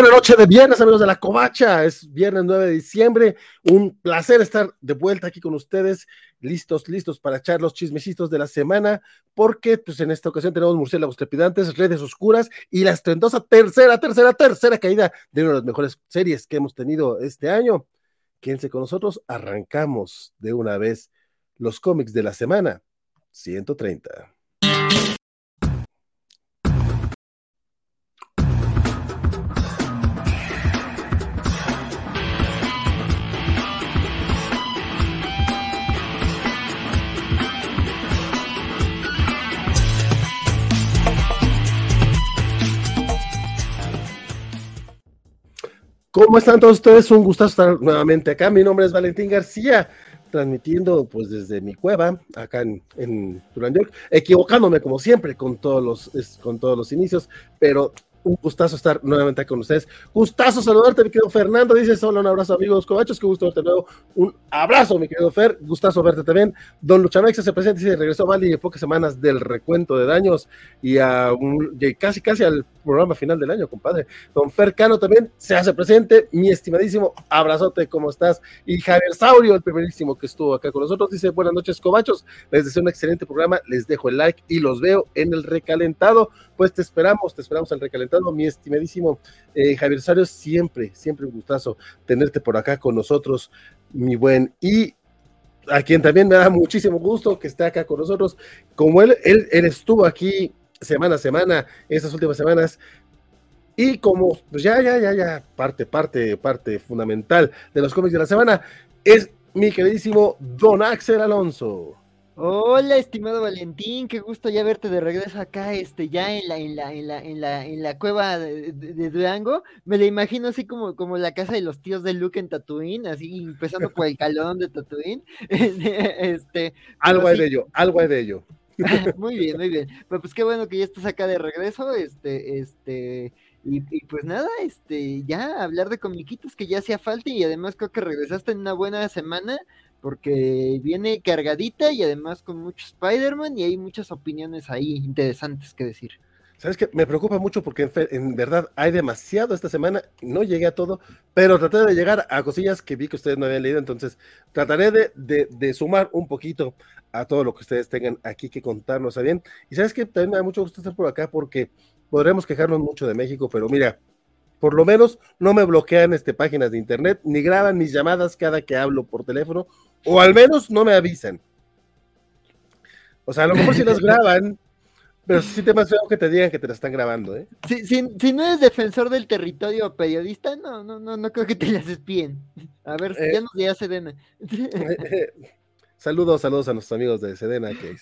Muy buena noche de viernes, amigos de la Covacha. Es viernes 9 de diciembre. Un placer estar de vuelta aquí con ustedes, listos, listos para echar los chismecitos de la semana, porque pues en esta ocasión tenemos murciélagos trepidantes, redes oscuras y la estrendosa tercera, tercera, tercera caída de una de las mejores series que hemos tenido este año. Quédense con nosotros, arrancamos de una vez los cómics de la semana 130. ¿Cómo están todos ustedes? Un gustazo estar nuevamente acá. Mi nombre es Valentín García, transmitiendo pues desde mi cueva, acá en, en York, equivocándome como siempre con todos los, con todos los inicios, pero un gustazo estar nuevamente con ustedes. Gustazo saludarte, mi querido Fernando. Dices, hola, un abrazo, amigos covachos. Qué gusto verte nuevo. Un abrazo, mi querido Fer. Gustazo verte también. Don Luchamex se presenta y se regresó Vali pocas semanas del recuento de daños y a un, casi, casi al programa final del año, compadre. Don Fer Cano también se hace presente. Mi estimadísimo abrazote, ¿cómo estás? Y Javier Saurio, el primerísimo que estuvo acá con nosotros, dice, buenas noches, covachos. Les deseo un excelente programa. Les dejo el like y los veo en el recalentado. Pues te esperamos, te esperamos al recalentado mi estimadísimo eh, Javier Sario, siempre, siempre un gustazo tenerte por acá con nosotros, mi buen. Y a quien también me da muchísimo gusto que esté acá con nosotros, como él, él, estuvo aquí semana a semana, estas últimas semanas, y como pues ya, ya, ya, ya, parte, parte, parte fundamental de los cómics de la semana, es mi queridísimo Don Axel Alonso. Hola, estimado Valentín, qué gusto ya verte de regreso acá, este, ya en la, en la, en la, en la, en la cueva de, Durango. Me la imagino así como, como la casa de los tíos de Luke en Tatooine, así empezando por el calón de Tatooine. este, algo hay de ello, algo hay de ello. muy bien, muy bien. Pues, pues qué bueno que ya estás acá de regreso, este, este, y, y, pues nada, este, ya hablar de comiquitos que ya hacía falta y además creo que regresaste en una buena semana porque viene cargadita y además con mucho Spider-Man y hay muchas opiniones ahí interesantes que decir. Sabes que me preocupa mucho porque en, verdad hay demasiado esta semana, no llegué a todo, pero traté de llegar a cosillas que vi que ustedes no habían leído, entonces trataré de, de, sumar un poquito a todo lo que ustedes tengan aquí que contarnos, bien? Y sabes que también me da mucho gusto estar por acá porque podremos quejarnos mucho de México, pero mira, por lo menos no me bloquean este, páginas de internet, ni graban mis llamadas cada que hablo por teléfono, o al menos no me avisan. O sea, a lo mejor si las graban, pero sí te más feo que te digan que te la están grabando, ¿eh? Si, si, no eres defensor del territorio periodista, no, no, no, no creo que te las espíen. A ver, ya eh. nos dirá Sedena. saludos, saludos a nuestros amigos de Sedena que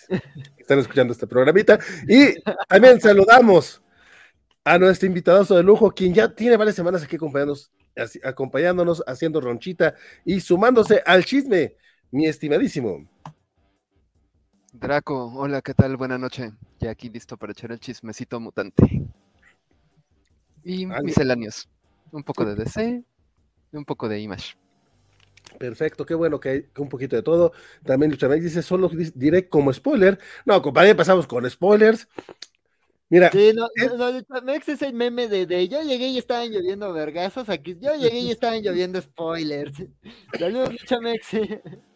están escuchando este programita. Y también saludamos a nuestro invitado de lujo, quien ya tiene varias semanas aquí acompañándonos, acompañándonos, haciendo ronchita y sumándose al chisme, mi estimadísimo. Draco, hola, ¿qué tal? Buena noche. Ya aquí listo para echar el chismecito mutante. Y misceláneos. Un poco de DC y un poco de Image. Perfecto, qué bueno que hay un poquito de todo. También Luchamay dice, solo diré como spoiler. No, compadre, pasamos con spoilers. Mira. Sí, no, Mex es el meme de, de, yo llegué y estaban lloviendo vergazos. Aquí yo llegué y estaban lloviendo spoilers. Saludos, Mex.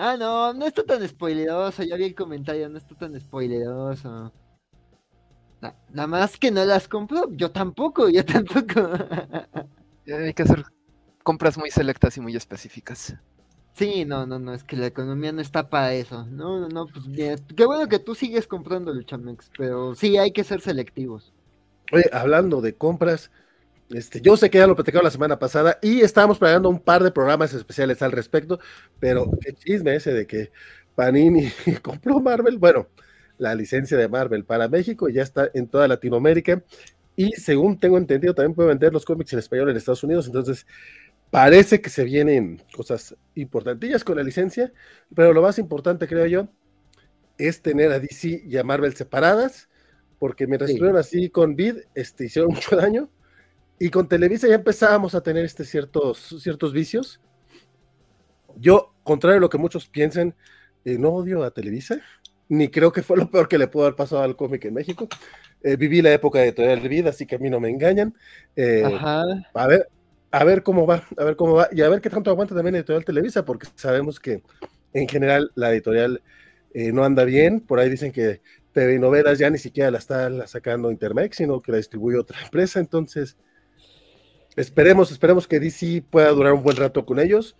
Ah, no, no está tan spoileroso. Ya vi el comentario, no está tan spoileroso. nada más que no las compro. Yo tampoco, yo tampoco. Hay que hacer compras muy selectas y muy específicas. Sí, no, no, no, es que la economía no está para eso. No, no, no, pues qué bueno que tú sigues comprando Luchamex, pero sí hay que ser selectivos. Oye, hablando de compras, este, yo sé que ya lo platicamos la semana pasada y estábamos planeando un par de programas especiales al respecto, pero qué chisme ese de que Panini compró Marvel, bueno, la licencia de Marvel para México ya está en toda Latinoamérica y según tengo entendido también puede vender los cómics en español en Estados Unidos, entonces Parece que se vienen cosas importantillas con la licencia, pero lo más importante, creo yo, es tener a DC y a Marvel separadas, porque mientras estuvieron así con Vid, este, hicieron mucho daño, y con Televisa ya empezábamos a tener este ciertos, ciertos vicios. Yo, contrario a lo que muchos piensan, eh, no odio a Televisa, ni creo que fue lo peor que le pudo haber pasado al cómic en México, eh, viví la época de Editorial Vida, así que a mí no me engañan. Eh, a ver, a ver cómo va, a ver cómo va, y a ver qué tanto aguanta también Editorial Televisa, porque sabemos que en general la editorial eh, no anda bien. Por ahí dicen que TV Novelas ya ni siquiera la está sacando Intermex, sino que la distribuye otra empresa. Entonces, esperemos, esperemos que DC pueda durar un buen rato con ellos.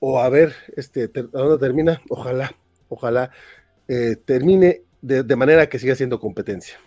O a ver, este, a dónde termina. Ojalá, ojalá termine de manera que siga siendo competencia.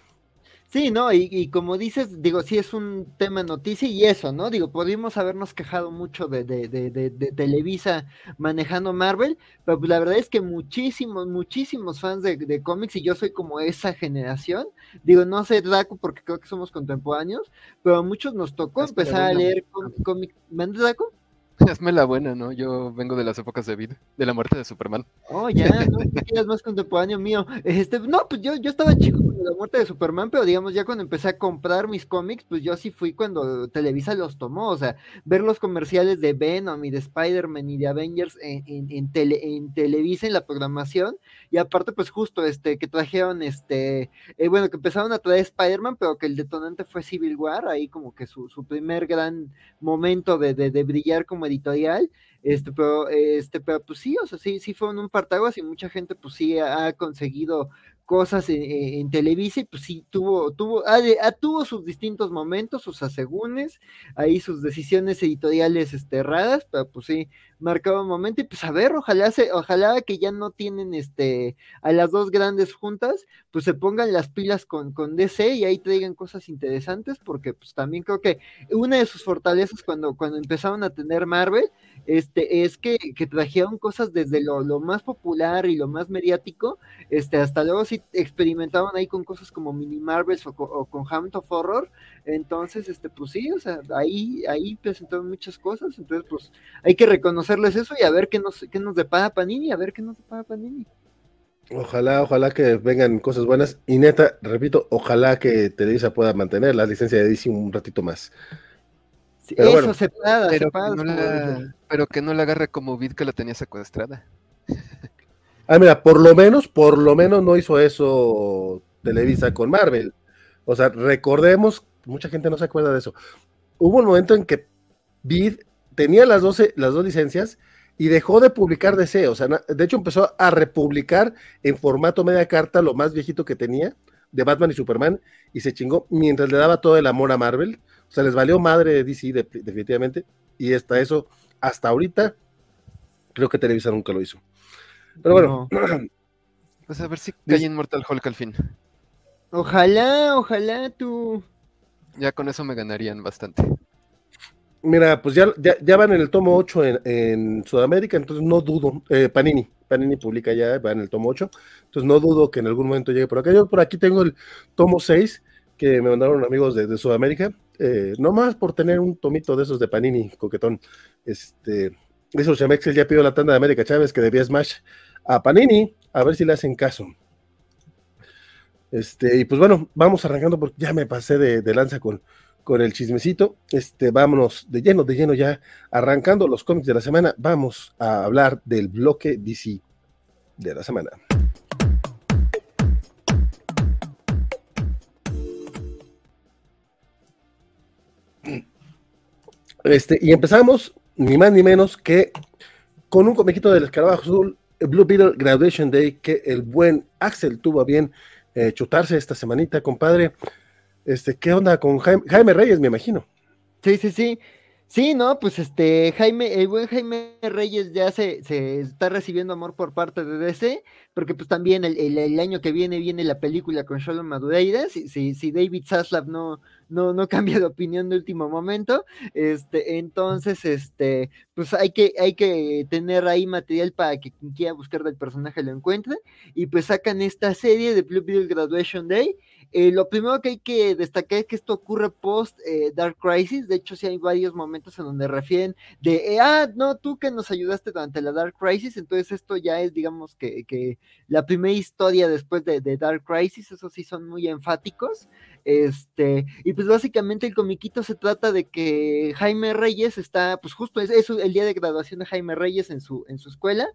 Sí, ¿no? Y, como dices, digo, sí es un tema noticia y eso, ¿no? Digo, podríamos habernos quejado mucho de, de, de, de, Televisa manejando Marvel, pero pues la verdad es que muchísimos, muchísimos fans de, cómics, y yo soy como esa generación, digo, no sé, Draco, porque creo que somos contemporáneos, pero a muchos nos tocó empezar a leer cómics. ¿Mande Draco? Hazme la buena, ¿no? Yo vengo de las épocas de vida, de la muerte de Superman. Oh, ya, no, eres más contemporáneo mío. Este, no, pues yo, yo estaba chico con la muerte de Superman, pero digamos, ya cuando empecé a comprar mis cómics, pues yo sí fui cuando Televisa los tomó. O sea, ver los comerciales de Venom y de Spider-Man y de Avengers en, en, tele, en Televisa, en la programación, y aparte, pues justo, este, que trajeron, este, eh, bueno, que empezaron a traer Spider-Man, pero que el detonante fue Civil War, ahí como que su, su primer gran momento de, de, de brillar como editorial, este, pero, este, pero pues sí, o sea, sí, sí fueron un partaguas y mucha gente pues sí ha conseguido cosas en, Televisa y pues sí tuvo, tuvo, ah, ah, tuvo sus distintos momentos, sus asegúnes, ahí sus decisiones editoriales este, erradas, pero pues sí, marcaba un momento y pues a ver, ojalá se, ojalá que ya no tienen este a las dos grandes juntas, pues se pongan las pilas con, con DC y ahí traigan cosas interesantes, porque pues también creo que una de sus fortalezas cuando, cuando empezaron a tener Marvel, este, es que, que trajeron cosas desde lo, lo, más popular y lo más mediático, este, hasta luego sí experimentaban ahí con cosas como Mini Marvels o, con Hamlet of Horror, entonces, este, pues sí, o sea, ahí, ahí presentaron muchas cosas, entonces pues hay que reconocerles eso y a ver qué nos, qué nos depara Panini, a ver qué nos depara Panini. Ojalá, ojalá que vengan cosas buenas. Y neta, repito, ojalá que Televisa pueda mantener la licencia de DC un ratito más eso se pero, pero que no la agarre como Vid que la tenía secuestrada. Ah, mira, por lo menos, por lo menos no hizo eso Televisa con Marvel. O sea, recordemos, mucha gente no se acuerda de eso. Hubo un momento en que Vid tenía las, 12, las dos licencias y dejó de publicar DC. O sea, de hecho empezó a republicar en formato media carta lo más viejito que tenía de Batman y Superman y se chingó mientras le daba todo el amor a Marvel. O sea, les valió madre DC definitivamente. Y hasta eso, hasta ahorita, creo que Televisa nunca lo hizo. Pero bueno. Pues a ver si cae en Mortal Hulk al fin. Ojalá, ojalá tú. Ya con eso me ganarían bastante. Mira, pues ya, ya, van en el tomo 8 en, Sudamérica, entonces no dudo. Eh, Panini, Panini publica ya, va en el tomo 8. Entonces no dudo que en algún momento llegue por acá. Yo por aquí tengo el tomo 6 que me mandaron amigos de, Sudamérica, eh, no más por tener un tomito de esos de Panini, coquetón. Este, esos Chamexes ya pidió la tanda de América Chávez que debía Smash a Panini, a ver si le hacen caso. Este, y pues bueno, vamos arrancando porque ya me pasé de, lanza con, con el chismecito. Este, vámonos de lleno, de lleno ya, arrancando los cómics de la semana, vamos a hablar del bloque DC de la semana. Este, y empezamos, ni más ni menos que con un comiquito del escarabajo azul, Blue Beetle Graduation Day, que el buen Axel tuvo a bien eh, chutarse esta semanita, compadre. Este, ¿qué onda con Jaime, Reyes, me imagino? Sí, sí, sí. Sí, no, pues este, Jaime, el buen Jaime Reyes ya se, se está recibiendo amor por parte de DC, porque pues también el, el, año que viene viene la película con Shalom Madureira, si, si, si David Zaslav no, no, no cambia de opinión de último momento, este, entonces, este, pues hay que, hay que tener ahí material para que quien quiera buscar del personaje lo encuentre, y pues sacan esta serie de Blue Beetle Graduation Day, eh, lo primero que hay que destacar es que esto ocurre post eh, Dark Crisis. De hecho, sí hay varios momentos en donde refieren de, eh, ah, no, tú que nos ayudaste durante la Dark Crisis. Entonces, esto ya es, digamos, que, que la primera historia después de, Dark Crisis. Eso sí son muy enfáticos. Este, y pues básicamente el comiquito se trata de que Jaime Reyes está, pues justo es, el día de graduación de Jaime Reyes en su, en su escuela,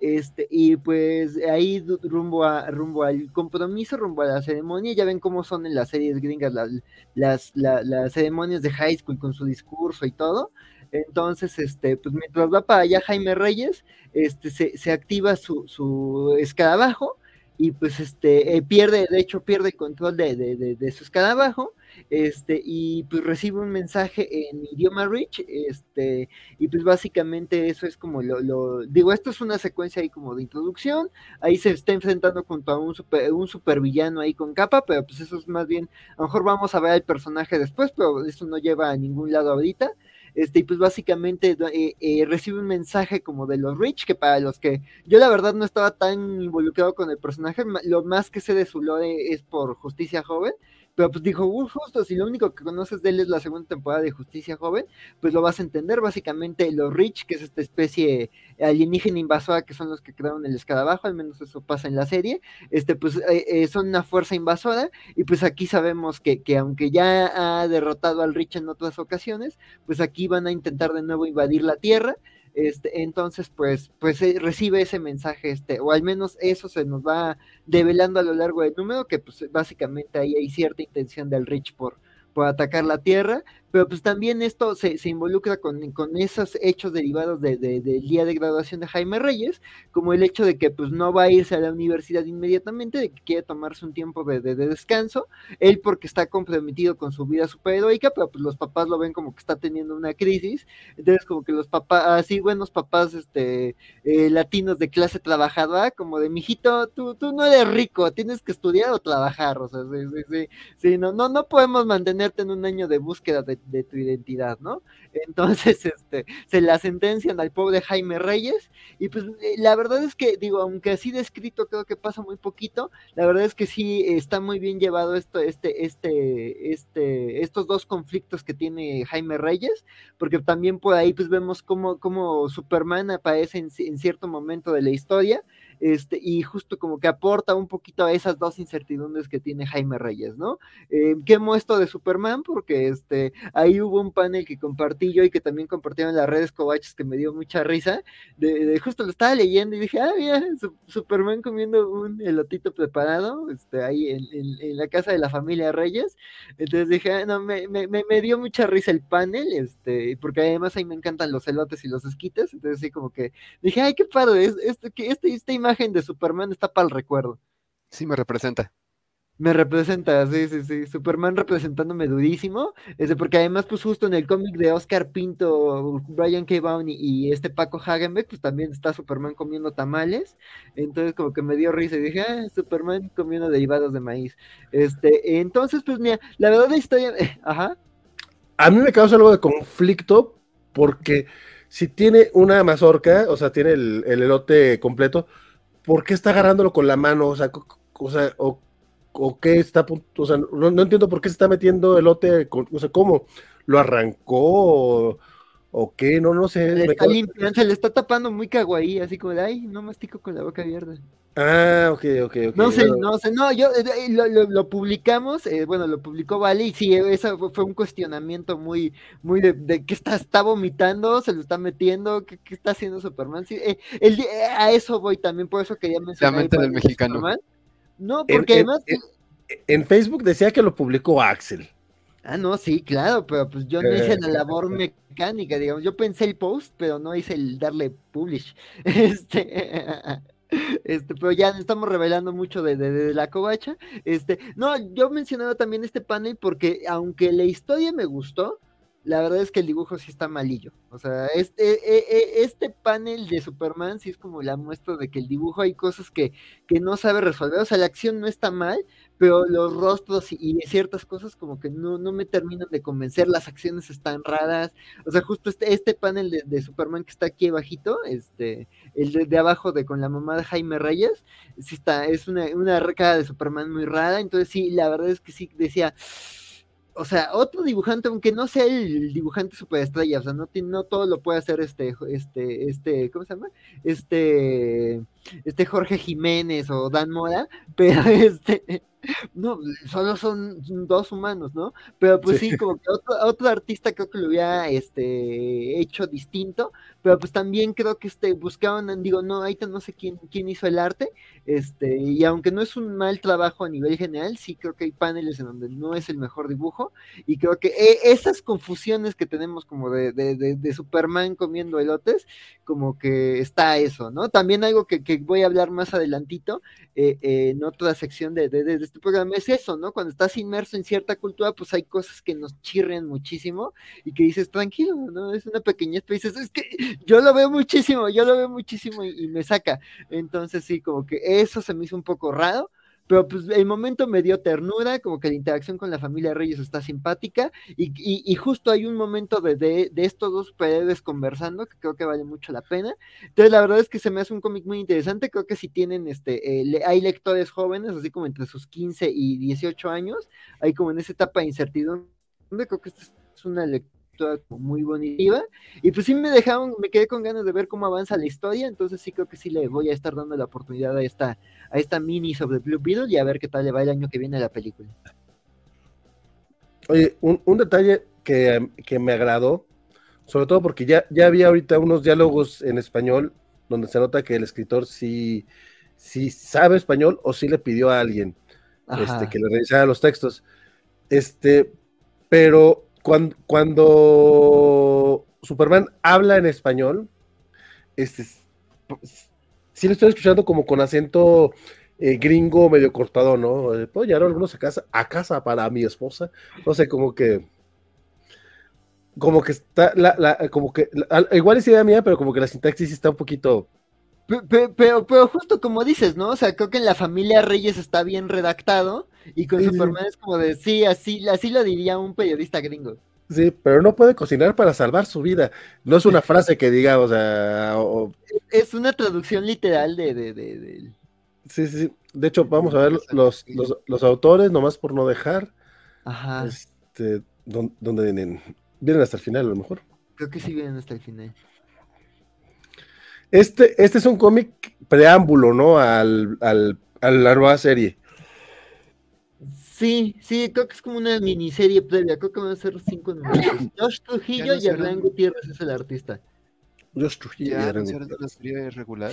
este, y pues ahí rumbo a, rumbo al compromiso, rumbo a la ceremonia, ya ven cómo son en las series gringas las, las, las ceremonias de high school con su discurso y todo. Entonces, este, pues mientras va para allá Jaime Reyes, este, se, se activa su, su escarabajo y pues este eh, pierde, de hecho pierde control de, de, de, de, su escarabajo, este, y pues recibe un mensaje en idioma rich, este, y pues básicamente eso es como lo, lo, digo, esto es una secuencia ahí como de introducción, ahí se está enfrentando junto a un super, un supervillano ahí con capa, pero pues eso es más bien, a lo mejor vamos a ver al personaje después, pero eso no lleva a ningún lado ahorita, este, y pues básicamente eh, eh, recibe un mensaje como de los Rich, que para los que yo la verdad no estaba tan involucrado con el personaje, lo más que sé de su lore es por Justicia Joven, pero pues dijo, uh, justo, si lo único que conoces de él es la segunda temporada de Justicia Joven, pues lo vas a entender, básicamente los Rich, que es esta especie alienígena invasora que son los que crearon el escarabajo, al menos eso pasa en la serie, este, pues eh, eh, son una fuerza invasora, y pues aquí sabemos que, que aunque ya ha derrotado al Rich en otras ocasiones, pues aquí van a intentar de nuevo invadir la Tierra, este, entonces, pues, pues eh, recibe ese mensaje, este, o al menos eso se nos va develando a lo largo del número, que pues básicamente ahí hay cierta intención del Rich por, por atacar la Tierra, pero pues también esto se, se involucra con, con, esos hechos derivados de, de, del día de graduación de Jaime Reyes, como el hecho de que pues no va a irse a la universidad inmediatamente, de que quiere tomarse un tiempo de, de descanso, él porque está comprometido con su vida superheroica, pero pues los papás lo ven como que está teniendo una crisis, entonces como que los papás, así buenos papás este eh, latinos de clase trabajadora, como de mijito, tú, tú no eres rico, tienes que estudiar o trabajar, o sea, sí, sí, sí, sí no, no, no podemos mantenerte en un año de búsqueda de de tu identidad, ¿no? Entonces, este, se la sentencian al pobre Jaime Reyes, y pues eh, la verdad es que, digo, aunque así descrito creo que pasa muy poquito, la verdad es que sí está muy bien llevado esto, este, este, este, estos dos conflictos que tiene Jaime Reyes, porque también por ahí pues vemos cómo, cómo Superman aparece en, en cierto momento de la historia, este, y justo como que aporta un poquito a esas dos incertidumbres que tiene Jaime Reyes, ¿no? Eh, ¿Qué muestro de Superman? Porque este, ahí hubo un panel que compartí yo y que también compartieron en las redes covaches que me dio mucha risa, de, justo lo estaba leyendo y dije, ah, mira, su, Superman comiendo un elotito preparado, este, ahí en, en, la casa de la familia Reyes, entonces dije, ah, no, me, me, me, dio mucha risa el panel, este, porque además ahí me encantan los elotes y los esquites, entonces sí como que dije, ay, qué padre, es, este, que este, esta imagen de Superman está para el recuerdo. Sí, me representa. Me representa, sí, sí, sí. Superman representándome durísimo. Este, porque además, pues justo en el cómic de Oscar Pinto, Brian K. Bowen y, este Paco Hagenbeck, pues también está Superman comiendo tamales. Entonces, como que me dio risa y dije, ah, Superman comiendo derivados de maíz. Este, entonces, pues mira, la verdad la historia, ajá. A mí me causa algo de conflicto porque si tiene una mazorca, o sea, tiene el, el elote completo, ¿por qué está agarrándolo con la mano? O sea, o, sea, o, qué está, o sea, no, no, entiendo por qué se está metiendo elote, con, o sea, ¿cómo? ¿Lo arrancó o, o qué? No, no sé. Le está limpiando, se le está tapando muy kawaii, así como de, ay, no mastico con la boca abierta. Ah, ok, ok, ok. No sé, no sé, no, yo eh, lo, lo, lo publicamos, eh, bueno, lo publicó Vale, y sí, eso fue, un cuestionamiento muy, muy de, de que está, está vomitando, se lo está metiendo, ¿qué, qué está haciendo Superman? Sí, eh, el, a eso voy también, por eso quería mencionar. La mente del mexicano. Superman. No, porque en, además. En, en, Facebook decía que lo publicó Axel. Ah, no, sí, claro, pero pues yo no hice la labor mecánica, digamos. Yo pensé el post, pero no hice el darle publish. Este. Este, pero ya estamos revelando mucho de, de, de, la covacha. Este, no, yo mencionaba también este panel porque aunque la historia me gustó, la verdad es que el dibujo sí está malillo. O sea, este, este panel de Superman sí es como la muestra de que el dibujo hay cosas que, que no sabe resolver. O sea, la acción no está mal, pero los rostros y, ciertas cosas como que no, no, me terminan de convencer, las acciones están raras, o sea, justo este, este panel de, de, Superman que está aquí abajito, este, el de, de, abajo de con la mamá de Jaime Reyes, sí está, es una, una cara de Superman muy rara, entonces sí, la verdad es que sí decía, o sea, otro dibujante, aunque no sea el dibujante superestrella, o sea, no, no todo lo puede hacer este, este, este, ¿cómo se llama? Este, este Jorge Jiménez o Dan Mora, pero este, No, solo son dos humanos, ¿no? Pero pues sí, como que otro, artista creo que lo hubiera este, hecho distinto, pero pues también creo que este, buscaban, digo, no, ahorita no sé quién, quién hizo el arte, este, y aunque no es un mal trabajo a nivel general, sí creo que hay paneles en donde no es el mejor dibujo, y creo que e, esas confusiones que tenemos como de, de, de, Superman comiendo elotes, como que está eso, ¿no? También algo que, que voy a hablar más adelantito, eh, eh, en otra sección de, de, este programa, es eso, ¿no? Cuando estás inmerso en cierta cultura, pues hay cosas que nos chirren muchísimo y que dices, tranquilo, ¿no? Es una pequeñez, pero dices, es que yo lo veo muchísimo, yo lo veo muchísimo y, me saca. Entonces sí, como que eso se me hizo un poco raro, pero pues el momento me dio ternura, como que la interacción con la familia Reyes está simpática y, justo hay un momento de, de, estos dos superhéroes conversando que creo que vale mucho la pena. Entonces la verdad es que se me hace un cómic muy interesante, creo que si tienen, este, eh, hay lectores jóvenes, así como entre sus 15 y 18 años, hay como en esa etapa de incertidumbre, creo que esta es una lectura muy bonita. Y pues sí me dejaron, me quedé con ganas de ver cómo avanza la historia, entonces sí creo que sí le voy a estar dando la oportunidad a esta, a esta mini sobre Blue Beetle y a ver qué tal le va el año que viene a la película. Oye, un, detalle que, me agradó, sobre todo porque ya, ya había ahorita unos diálogos en español donde se nota que el escritor sí, sí sabe español o sí le pidió a alguien este, que le revisara los textos. Este, pero cuando, Superman habla en español, este, sí lo estoy escuchando como con acento eh, gringo medio cortado, ¿no? Eh, Puedo llevar algunos a casa, a casa para mi esposa. No sé, como que. Como que está. Como que. igual es idea mía, pero como que la sintaxis está un poquito. Pero, pero, justo como dices, ¿no? O sea, creo que en la familia Reyes está bien redactado y con Superman es como de, sí, así, así lo diría un periodista gringo. Sí, pero no puede cocinar para salvar su vida. No es una frase que diga, o sea... Es una traducción literal de, de, de, Sí, sí, De hecho, vamos a ver los, los, autores, nomás por no dejar. Ajá. Este, ¿Dónde vienen? Vienen hasta el final, a lo mejor. Creo que sí vienen hasta el final. Este, este es un cómic preámbulo, ¿no? Al, al, a la nueva serie. Sí, sí, creo que es como una miniserie previa. Creo que van a ser cinco números. Josh Trujillo y Hernán Gutiérrez es el artista. Josh Trujillo y Hernán la serie regular?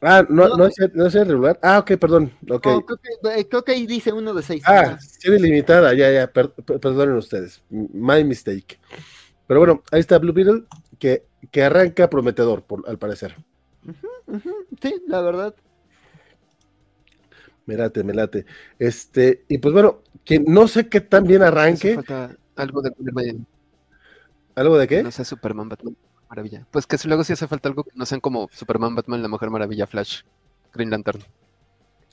Ah, no, no, es, no es regular. Ah, ok, perdón. Okay. creo, que, eh, creo, que, ahí dice uno de seis. Ah, serie limitada, ya, ya, perdonen ustedes. My mistake. Pero bueno, ahí está Blue Beetle, que, que arranca prometedor, por, al parecer. Sí, la verdad. Me late, me late. Este, y pues bueno, que no sé qué tan bien arranque. Falta algo de ¿Algo de qué? No sé, Superman, Batman, Maravilla. Pues que luego sí hace falta algo que no sean como Superman, Batman, La Mujer Maravilla, Flash, Green Lantern.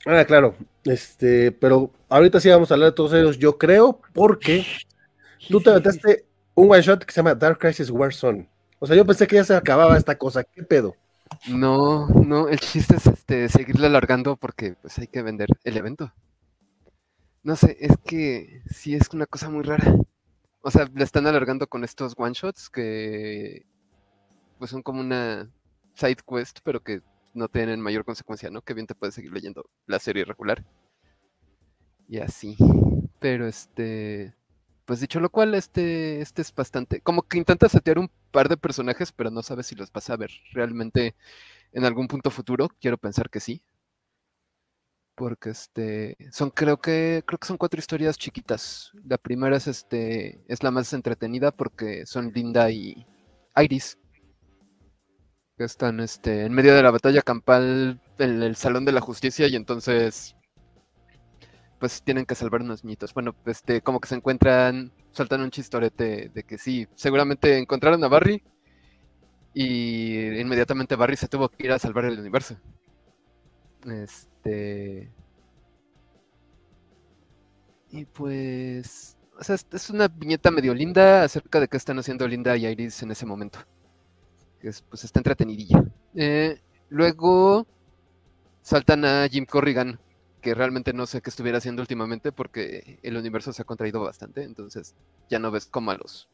Ah, claro. Este, pero ahorita sí vamos a hablar de todos ellos, yo creo, porque tú te aventaste un one shot que se llama Dark Crisis Warzone. O sea, yo pensé que ya se acababa esta cosa. ¿Qué pedo? No, no, el chiste es este, seguirle alargando porque pues hay que vender el evento. No sé, es que sí es una cosa muy rara. O sea, le están alargando con estos one shots que pues son como una side quest, pero que no tienen mayor consecuencia, ¿no? Que bien te puedes seguir leyendo la serie regular. Y así. Pero este pues dicho lo cual, este, este es bastante. Como que intenta setear un par de personajes, pero no sabes si los vas a ver realmente en algún punto futuro. Quiero pensar que sí. Porque este. Son, creo que. Creo que son cuatro historias chiquitas. La primera es este. es la más entretenida porque son Linda y Iris. Que están este. en medio de la batalla campal en el Salón de la Justicia. Y entonces pues tienen que salvar unos niñitos. Bueno, este, como que se encuentran, saltan un chistorete de que sí, seguramente encontraron a Barry y inmediatamente Barry se tuvo que ir a salvar el universo. Este. Y pues. O sea, es una viñeta medio linda acerca de qué están haciendo Linda y Iris en ese momento. Pues está entretenidilla. Eh, luego saltan a Jim Corrigan, que realmente no sé qué estuviera haciendo últimamente porque el universo se ha contraído bastante, entonces ya no ves como a los...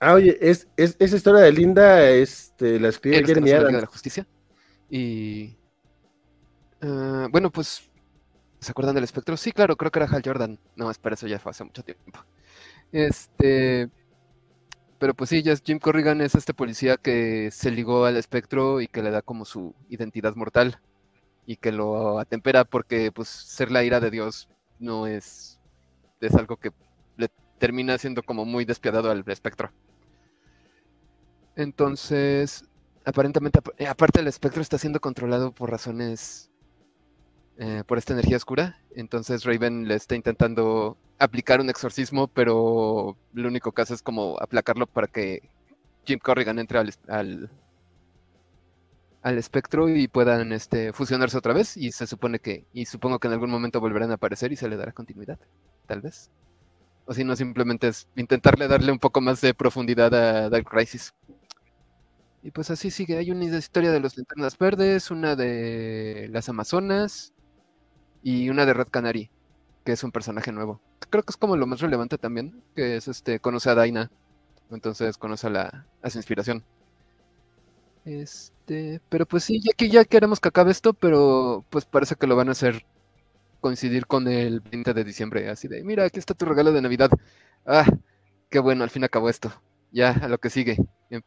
Ah, oye, es, esa historia de Linda este, la escribe Jeremy de la Justicia. Y... Ah, bueno, pues ¿Se acuerdan del espectro? Sí, claro, creo que era Hal Jordan. No, espera, eso ya fue hace mucho tiempo. Este. Pero pues sí, ya Jim Corrigan es este policía que se ligó al espectro y que le da como su identidad mortal y que lo atempera porque pues ser la ira de Dios no es, es algo que le termina siendo como muy despiadado al espectro. Entonces, aparentemente, aparte el espectro está siendo controlado por razones eh, por esta energía oscura. Entonces Raven le está intentando aplicar un exorcismo, pero lo único que hace es como aplacarlo para que Jim Corrigan entre al, espectro y puedan este, fusionarse otra vez. Y se supone que, y supongo que en algún momento volverán a aparecer y se le dará continuidad, tal vez. O si no, simplemente es intentarle darle un poco más de profundidad a Dark Crisis. Y pues así sigue. Hay una historia de los linternas verdes, una de las Amazonas, y una de Red Canary, que es un personaje nuevo. Creo que es como lo más relevante también, que es este, conoce a Daina, entonces conoce a, la, a su inspiración. Este, pero pues sí, ya que ya queremos que acabe esto, pero pues parece que lo van a hacer coincidir con el 20 de diciembre, así de, mira, aquí está tu regalo de Navidad. Ah, qué bueno, al fin acabó esto. Ya, a lo que sigue. Em,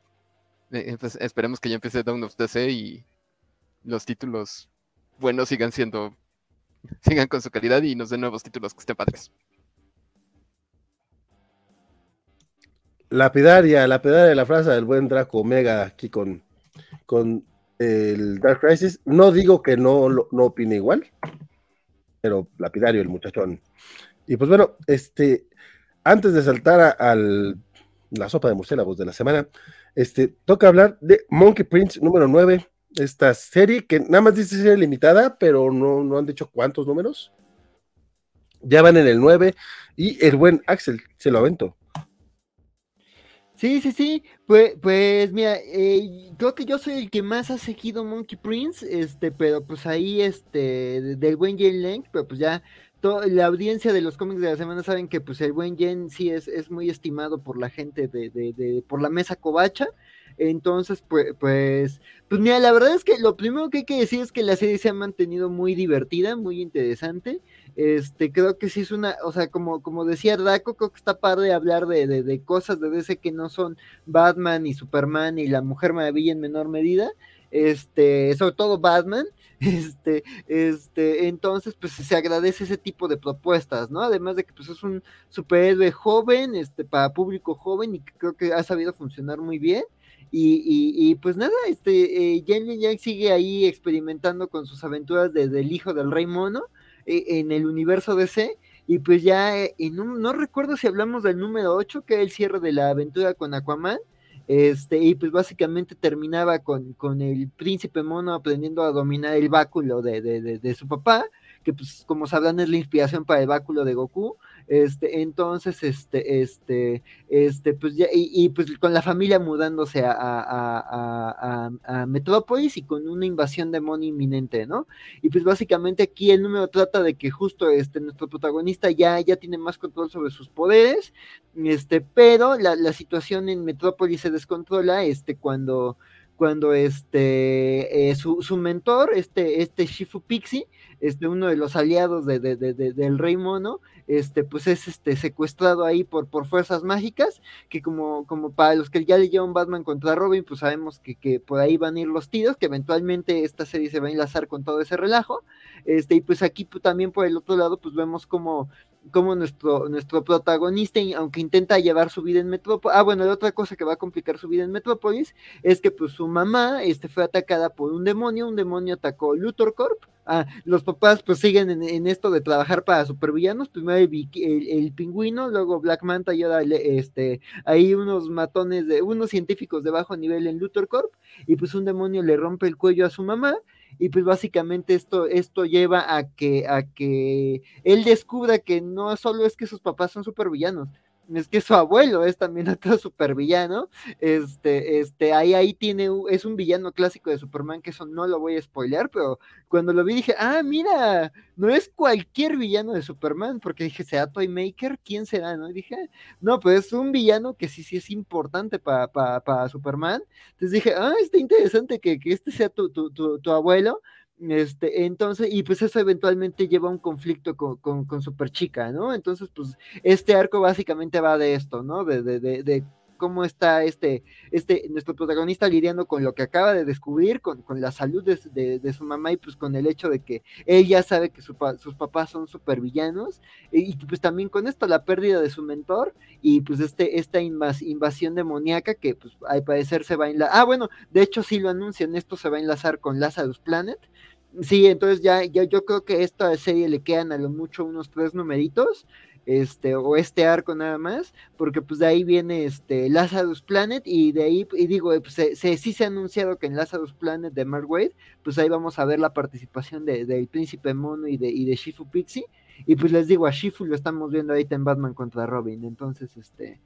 eh, pues, esperemos que ya empiece Dawn of DC y los títulos buenos sigan siendo sigan con su calidad y nos den nuevos títulos que estén padres. Lapidaria, lapidaria la frase del buen Draco Omega aquí con, con el Dark Crisis. No digo que no, no opine igual, pero lapidario el muchachón. Y pues bueno, este, antes de saltar a, la sopa de murciélagos de la semana, este, toca hablar de Monkey Prince número 9, esta serie que nada más dice serie limitada, pero no, no han dicho cuántos números. Ya van en el 9 y el buen Axel se lo aventó. Sí, sí, sí. Pues, pues mira, eh, creo que yo soy el que más ha seguido Monkey Prince, este, pero pues ahí, este, del buen Jane Lang, pero pues ya la audiencia de los cómics de la semana saben que pues el buen Jen sí es, es muy estimado por la gente de, de, de por la mesa covacha. Entonces, pues, pues, pues mira, la verdad es que lo primero que hay que decir es que la serie se ha mantenido muy divertida, muy interesante. Este, creo que sí es una, o sea, como, como decía Draco, creo que está padre hablar de, de, de cosas de DC que no son Batman y Superman y la Mujer Maravilla en menor medida. Este, sobre todo Batman, este, este, entonces, pues se agradece ese tipo de propuestas, ¿no? Además de que pues es un superhéroe joven, este, para público joven y que creo que ha sabido funcionar muy bien. Y, pues nada, este, eh, Yang sigue ahí experimentando con sus aventuras desde el hijo del rey mono en el universo DC. Y pues ya, eh, no recuerdo si hablamos del número 8, que es el cierre de la aventura con Aquaman. Este, y pues básicamente terminaba con, con el príncipe mono aprendiendo a dominar el báculo de, de, de, de su papá, que pues como sabrán es la inspiración para el báculo de Goku. Este, entonces, este, este, este, pues ya, y, pues con la familia mudándose a, a, a, Metrópolis y con una invasión demonio inminente, ¿no? Y pues básicamente aquí el número trata de que justo este, nuestro protagonista ya, ya tiene más control sobre sus poderes, este, pero la, la situación en Metrópolis se descontrola, este, cuando cuando este eh, su, su, mentor, este, este Shifu Pixie, este, uno de los aliados de, de, de, del Rey Mono, este, pues es este, secuestrado ahí por, por fuerzas mágicas, que como, como para los que ya leyeron Batman contra Robin, pues sabemos que, que, por ahí van a ir los tiros, que eventualmente esta serie se va a enlazar con todo ese relajo, este, y pues aquí pues, también por el otro lado, pues vemos como como nuestro, nuestro protagonista, aunque intenta llevar su vida en Metrópolis, ah, bueno, la otra cosa que va a complicar su vida en Metrópolis es que pues su mamá este, fue atacada por un demonio, un demonio atacó Luthor Corp, ah, los papás pues siguen en, esto de trabajar para supervillanos, primero el, pingüino, luego Black Manta y ahora este, hay unos matones de, unos científicos de bajo nivel en Luthor Corp, y pues un demonio le rompe el cuello a su mamá, y pues básicamente esto, esto lleva a que, a que él descubra que no solo es que sus papás son supervillanos, es que su abuelo es también otro supervillano. Este, este, ahí, ahí tiene, es un villano clásico de Superman, que eso no lo voy a spoilear, pero cuando lo vi dije, ah, mira, no es cualquier villano de Superman, porque dije, ¿será Toymaker? ¿Quién será? ¿No? Y dije, no, pues es un villano que sí, sí es importante para, para, Superman. Entonces dije, ah, está interesante que, que este sea tu, tu, tu, tu abuelo Este, entonces, y pues eso eventualmente lleva a un conflicto con, con, con Superchica, ¿no? Entonces, pues este arco básicamente va de esto, ¿no? De, de, de, de cómo está este, este, nuestro protagonista lidiando con lo que acaba de descubrir, con, con la salud de, de, su mamá y pues con el hecho de que él ya sabe que su, sus papás son supervillanos y, y, pues también con esto la pérdida de su mentor y pues este, esta invas, invasión demoníaca que pues al parecer se va a enlazar, ah bueno, de hecho sí lo anuncian, esto se va a enlazar con Lazarus Planet, Sí, entonces ya, ya yo creo que esta serie le quedan a lo mucho unos tres numeritos, este, o este arco nada más, porque pues de ahí viene este Lazarus Planet y de ahí, y digo, pues se, se, sí se ha anunciado que en Lazarus Planet de Mark Wade, pues ahí vamos a ver la participación de, del Príncipe Mono y de, y de Shifu Pixie, y pues les digo, a Shifu lo estamos viendo ahorita en Batman contra Robin, entonces este...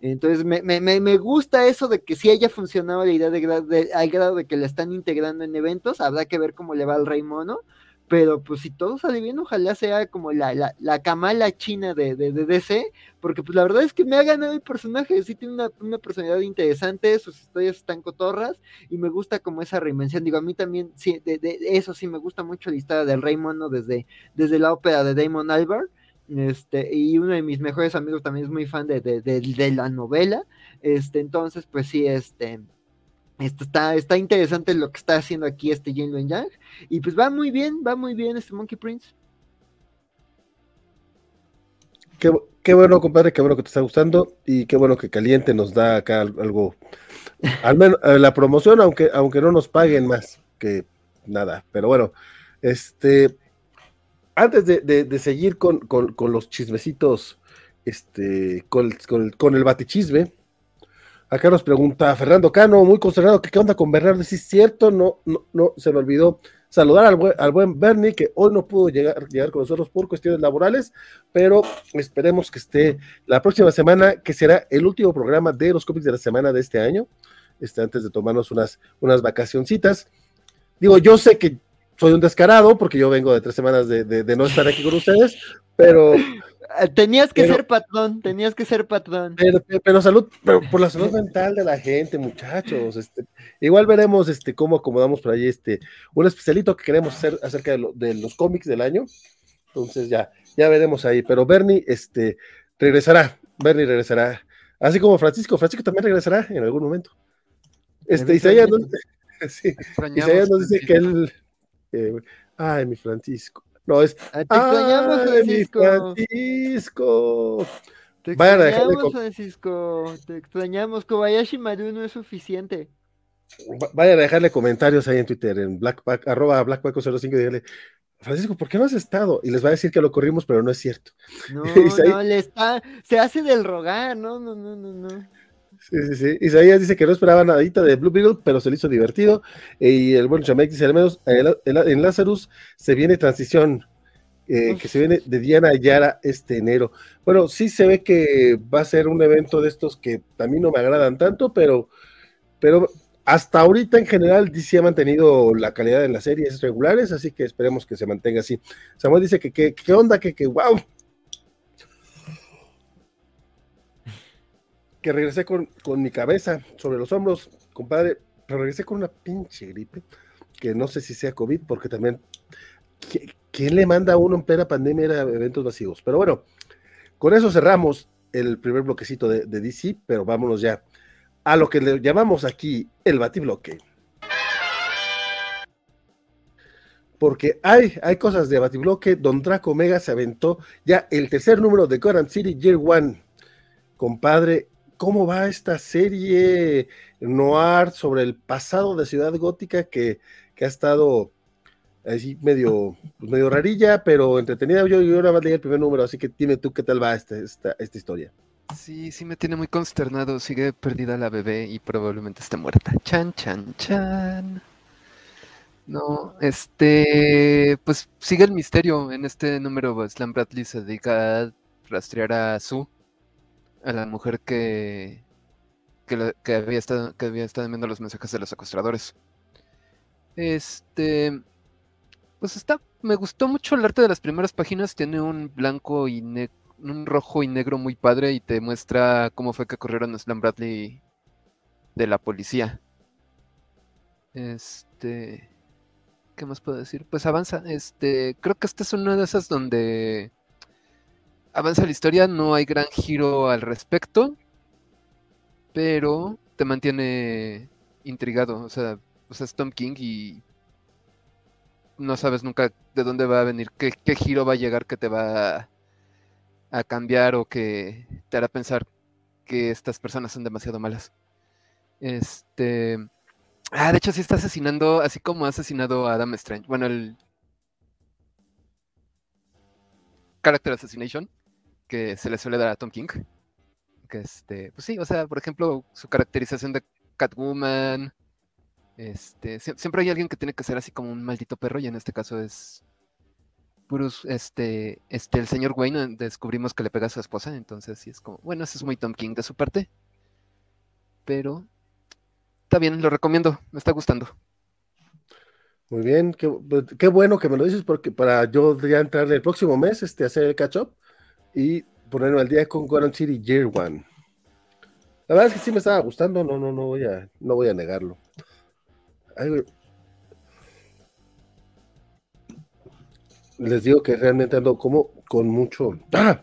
Entonces me, me, me gusta eso de que si haya funcionado la idea de, de, al grado de que la están integrando en eventos, habrá que ver cómo le va al Rey Mono, pero pues si todo sale bien, ojalá sea como la, la, la camala china de, de, DC, porque pues la verdad es que me ha ganado el personaje, sí tiene una, una, personalidad interesante, sus historias están cotorras, y me gusta como esa reinvención, digo, a mí también, sí, de, de eso sí me gusta mucho la historia del Rey Mono desde, desde la ópera de Damon Albarn, este, y uno de mis mejores amigos también es muy fan de, de, de, de la novela, este, entonces pues sí, este, esto está, está interesante lo que está haciendo aquí este Jin Luen Yang. Y pues va muy bien, va muy bien este Monkey Prince. Qué, qué, bueno, compadre, qué bueno que te está gustando y qué bueno que Caliente nos da acá algo, al menos eh, la promoción, aunque, aunque no nos paguen más que nada. Pero bueno, este, antes de, de, de seguir con, con, con, los chismecitos, este, con, con, con el batichisme, Acá nos pregunta Fernando Cano, muy consternado, ¿qué onda con Bernardo? Si es cierto, no, no, no, se me olvidó saludar al buen, al buen Bernie, que hoy no pudo llegar, llegar con nosotros por cuestiones laborales, pero esperemos que esté la próxima semana, que será el último programa de los cómics de la semana de este año, este, antes de tomarnos unas, unas vacacioncitas. Digo, yo sé que soy un descarado, porque yo vengo de tres semanas de, de, de no estar aquí con ustedes, pero tenías que pero, ser patrón, tenías que ser patrón. Pero, pero salud, pero por la salud mental de la gente, muchachos. Este, igual veremos este, cómo acomodamos por ahí este, un especialito que queremos hacer acerca de, lo, de, los cómics del año. Entonces ya, ya veremos ahí. Pero Bernie este, regresará, Bernie regresará. Así como Francisco, Francisco también regresará en algún momento. Este, Isaías nos, sí, Isaías nos dice que él. Eh, ay, mi Francisco. No, es. Ah, te extrañamos, Francisco. Francisco. Te extrañamos, Francisco. Te extrañamos. Kobayashi Maru no es suficiente. Vayan a dejarle comentarios ahí en Twitter, en blackpack, arroba blackpack05 y díganle, Francisco, ¿por qué no has estado? Y les va a decir que lo corrimos, pero no es cierto. No, no, le está, se hace del rogar, no, no, no, no, no. Sí, sí, sí. Isaías dice que no esperaba nadita de Blue Beetle, pero se le hizo divertido. Y el buen Chamek dice, al menos en Lazarus se viene transición, eh, que se viene de Diana Yara este enero. Bueno, sí se ve que va a ser un evento de estos que a mí no me agradan tanto, pero, pero hasta ahorita en general DC ha mantenido la calidad de las series regulares, así que esperemos que se mantenga así. Samuel dice que qué onda, que, que wow, que regresé con, con, mi cabeza sobre los hombros, compadre, pero regresé con una pinche gripe, que no sé si sea COVID, porque también, ¿quién le manda a uno en plena pandemia a eventos masivos? Pero bueno, con eso cerramos el primer bloquecito de, de DC, pero vámonos ya a lo que le llamamos aquí el batibloque. Porque hay, hay cosas de batibloque, Don Draco Omega se aventó ya el tercer número de Gotham City Year One. Compadre, cómo va esta serie noir sobre el pasado de Ciudad Gótica que, que ha estado así medio, pues medio rarilla, pero entretenida. Yo, yo ahora más leí el primer número, así que dime tú qué tal va esta, esta, esta historia. Sí, sí me tiene muy consternado. Sigue perdida la bebé y probablemente esté muerta. Chan, chan, chan. No, este, pues sigue el misterio. En este número, Slam Bradley se dedica a rastrear a Sue, a la mujer que, que, había estado, que había estado viendo los mensajes de los secuestradores. Este, pues está, me gustó mucho el arte de las primeras páginas, tiene un blanco y un rojo y negro muy padre y te muestra cómo fue que corrieron a Slam Bradley de la policía. Este, ¿qué más puedo decir? Pues avanza. Este, creo que esta es una de esas donde avanza la historia, no hay gran giro al respecto, pero te mantiene intrigado. O sea, o sea es Tom King y no sabes nunca de dónde va a venir, qué, giro va a llegar que te va a, cambiar o que te hará pensar que estas personas son demasiado malas. Este. Ah, de hecho, sí está asesinando, así como ha asesinado a Adam Strange. Bueno, el. Character Assassination, que se le suele dar a Tom King. Que este. Pues sí, o sea, por ejemplo, su caracterización de Catwoman, este, siempre hay alguien que tiene que ser así como un maldito perro, y en este caso es Bruce, este, este, el señor Wayne, descubrimos que le pega a su esposa, entonces sí es como, bueno, eso es muy Tom King de su parte. Pero está bien, lo recomiendo, me está gustando. Muy bien, qué, pues, bueno que me lo dices, porque para yo ya entrar el próximo mes, este, hacer el catch up y ponerme al día con Gotham City Year One. La verdad es que sí me estaba gustando, no, no, no voy a, no voy a negarlo. Les digo que realmente ando como con mucho. ¡Ah!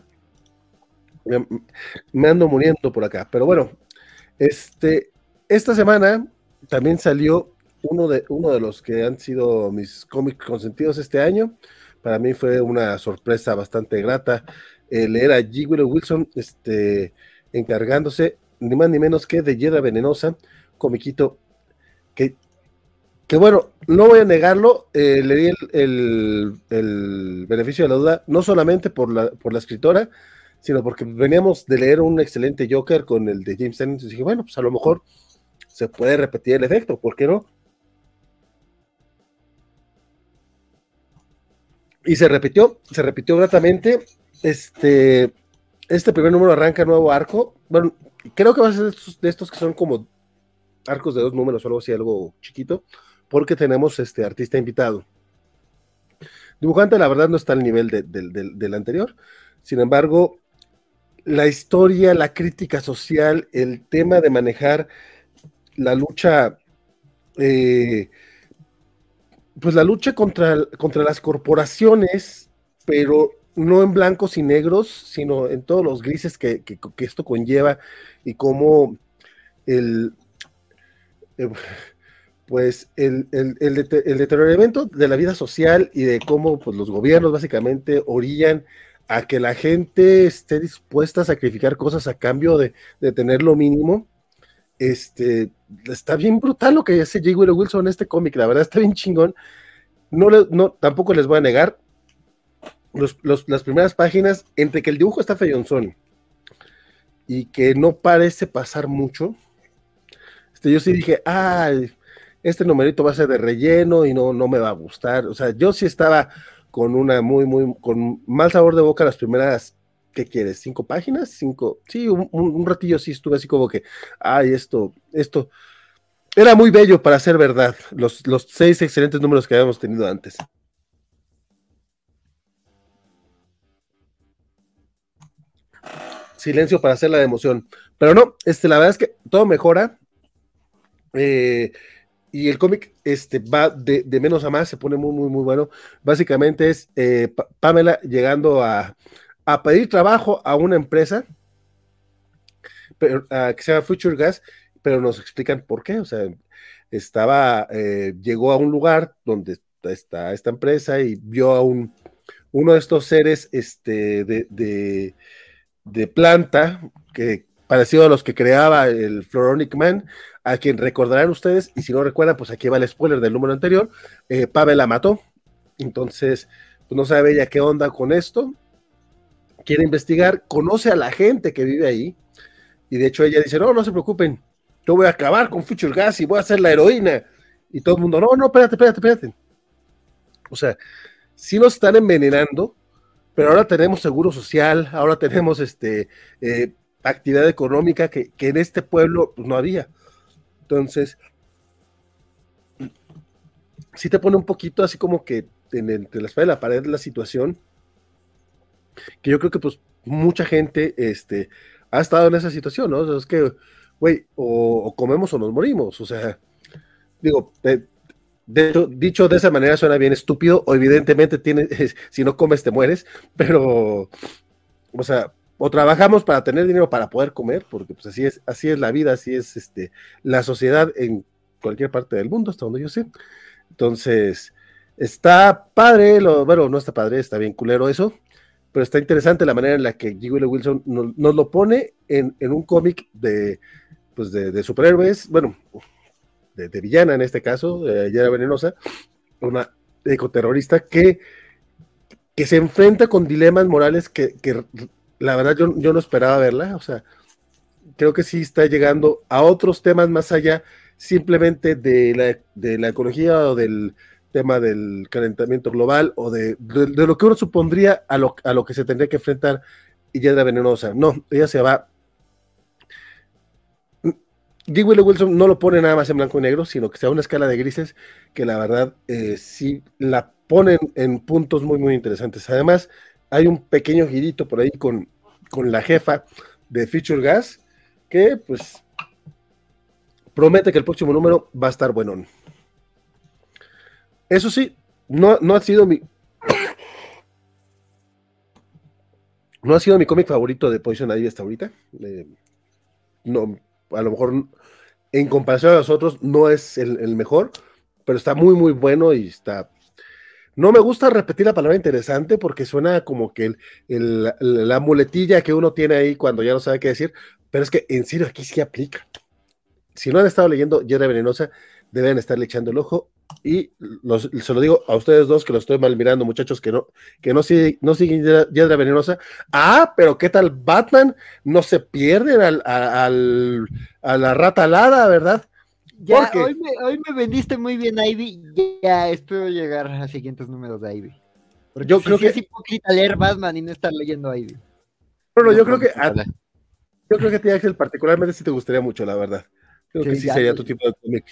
Me, ando muriendo por acá. Pero bueno, este, esta semana también salió uno de, uno de los que han sido mis cómics consentidos este año. Para mí fue una sorpresa bastante grata eh, leer a G. Willow Wilson este, encargándose ni más ni menos que de Hiedra Venenosa, comiquito que que bueno, no voy a negarlo, eh, le di el, beneficio de la duda, no solamente por la, por la escritora, sino porque veníamos de leer un excelente Joker con el de James Tennant, y dije, bueno, pues a lo mejor se puede repetir el efecto, ¿por qué no? Y se repitió, se repitió gratamente. Este, este primer número arranca nuevo arco. Bueno, creo que va a ser de estos, de que son como arcos de dos números o algo así, algo chiquito porque tenemos este artista invitado. Dibujante, la verdad, no está al nivel del anterior. Sin embargo, la historia, la crítica social, el tema de manejar la lucha, eh, pues la lucha contra, contra las corporaciones, pero no en blancos y negros, sino en todos los grises que, esto conlleva y cómo el, eh, pues el, deterioramiento de la vida social y de cómo pues, los gobiernos básicamente orillan a que la gente esté dispuesta a sacrificar cosas a cambio de, tener lo mínimo. Este, está bien brutal lo que hace J. Willow Wilson en este cómic, la verdad está bien chingón. No, no tampoco les voy a negar, las primeras páginas, entre que el dibujo está feyonzón y que no parece pasar mucho, este, yo sí dije, ay, este numerito va a ser de relleno y no, no me va a gustar. O sea, yo sí estaba con una muy, muy, con mal sabor de boca las primeras, ¿qué quieres? ¿Cinco páginas? Cinco, sí, un, ratillo sí estuve así como que, ay, esto, esto, era muy bello para ser verdad, los, los seis excelentes números que habíamos tenido antes. Silencio para hacer la emoción. Pero no, este, la verdad es que todo mejora. Eh, y el cómic este, va de, menos a más, se pone muy, muy, muy bueno. Básicamente es eh, Pamela llegando a, pedir trabajo a una empresa pero, que se llama Future Gas, pero nos explican por qué. O sea, estaba, eh, llegó a un lugar donde está esta empresa y vio a un, uno de estos seres este, de, de, de planta que parecido a los que creaba el Floronic Man, a quien recordarán ustedes, y si no recuerdan, pues aquí va el spoiler del número anterior, eh, Pavel la mató, entonces pues no sabe ella qué onda con esto, quiere investigar, conoce a la gente que vive ahí, y de hecho ella dice, no, no se preocupen, yo voy a acabar con Future Gas y voy a ser la heroína, y todo el mundo, no, no, espérate, espérate, espérate. O sea, si nos están envenenando, pero ahora tenemos seguro social, ahora tenemos este eh, actividad económica que, que, en este pueblo pues, no había. Entonces, sí te pone un poquito así como que entre la espalda y la pared la situación, que yo creo que pues mucha gente este, ha estado en esa situación, ¿no? es que, güey, o, comemos o nos morimos, o sea, digo, De dicho de esa manera suena bien estúpido, o evidentemente tiene, si no comes te mueres, pero, o sea, o trabajamos para tener dinero para poder comer, porque pues así es, así es la vida, así es este, la sociedad en cualquier parte del mundo, hasta donde yo sé. Entonces, está padre, lo, bueno, no está padre, está bien culero eso, pero está interesante la manera en la que G. Wilson nos, lo pone en, un cómic de, pues de, superhéroes, bueno, de, villana en este caso, de Yara Venenosa, una ecoterrorista que, que se enfrenta con dilemas morales que, que la verdad yo, yo, no esperaba verla, o sea, creo que sí está llegando a otros temas más allá simplemente de la, de la ecología o del tema del calentamiento global o de, de, lo que uno supondría a lo, a lo, que se tendría que enfrentar y ya era venenosa. No, ella se va. G. Wilson no lo pone nada más en blanco y negro, sino que sea una escala de grises que la verdad eh, sí la ponen en puntos muy, muy interesantes. Además, hay un pequeño girito por ahí con, con la jefa de Future Gas que pues promete que el próximo número va a estar bueno. Eso sí, no, no ha sido mi. No ha sido mi cómic favorito de Poison Ivy hasta ahorita. Eh, no, a lo mejor en comparación a los otros no es el, mejor, pero está muy, muy bueno y está. No me gusta repetir la palabra interesante porque suena como que el, la muletilla que uno tiene ahí cuando ya no sabe qué decir, pero es que en serio aquí sí aplica. Si no han estado leyendo Hiedra Venenosa, deben estarle echando el ojo. Y se lo digo a ustedes dos que lo estoy mal mirando, muchachos, que no, que no, no siguen Hiedra Venenosa. Ah, pero ¿qué tal Batman? No se pierden al, a la rata alada, ¿verdad? Ya, hoy me, hoy me, vendiste muy bien, Ivy. Ya espero llegar a siguientes números de Ivy. yo creo que es hipócrita leer Batman y no estar leyendo Ivy. Bueno, yo creo que a, yo creo que a ti, Ángel, particularmente sí te gustaría mucho, la verdad. Creo que sí sería tu tipo de cómic.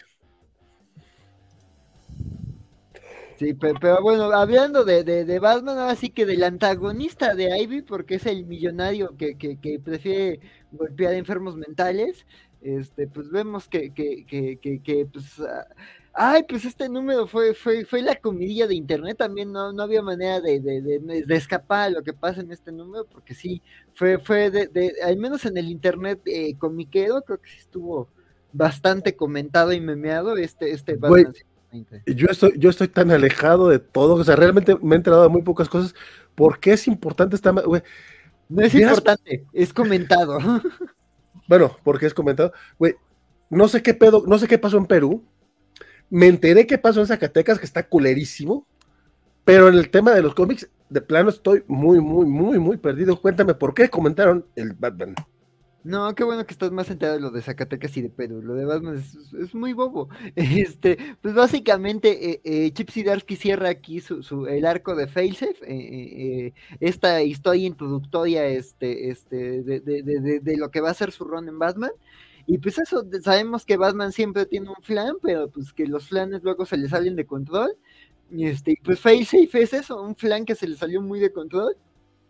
Sí, pero, bueno, hablando de, de, Batman, ahora sí que del antagonista de Ivy, porque es el millonario que, que, que prefiere golpear enfermos mentales, este, pues vemos que, que, que, que pues, ah, ay, pues este número fue, fue, fue la comidilla de internet, también no, no había manera de, de, de, escapar a lo que pasa en este número, porque sí, fue, fue de, al menos en el internet eh, comiquero, creo que sí estuvo bastante comentado y memeado este, este Batman yo estoy, yo estoy tan alejado de todo, o sea, realmente me he enterado de muy pocas cosas. ¿Por qué es importante esta? No es importante, es comentado. Bueno, porque es comentado. Güey, no sé qué pedo, no sé qué pasó en Perú. Me enteré qué pasó en Zacatecas, que está culerísimo. Pero en el tema de los cómics, de plano estoy muy, muy, muy, muy perdido. Cuéntame por qué comentaron el Batman. No, qué bueno que estás más enterado de lo de Zacatecas y de Perú. Lo de Batman es, muy bobo. Este, pues básicamente, eh, eh, cierra aquí su, el arco de Failsafe, eh, eh, esta historia introductoria este, este, de, de, de, de, lo que va a ser su run en Batman. Y pues eso, sabemos que Batman siempre tiene un flan, pero pues que los flanes luego se le salen de control. Este, pues Failsafe es eso, un flan que se le salió muy de control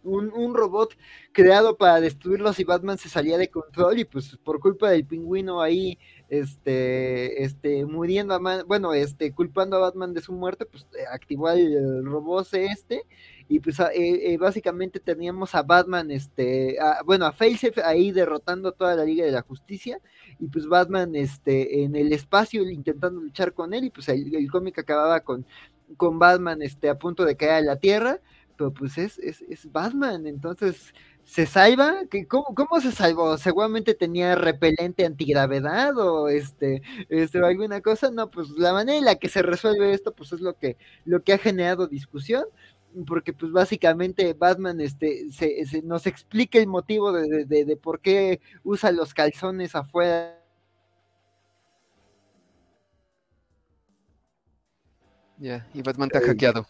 un, robot creado para destruirlos y Batman se salía de control y pues por culpa del pingüino ahí este este muriendo a bueno este culpando a Batman de su muerte pues eh, activó el, robot este y pues eh, eh, básicamente teníamos a Batman este bueno a Faceif ahí derrotando a toda la Liga de la Justicia y pues Batman este en el espacio intentando luchar con él y pues el, el cómic acababa con con Batman este a punto de caer a la Tierra pues es, es, es Batman, entonces se salva, ¿Cómo, ¿Cómo, se salvó? Seguramente tenía repelente antigravedad o este, este alguna cosa, no, pues la manera en la que se resuelve esto, pues es lo que, lo que ha generado discusión, porque pues básicamente Batman este, se nos explica el motivo de, de, de por qué usa los calzones afuera Ya, y Batman está hackeado.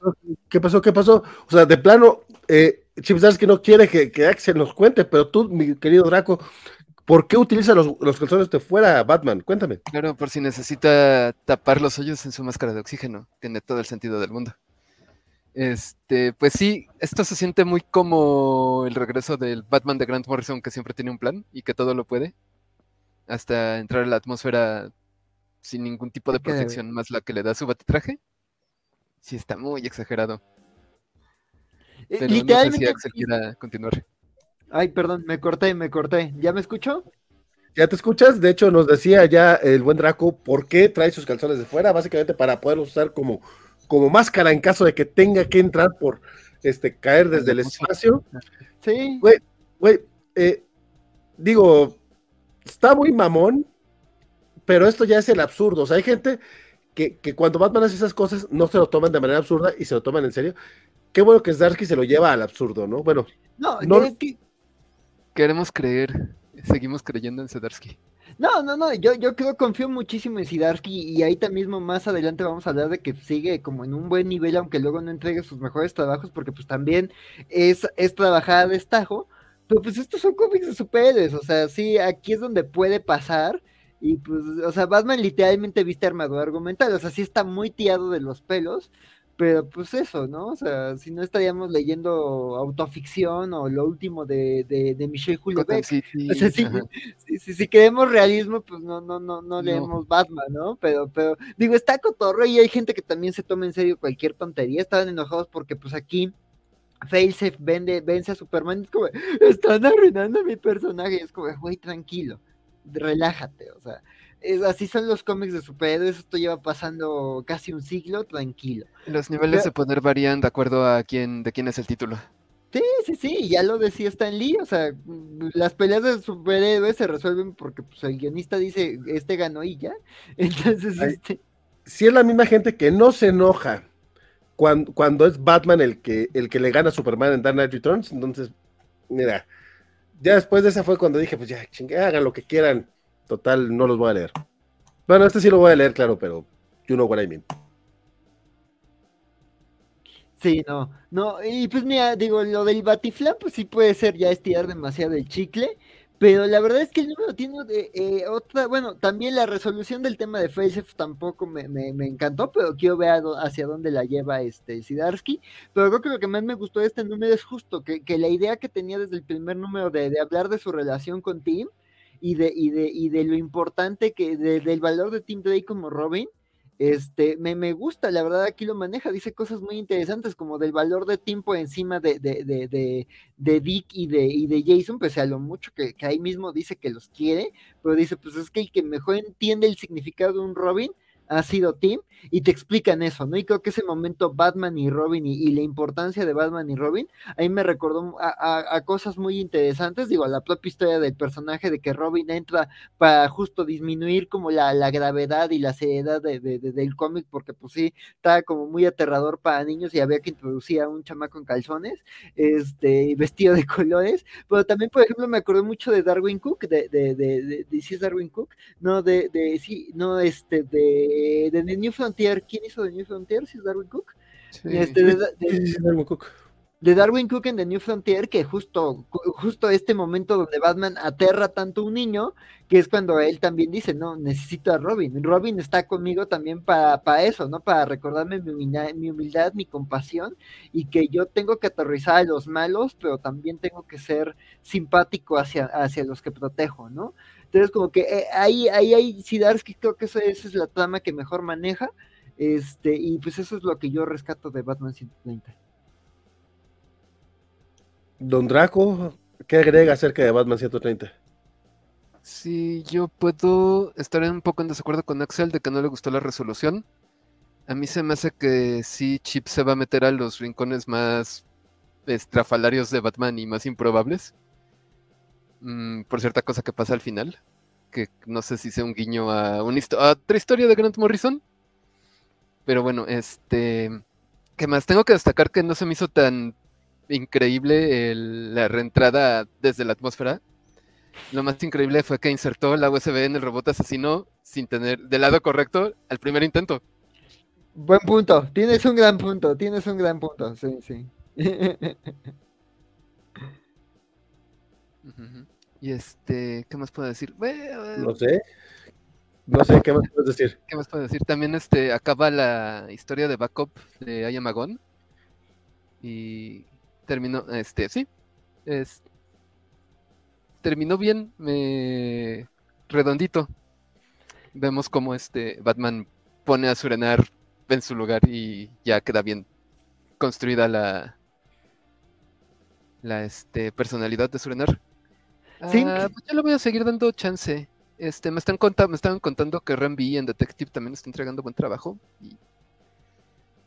¿Qué pasó? ¿Qué pasó? O sea, de plano, eh, que no quiere que, que, Axel nos cuente, pero tú, mi querido Draco, ¿por qué utiliza los, los calzones de fuera Batman? Cuéntame. Claro, por si necesita tapar los hoyos en su máscara de oxígeno. Tiene todo el sentido del mundo. Este, pues sí, esto se siente muy como el regreso del Batman de Grant Morrison, que siempre tiene un plan y que todo lo puede, hasta entrar a la atmósfera sin ningún tipo de protección más la que le da su batitraje. Sí, está muy exagerado. Eh, Pero no sé si Literalmente. Axel quiera continuar. Ay, perdón, me corté, me corté. ¿Ya me escuchó? ¿Ya te escuchas? De hecho, nos decía ya el buen Draco por qué trae sus calzones de fuera, básicamente para poderlos usar como, como máscara en caso de que tenga que entrar por este caer desde el espacio. Sí. Güey, eh, digo, está muy mamón, pero esto ya es el absurdo. O sea, hay gente que, que cuando Batman hace esas cosas no se lo toman de manera absurda y se lo toman en serio. Qué bueno que Zdarsky se lo lleva al absurdo, ¿no? Bueno, No, No- es que- Queremos creer, seguimos creyendo en Sedarsky. no, no, no, yo, yo creo, confío muchísimo en Sidarsky y ahí también mismo más adelante vamos a hablar de que sigue como en un buen nivel, aunque luego no entregue sus mejores trabajos, porque pues también es, es trabajar a destajo, pero pues estos son cómics de superhéroes, o sea, sí, aquí es donde puede pasar. Y pues, o sea, Batman literalmente viste armadura argumental, o sea, sí está muy tirado de los pelos, pero pues eso, ¿no? O sea, si no estaríamos leyendo autoficción o lo último de, de, de Michel Houellebecq. O sea, sí, ajá. si, si, si queremos realismo, pues no, no, no, no No. leemos Batman, ¿no? Pero, pero, digo, está cotorro y hay gente que también se toma en serio cualquier tontería. Estaban enojados porque, pues aquí, Failsafe vende, vence a Superman. Es como, están arruinando a mi personaje. Y es como, güey, tranquilo, relájate. O sea, es, así son los cómics de superhéroes. Esto lleva pasando casi un siglo, tranquilo. Los niveles Pero- de poder varían de acuerdo a quién, de quién es el título. Sí, sí, sí, ya lo decía Stan Lee, o sea, las peleas de superhéroes se resuelven porque pues, el guionista dice, este ganó y ya. Entonces, Ay. este, si es la misma gente que no se enoja cuando, cuando es Batman el que, el que le gana a Superman en Dark Knight Returns, entonces, mira, ya después de esa fue cuando dije, pues ya, chingue, hagan lo que quieran, total, no los voy a leer. Bueno, este sí lo voy a leer, claro, pero you know what I mean. sí, no, no, y pues mira, digo, lo del Batiflan, pues sí puede ser ya estirar demasiado el chicle, pero la verdad es que el número tiene de, eh, otra, bueno, también la resolución del tema de Faceoff tampoco me, me, encantó, pero quiero ver hacia dónde la lleva este Sidarsky, pero creo que lo que más me gustó de este número es justo que, que la idea que tenía desde el primer número de, de hablar de su relación con Tim y de, y de, y de lo importante que, de- del valor de Tim Drake como Robin, este, me, me gusta, la verdad aquí lo maneja, dice cosas muy interesantes como del valor de Tim por encima de, de, de, de, de Dick y de, y de Jason, pese a lo mucho que, que ahí mismo dice que los quiere, pero dice, pues es que el que mejor entiende el significado de un Robin ha sido Tim, y te explican eso, ¿no? Y creo que ese momento Batman y Robin y, la importancia de Batman y Robin, ahí me recordó a, cosas muy interesantes, digo, a la propia historia del personaje de que Robin entra para justo disminuir como la, gravedad y la seriedad de- de- de- del cómic, porque pues sí, estaba como muy aterrador para niños y había que introducir a un chamaco en calzones, este, y vestido de colores, pero también, por ejemplo, me acordé mucho de Darwin Cook, de, de, de, de, de- sí es Darwin Cook, no, de, de, sí, no, este, de, de The New Frontier, ¿quién hizo The New Frontier? ¿Sí es Darwin Cook? Sí. Este, de, de- Darwin Cook. de Darwin Cook en The New Frontier, que justo, ju- justo este momento donde Batman aterra tanto a un niño, que es cuando él también dice, no, necesito a Robin. Robin está conmigo también para, para eso, ¿no? Para recordarme mi humildad, mi humildad, mi compasión, y que yo tengo que aterrizar a los malos, pero también tengo que ser simpático hacia, hacia los que protejo, ¿no? Entonces, como que eh, ahí, ahí hay Sidarsky, creo que esa, esa es la trama que mejor maneja, este, y pues eso es lo que yo rescato de Batman 130. Don Draco, ¿qué agrega acerca de Batman 130? Sí, yo puedo estar un poco en desacuerdo con Axel de que no le gustó la resolución. A mí se me hace que sí, Chip se va a meter a los rincones más estrafalarios de Batman y más improbables. Mm, por cierta cosa que pasa al final. Que no sé si sea un guiño a, una histo- a otra historia de Grant Morrison. Pero bueno, este. ¿Qué más? Tengo que destacar que no se me hizo tan increíble el- la reentrada desde la atmósfera. Lo más increíble fue que insertó la USB en el robot asesino sin tener del lado correcto al primer intento. Buen punto, tienes un gran punto, tienes un gran punto, sí, sí. Ujú. Y este, ¿qué más puedo decir? Bueno, No sé. No sé, ¿qué más puedes decir? ¿Qué más puedo decir? También este acaba la historia de backup de Ayamagon. Y terminó, este, sí. Es, terminó bien, me redondito. vemos cómo este Batman pone a Surenar en su lugar y ya queda bien construida la la este, personalidad de Surenar. Sí. Pues yo le voy a seguir dando chance. Este, me están contando, me estaban contando que Rambi en Detective también está entregando buen trabajo. Y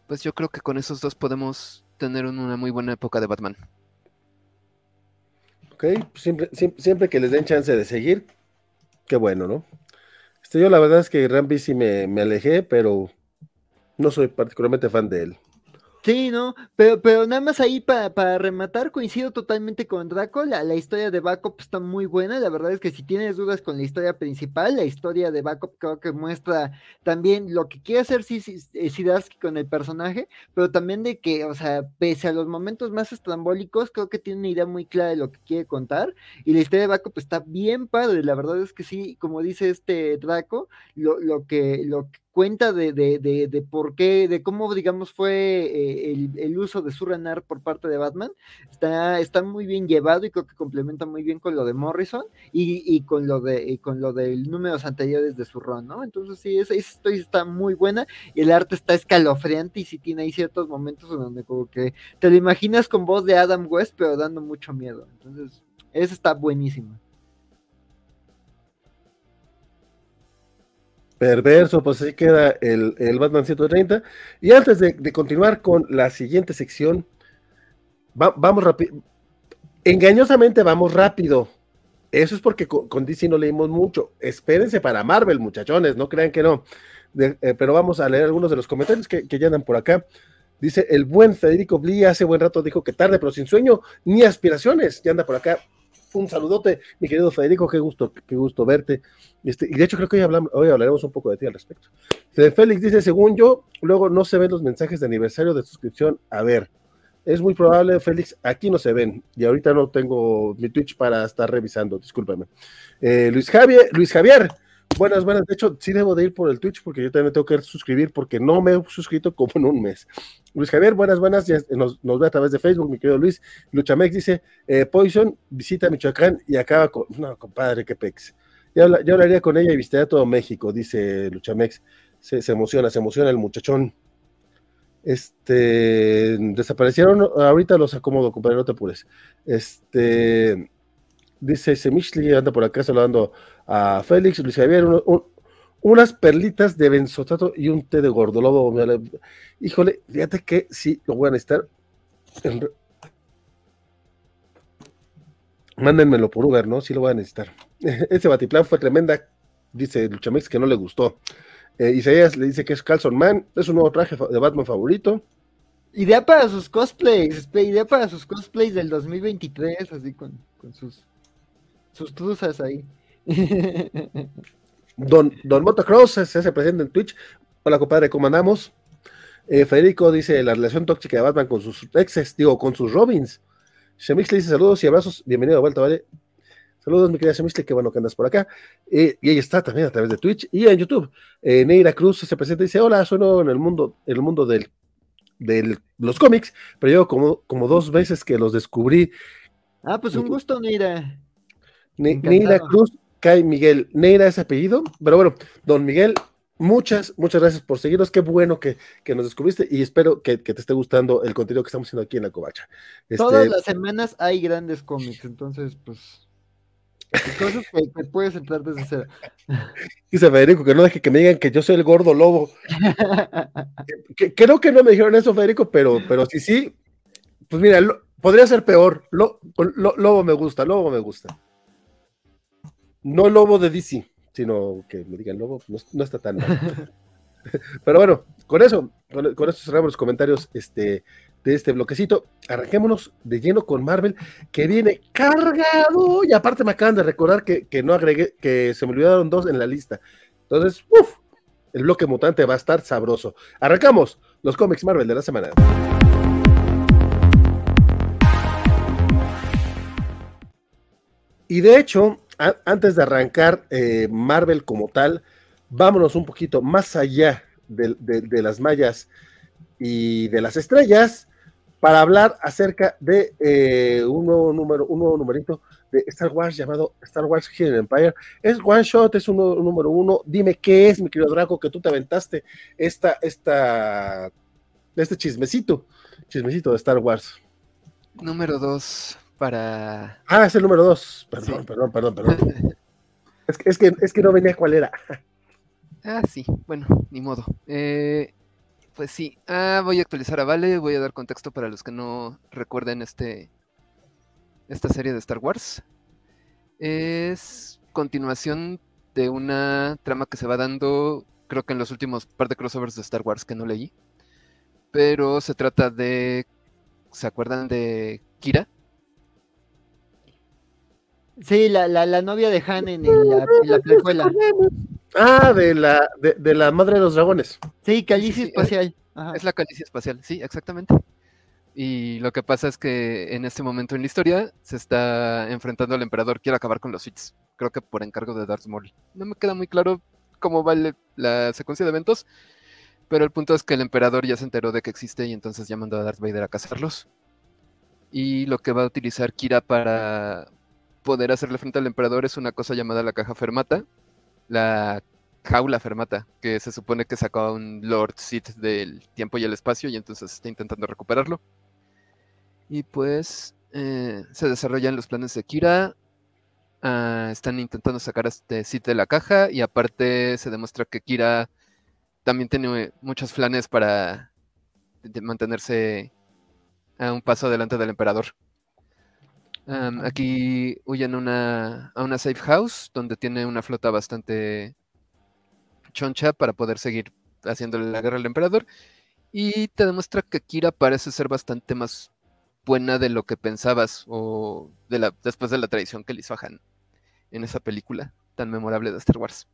pues yo creo que con esos dos podemos tener un- una muy buena época de Batman. Ok, siempre, siempre, siempre que les den chance de seguir, qué bueno, ¿no? Este, yo la verdad es que Rambi sí me, me alejé, pero no soy particularmente fan de él. Sí, no, pero, pero nada más ahí para, para rematar, coincido totalmente con Draco, la, la historia de Backup está muy buena, la verdad es que si tienes dudas con la historia principal, la historia de Backup creo que muestra también lo que quiere hacer eh, Zdarsky con el personaje, pero también de que, o sea, pese a los momentos más estrambólicos, creo que tiene una idea muy clara de lo que quiere contar, y la historia de Backup está bien padre, la verdad es que sí, como dice este Draco, lo, lo que, lo que cuenta de, de, de, de, por qué, de cómo, digamos, fue eh, el, el, uso de Suranar por parte de Batman, está, está muy bien llevado y creo que complementa muy bien con lo de Morrison y, y con lo de y con lo de números anteriores de su run, ¿no? Entonces sí, esa historia está muy buena y el arte está escalofriante y sí tiene ahí ciertos momentos en donde como que te lo imaginas con voz de Adam West, pero dando mucho miedo. Entonces, esa está buenísima. Perverso, pues así queda el, Batman 130. Y antes de, continuar con la siguiente sección, va, vamos rápido. Engañosamente vamos rápido. Eso es porque con, DC no leímos mucho. Espérense para Marvel, muchachones, no crean que no. Eh, pero vamos a leer algunos de los comentarios que, que ya andan por acá. Dice el buen Federico Bli hace buen rato dijo que tarde, pero sin sueño ni aspiraciones. Ya anda por acá un saludote, mi querido Federico, qué gusto, qué gusto verte. Este, y de hecho creo que hoy, hablaremos un poco de ti al respecto. Félix dice, según yo, luego no se ven los mensajes de aniversario de suscripción. A ver, es muy probable, Félix, aquí no se ven. Y ahorita no tengo mi Twitch para estar revisando, discúlpame. Eh, Luis Javier, Luis Javier, buenas, buenas. De hecho, sí debo de ir por el Twitch porque yo también tengo que suscribir porque no me he suscrito como en un mes. Luis Javier, buenas, buenas. Ya nos, nos, ve a través de Facebook, mi querido Luis. Luchamex dice: eh, Poison visita Michoacán y acaba con. No, compadre, qué pex. Yo, yo hablaría con ella y visitaría todo México, dice Luchamex. Se, se, emociona, se emociona el muchachón. Este. Desaparecieron. Ahorita los acomodo, compadre, no te apures. Este. Dice Semichli, anda por acá saludando a Félix, Luis Javier, un, un, unas perlitas de benzotato y un té de gordolobo. Híjole, fíjate que sí lo voy a necesitar. Mándenmelo por Uber, ¿no? Sí lo voy a necesitar. Ese batiplán fue tremenda, dice Luchamex, que no le gustó. Eh, Isaías le dice que es Carlson Man, es un nuevo traje de Batman favorito. Idea para sus cosplays, idea para sus cosplays del 2023, así con, con sus, sus truzas ahí. Don, Don Motocross se hace presente en Twitch. Hola, compadre, ¿cómo andamos? Eh, Federico dice la relación tóxica de Batman con sus exes, digo, con sus Robins. Shemix le dice saludos y abrazos, bienvenido de vuelta, ¿vale? Saludos, mi querida Shemix, qué bueno que andas por acá. Eh, y ella está también a través de Twitch y en YouTube. Eh, Neira Cruz se presenta y dice: Hola, soy nuevo en el mundo, en el mundo del, de los cómics, pero yo como, como dos veces que los descubrí. Ah, pues un gusto, Neira. Ne Neira Cruz, Kai Miguel. Neira es apellido, pero bueno, don Miguel, muchas, muchas gracias por seguirnos. Qué bueno que, que nos descubriste y espero que, que, te esté gustando el contenido que estamos haciendo aquí en la Covacha. Este... Todas las semanas hay grandes cómics, entonces, pues. Cosas que, que, puedes entrar desde cero. Dice Federico que no deje que me digan que yo soy el gordo lobo. que, creo que no me dijeron eso, Federico, pero, pero sí, sí. Pues mira, lo, podría ser peor. Lo, lo, lobo me gusta, lobo me gusta. No lobo de DC, sino que me digan lobo, no, no está tan mal. Pero bueno, con eso, con, con, eso cerramos los comentarios este, de este bloquecito. Arranquémonos de lleno con Marvel, que viene cargado. Y aparte me acaban de recordar que, que no agregué, que se me olvidaron dos en la lista. Entonces, uff, el bloque mutante va a estar sabroso. Arrancamos los cómics Marvel de la semana. Y de hecho, antes de arrancar eh, Marvel como tal, vámonos un poquito más allá de, las mallas y de las estrellas, para hablar acerca de eh, un nuevo número, un nuevo numerito de Star Wars llamado Star Wars Hidden Empire. Es one shot, es un, número uno. Dime qué es, mi querido Draco, que tú te aventaste esta, esta, este chismecito, chismecito de Star Wars. Número dos para. Ah, es el número dos. Perdón, perdón, perdón, perdón. es, que, es, que, es que no venía cuál era. ah, sí, bueno, ni modo. Eh, pues sí, ah, voy a actualizar a Vale, voy a dar contexto para los que no recuerden este esta serie de Star Wars. Es continuación de una trama que se va dando, creo que en los últimos par de crossovers de Star Wars que no leí. Pero se trata de. ¿Se acuerdan de Kira? Sí, la, la, novia de Han en, la, en Ah, de la, de, la madre de los dragones. Sí, calicia espacial. Es la calicia espacial, sí, exactamente. Y lo que pasa es que en este momento en la historia se está enfrentando al emperador, quiere acabar con los Sith. Creo que por encargo de Darth Maul. No me queda muy claro cómo va la secuencia de eventos, pero el punto es que el emperador ya se enteró de que existe y entonces ya mandó a Darth Vader a cazarlos. Y lo que va a utilizar Kira para poder hacerle frente al emperador es una cosa llamada la caja fermata, la jaula fermata, que se supone que sacó a un Lord Sith del tiempo y el espacio y entonces está intentando recuperarlo. Y pues eh, se desarrollan los planes de Kira. Ah, están intentando sacar a este Sith de la caja y aparte se demuestra que Kira también tiene muchos planes para mantenerse a un paso adelante del emperador aquí huyen una, a una safe house donde tiene una flota bastante choncha para poder seguir haciéndole la guerra al emperador. Y te demuestra que Kira parece ser bastante más buena de lo que pensabas o de la, después de la traición que le hizo a Han en esa película tan memorable de Star Wars.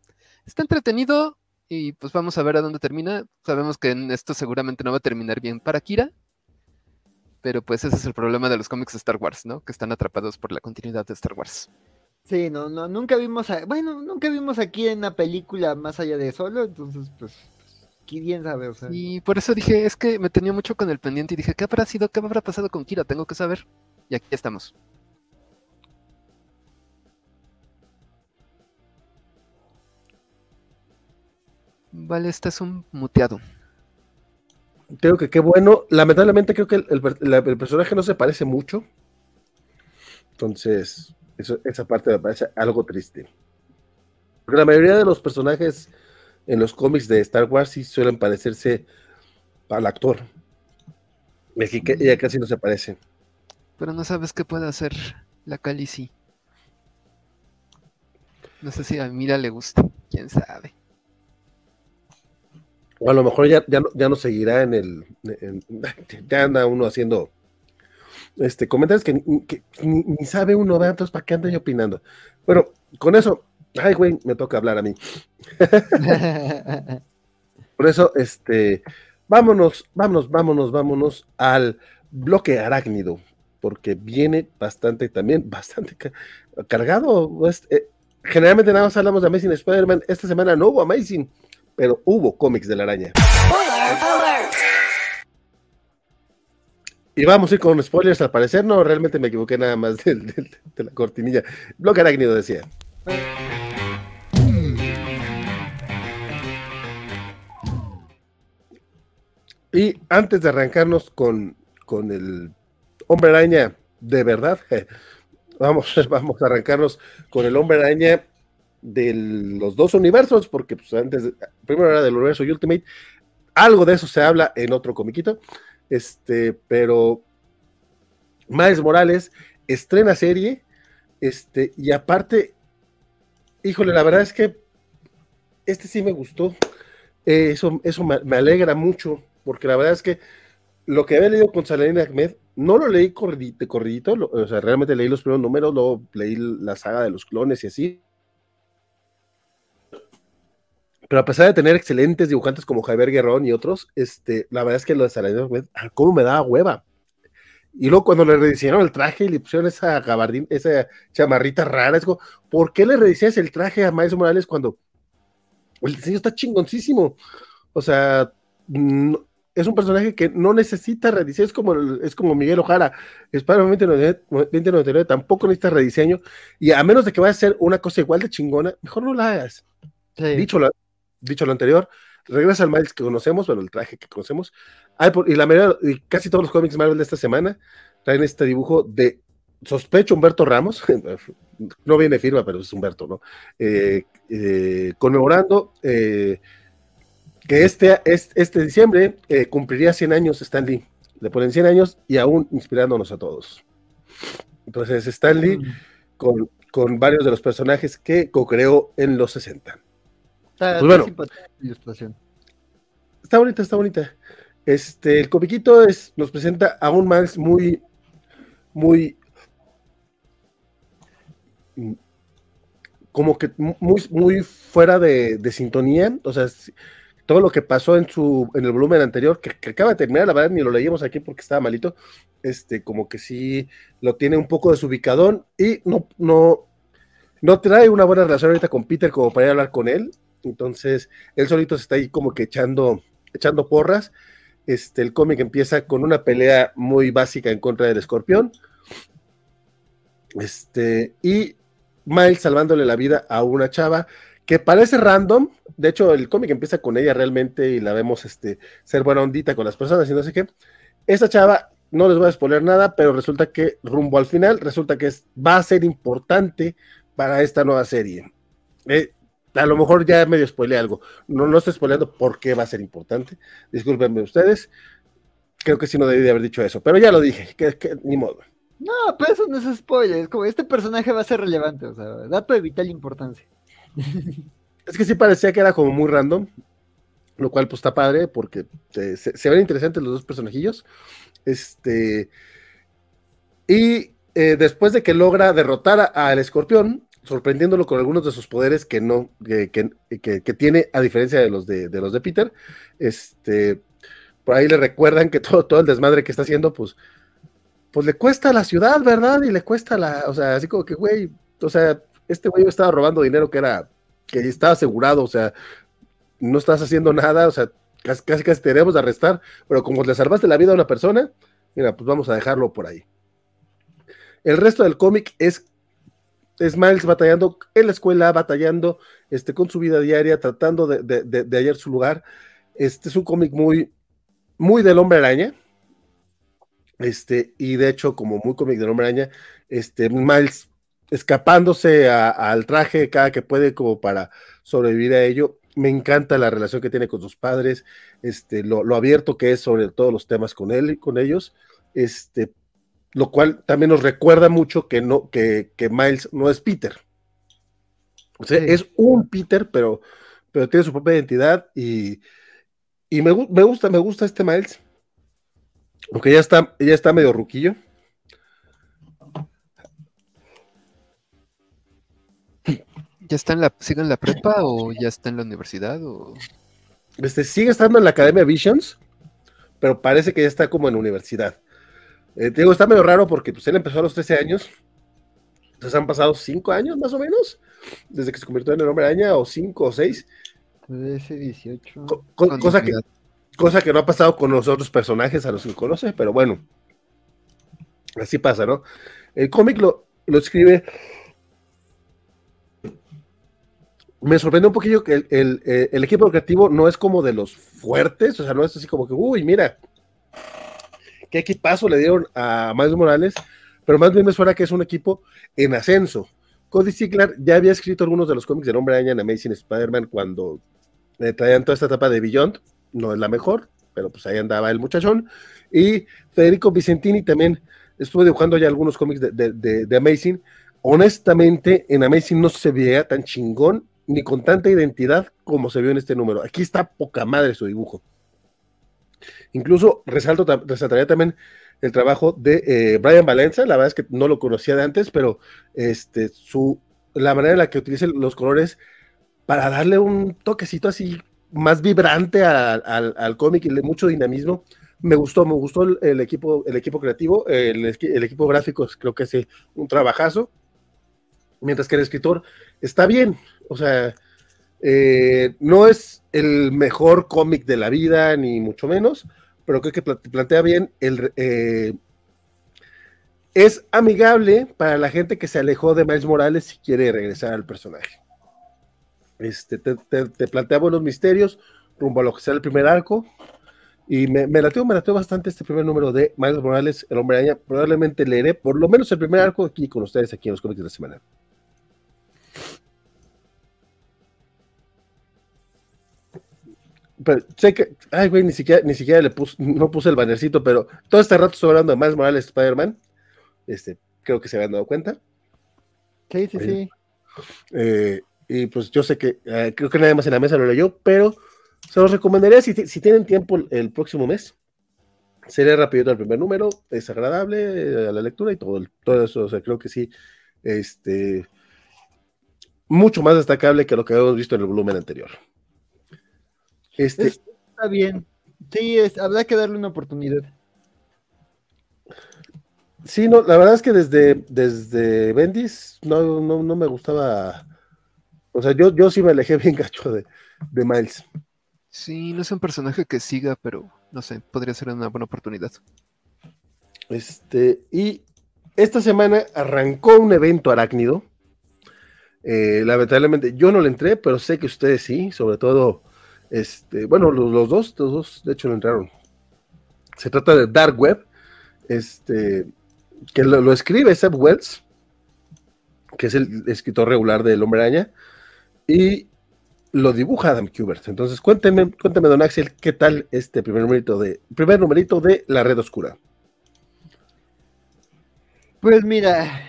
Está entretenido y pues vamos a ver a dónde termina. Sabemos que esto seguramente no va a terminar bien para Kira, pero pues ese es el problema de los cómics de Star Wars, ¿no? Que están atrapados por la continuidad de Star Wars. Sí, no, no, nunca vimos, a, bueno, nunca vimos aquí en la película más allá de solo, entonces pues, quién sabe, o sea. Y por eso dije, es que me tenía mucho con el pendiente y dije, ¿qué habrá sido, qué habrá pasado con Kira? Tengo que saber. Y aquí estamos. Vale, este es un muteado creo que qué bueno. Lamentablemente creo que el, personaje no se parece mucho. Entonces, esa parte me parece algo triste. Porque la mayoría de los personajes en los cómics de Star Wars sí suelen parecerse al actor. Aquí ya casi no se parece. Pero no sabes qué puede hacer la Cali No sé si a Mira le gusta, quién sabe. O a lo mejor ya, ya, no, seguirá en el. ya anda uno haciendo este, comentarios que, ni, sabe uno, ¿verdad? entonces ¿para qué anda yo opinando? Bueno, con eso, ay, güey, me toca hablar a mí. Por eso, este, vámonos, vámonos, vámonos, vámonos al bloque arácnido, porque viene bastante también, bastante cargado. Pues, eh, generalmente nada más hablamos de Amazing Spider-Man, esta semana no hubo Amazing pero hubo cómics de la araña. Y vamos a ir con spoilers al parecer, no, realmente me equivoqué nada más de, la cortinilla. Bloque arácnido decía. Y antes de arrancarnos con, con el hombre araña de verdad, vamos, vamos a arrancarnos con el hombre araña de los dos universos, porque pues, antes, primero era del universo Ultimate, algo de eso se habla en otro comiquito, este, pero Miles Morales estrena serie, este, y aparte, híjole, la verdad es que este sí me gustó, eh, eso, eso me, alegra mucho, porque la verdad es que lo que había leído con Saladin Ahmed, no lo leí de corridito, o sea, realmente leí los primeros números, luego leí la saga de los clones y así, pero a pesar de tener excelentes dibujantes como Javier Guerrón y otros, este, la verdad es que lo de Saladino, ah, ¿cómo me daba hueva? Y luego cuando le rediseñaron el traje y le pusieron esa gabardín, esa chamarrita rara, es como, ¿por qué le rediseñas el traje a Miles Morales cuando el diseño está chingoncísimo? O sea, es un personaje que no necesita rediseño, es como, es como Miguel Ojara, Spider-Man 2099 tampoco necesita rediseño, y a menos de que vaya a ser una cosa igual de chingona, mejor no la hagas. Dicho, dicho lo anterior, regresa al Miles que conocemos, bueno, el traje que conocemos, y la mayoría, y casi todos los cómics Marvel de esta semana traen este dibujo de sospecho Humberto Ramos, no viene firma, pero es Humberto, ¿no? Eh, eh, conmemorando eh, que este, este, diciembre cumpliría 100 años Stanley. Le ponen 100 años y aún inspirándonos a todos. Entonces, Stanley mm. con, con, varios de los personajes que co-creó en los 60. Está, pues está bonita, está bonita. Este, el comiquito es, nos presenta a un Miles muy, muy como que muy, muy fuera de, sintonía, o sea, todo lo que pasó en su en el volumen anterior, que, acaba de terminar, la verdad ni lo leímos aquí porque estaba malito, este, como que sí lo tiene un poco desubicadón y no, no, no trae una buena relación ahorita con Peter como para ir a hablar con él, entonces él solito se está ahí como que echando, echando porras, este, el cómic empieza con una pelea muy básica en contra del escorpión, este, y Miles salvándole la vida a una chava que parece random. De hecho, el cómic empieza con ella realmente y la vemos este, ser buena ondita con las personas y no sé qué. Esta chava, no les voy a spoiler nada, pero resulta que rumbo al final, resulta que va a ser importante para esta nueva serie. Eh, a lo mejor ya medio spoileé algo. No, no estoy spoileando por qué va a ser importante. Discúlpenme ustedes. Creo que sí no debí de haber dicho eso, pero ya lo dije, que, que ni modo. No, pero eso no es spoiler. Es como este personaje va a ser relevante, o sea, dato de vital importancia. Es que sí parecía que era como muy random, lo cual pues está padre porque se, ven interesantes los dos personajillos. Este. Y eh, después de que logra derrotar al escorpión, sorprendiéndolo con algunos de sus poderes que no, que, que, tiene, a diferencia de los de, de, los de Peter, este, por ahí le recuerdan que todo, todo el desmadre que está haciendo, pues pues le cuesta a la ciudad, ¿verdad? Y le cuesta la, o sea, así como que, güey, o sea, este güey estaba robando dinero que era, que estaba asegurado, o sea, no estás haciendo nada, o sea, casi casi, casi te debemos de arrestar, pero como le salvaste la vida a una persona, mira, pues vamos a dejarlo por ahí. El resto del cómic es, es Miles batallando en la escuela, batallando este, con su vida diaria, tratando de, de, de hallar su lugar. Este es un cómic muy, muy del hombre araña, este, y de hecho, como muy cómic de Hombre Araña, este, Miles escapándose al traje cada que puede como para sobrevivir a ello. Me encanta la relación que tiene con sus padres, este, lo, abierto que es sobre todos los temas con él y con ellos, este, lo cual también nos recuerda mucho que, no, que, Miles no es Peter. O sea, es un Peter, pero, pero tiene su propia identidad y, y me, me, gusta, me gusta este Miles aunque ya está, ya está medio ruquillo. ¿Ya está en la, sigue en la prepa o ya está en la universidad? O... Este, sigue estando en la Academia Visions, pero parece que ya está como en universidad. Eh, te digo, está medio raro porque pues, él empezó a los 13 años. Entonces han pasado 5 años más o menos, desde que se convirtió en el hombre araña, o 5 o 6. 18. cosa que, cosa que no ha pasado con los otros personajes a los que conoce, pero bueno, así pasa, ¿no? El cómic lo, lo escribe. Me sorprende un poquillo que el, equipo creativo no es como de los fuertes, o sea, no es así como que, uy, mira, qué equipazo le dieron a Miles Morales, pero más bien me suena que es un equipo en ascenso. Cody Ziegler ya había escrito algunos de los cómics del Hombre Araña en Amazing Spider-Man cuando le traían toda esta etapa de Beyond, no es la mejor, pero pues ahí andaba el muchachón. Y Federico Vicentini también estuve dibujando ya algunos cómics de, Amazing. Honestamente, en Amazing no se veía tan chingón ni con tanta identidad como se vio en este número. Aquí está poca madre su dibujo. Incluso resalto, resaltaría también el trabajo de eh, Brian Valenza, la verdad es que no lo conocía de antes, pero este, su, la manera en la que utiliza los colores para darle un toquecito así más vibrante al cómic y mucho dinamismo. Me gustó, me gustó el, equipo, el equipo creativo, el, equipo gráfico creo que es un trabajazo, mientras que el escritor está bien, o sea, Eh, no es el mejor cómic de la vida, ni mucho menos, pero creo que plantea bien el... Eh, es amigable para la gente que se alejó de Miles Morales y quiere regresar al personaje. Este, te, te, plantea buenos misterios rumbo a lo que sea el primer arco. Y me, me lateó, me lateó bastante este primer número de Miles Morales, el hombre araña. Probablemente leeré por lo menos el primer arco aquí con ustedes, aquí en los cómics de la semana. Pero sé que, ay, güey, ni siquiera, ni siquiera le puse, no puse el bannercito, pero todo este rato estoy hablando de Miles Morales Spider-Man. Este, creo que se habían dado cuenta. Sí, sí, sí. Eh, y pues yo sé que, eh, creo que nadie más en la mesa lo leyó, pero se los recomendaría si, si tienen tiempo el, próximo mes. Sería rápido el primer número, es agradable eh, a la lectura y todo, todo eso, o sea, creo que sí, este, mucho más destacable que lo que habíamos visto en el volumen anterior. Este, Está bien. Sí, es, habrá que darle una oportunidad. Sí, no, la verdad es que desde, desde Bendis no, no, me gustaba. O sea, yo, yo sí me alejé bien gacho de, de Miles. Sí, no es un personaje que siga, pero no sé, podría ser una buena oportunidad. Este, y esta semana arrancó un evento arácnido. Eh, lamentablemente yo no le entré, pero sé que ustedes sí, sobre todo este, bueno, los, dos, los dos, de hecho, lo entraron. Se trata de Dark Web, este, que lo, escribe Seb Wells, que es el escritor regular del Hombre Araña, y lo dibuja Adam Kubert. Entonces, cuénteme, cuénteme, don Axel, ¿qué tal este primer numerito de, primer numerito de La Red Oscura? Pues mira,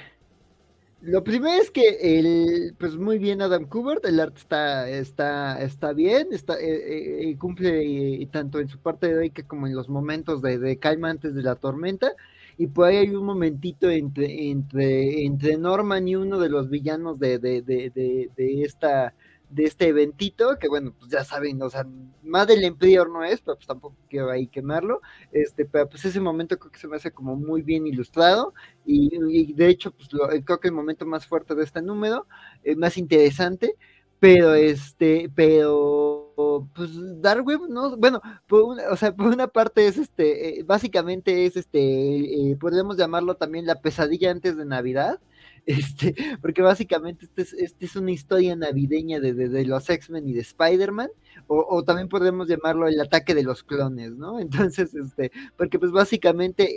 lo primero es que el, pues muy bien Adam Kubert, el arte está, está, está bien, está, eh, eh, eh, cumple tanto en su parte heroica como en los momentos de, de, calma antes de la tormenta. Y por ahí hay un momentito entre, entre, entre Norman y uno de los villanos de, de, de esta de este eventito, que bueno, pues ya saben, o sea, más del Emperor no es, pero pues tampoco quiero ahí quemarlo, este, pero pues ese momento creo que se me hace como muy bien ilustrado, y, de hecho, pues creo que el momento más fuerte de este número, es más interesante, pero este, pero pues Darwin, no, bueno, o sea, por una parte es este, eh, básicamente es este, eh, podemos llamarlo también la pesadilla antes de Navidad, este, porque básicamente esta es, este es una historia navideña de, de, los X-Men y de Spider-Man, o, también podemos llamarlo el ataque de los clones, ¿no? Entonces, este, porque pues básicamente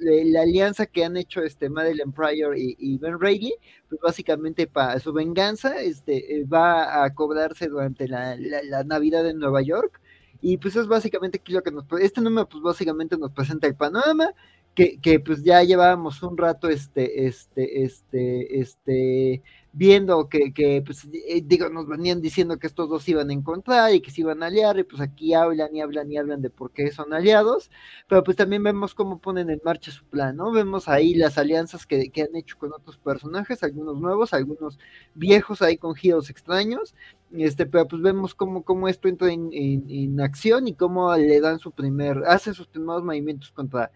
la alianza que han hecho este Madeleine Pryor y, Ben Reilly, pues básicamente para su venganza, este, eh, va a cobrarse durante la, la, Navidad en Nueva York, y pues es básicamente aquí lo que nos, este número pues básicamente nos presenta el panorama, que, pues ya llevábamos un rato este, este, este, este, viendo que, que, pues eh, digo, nos venían diciendo que estos dos iban a encontrar y que se iban a aliar, y pues aquí hablan y hablan y hablan de por qué son aliados, pero pues también vemos cómo ponen en marcha su plan, ¿no? Vemos ahí las alianzas que, que han hecho con otros personajes, algunos nuevos, algunos viejos ahí con giros extraños, este, pero pues vemos cómo, cómo esto entra en, en, en acción y cómo le dan su primer, hacen sus primeros movimientos contra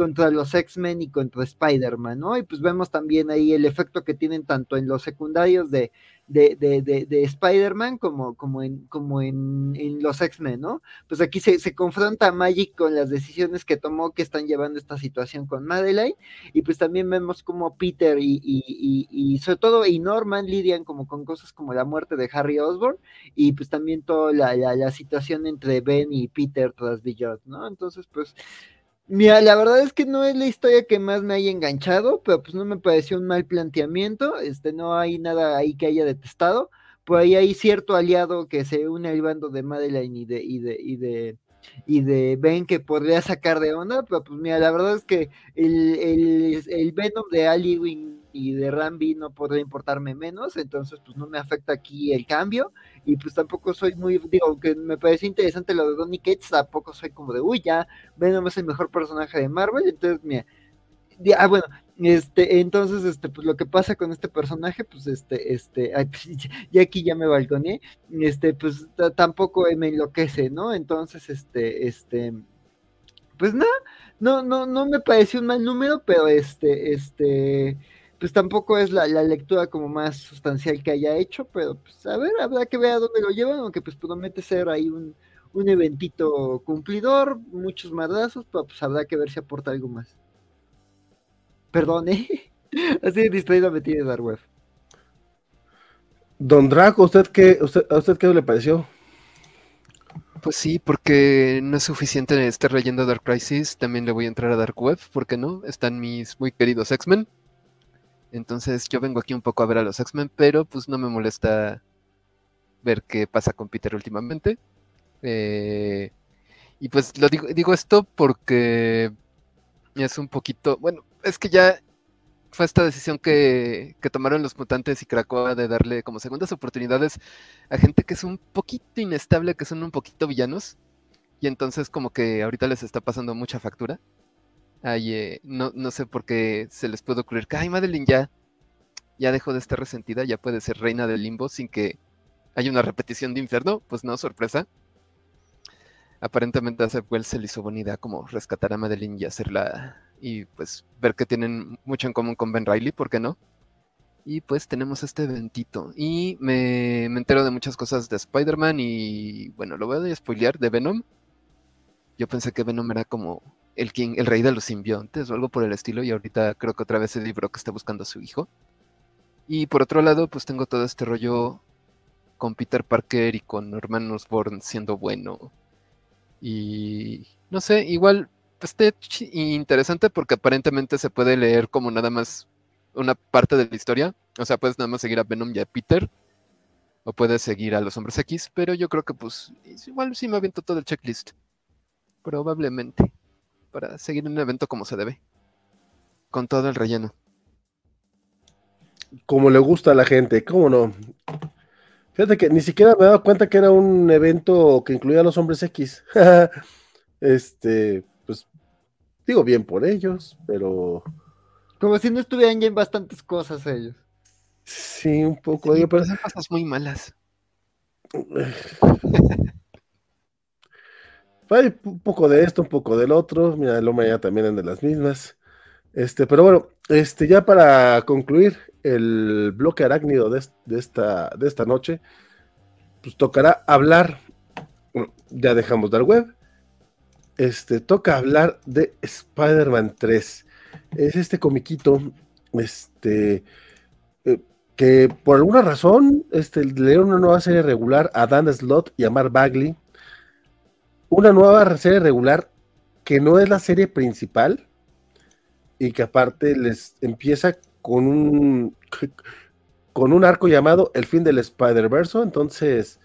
contra los X-Men y contra Spider-Man, ¿no? Y pues vemos también ahí el efecto que tienen tanto en los secundarios de, de, de, de, Spider-Man como, como, en, como en, en los X-Men, ¿no? Pues aquí se, se, confronta Magic con las decisiones que tomó que están llevando esta situación con Madeline, y pues también vemos como Peter y, y, y, sobre todo y Norman lidian como con cosas como la muerte de Harry Osborn, y pues también toda la, la, la situación entre Ben y Peter tras Beyond, ¿no? Entonces, pues Mira, la verdad es que no es la historia que más me haya enganchado, pero pues no me pareció un mal planteamiento, este, no hay nada ahí que haya detestado, por ahí hay cierto aliado que se une al bando de Madeline y de, y de, y de, y de Ben que podría sacar de onda, pero pues mira, la verdad es que el, el, el Venom de Ali y de Rambi no podría importarme menos, entonces pues no me afecta aquí el cambio y pues tampoco soy muy, digo, aunque me parece interesante lo de Donny Cates, tampoco soy como de, uy, ya Venom es el mejor personaje de Marvel, entonces mira, ah, bueno, este, entonces, este, pues lo que pasa con este personaje, pues este, este, pues, ya aquí ya me balconé, este, pues tampoco me enloquece, ¿no? Entonces, este, este, pues nada, no, no, no me pareció un mal número, pero este, este, pues tampoco es la, la, lectura como más sustancial que haya hecho, pero pues a ver, habrá que ver a dónde lo llevan, aunque pues promete ser ahí un, un eventito cumplidor, muchos madrazos, pero pues habrá que ver si aporta algo más. Perdón, ¿eh? Así de distraído me tiene Dark Web. Don Draco, ¿usted qué, usted, ¿a usted qué le pareció? Pues sí, porque no es suficiente estar leyendo Dark Crisis, también le voy a entrar a Dark Web, ¿por qué no? Están mis muy queridos X-Men. Entonces yo vengo aquí un poco a ver a los X-Men, pero pues no me molesta ver qué pasa con Peter últimamente. Eh, y pues lo digo, digo esto porque es un poquito, bueno, es que ya fue esta decisión que, que, tomaron los mutantes y Krakoa de darle como segundas oportunidades a gente que es un poquito inestable, que son un poquito villanos. Y entonces como que ahorita les está pasando mucha factura. Ay, eh, no, sé por qué se les puede ocurrir que, ay, Madeline ya, ya dejó de estar resentida, ya puede ser reina del limbo sin que haya una repetición de infierno. Pues no, sorpresa. Aparentemente a Seth se le hizo buena idea como rescatar a Madeline y hacerla y pues ver que tienen mucho en común con Ben Riley, ¿por qué no? Y pues tenemos este eventito. Y me, me entero de muchas cosas de Spider-Man y bueno, lo voy a spoilear de Venom. Yo pensé que Venom era como el, rey de los simbiontes o algo por el estilo y ahorita creo que otra vez el libro que está buscando a su hijo. Y por otro lado, pues tengo todo este rollo con Peter Parker y con Norman Osborn siendo bueno. Y no sé, igual esté interesante porque aparentemente se puede leer como nada más una parte de la historia. O sea, puedes nada más seguir a Venom y a Peter. O puedes seguir a los hombres X. Pero yo creo que pues igual sí me aviento todo el checklist. Probablemente. Para seguir un evento como se debe. Con todo el relleno. Como le gusta a la gente, ¿cómo no? Fíjate que ni siquiera me he dado cuenta que era un evento que incluía a los hombres X. este, Digo bien por ellos, pero. Como si no estuvieran ya en bastantes cosas ellos. Sí, un poco. Sí, pero son cosas muy malas. Hay un poco de esto, un poco del otro. Mira, hombre ya también es de las mismas. Este, pero bueno, este, ya para concluir el bloque arácnido de, esta, de esta noche, pues tocará hablar. ya dejamos dar web este, toca hablar de Spider-Man 3. Es este comiquito, este, eh, que por alguna razón este, le una nueva serie regular a Dan Slott y a Mark Bagley. Una nueva serie regular que no es la serie principal y que aparte les empieza con un con un arco llamado El fin del Spider-Verse. Entonces,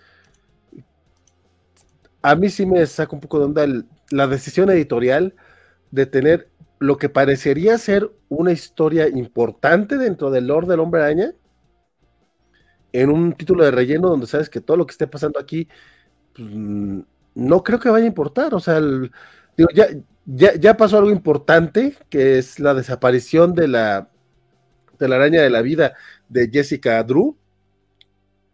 a mí sí me saca un poco de onda la decisión editorial de tener lo que parecería ser una historia importante dentro del Lord del Hombre Araña en un título de relleno donde sabes que todo lo que esté pasando aquí pues, no creo que vaya a importar. O sea, digo, ya, ya, ya, pasó algo importante que es la desaparición de la, la araña de la vida de Jessica Drew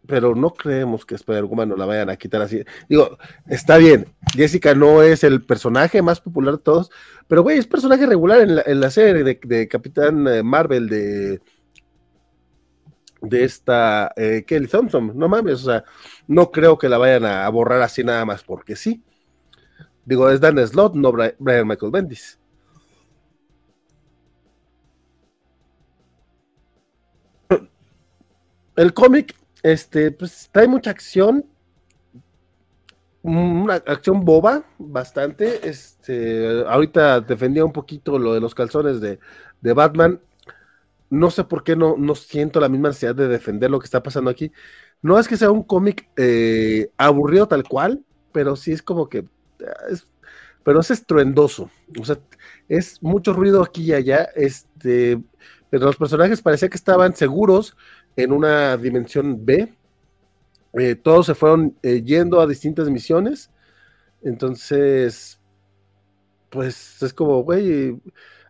pero no creemos que Spider-Woman no la vayan a quitar así. Digo, está bien, Jessica no es el personaje más popular de todos, pero güey, es personaje regular en la, serie de, Capitán eh, Marvel de de esta eh, Kelly Thompson, no mames, o sea, no creo que la vayan a, borrar así nada más porque sí. Digo, es Dan Slott, no Brian Michael Bendis. El cómic este, pues trae mucha acción, una acción boba, bastante. Este, ahorita defendía un poquito lo de los calzones de, Batman. No sé por qué no, no siento la misma necesidad de defender lo que está pasando aquí. No es que sea un cómic eh, aburrido tal cual, pero sí es como que. pero es estruendoso. O sea, es mucho ruido aquí y allá. Este, pero los personajes parecía que estaban seguros en una dimensión B. Eh, todos se fueron eh, yendo a distintas misiones. Entonces, pues es como, güey.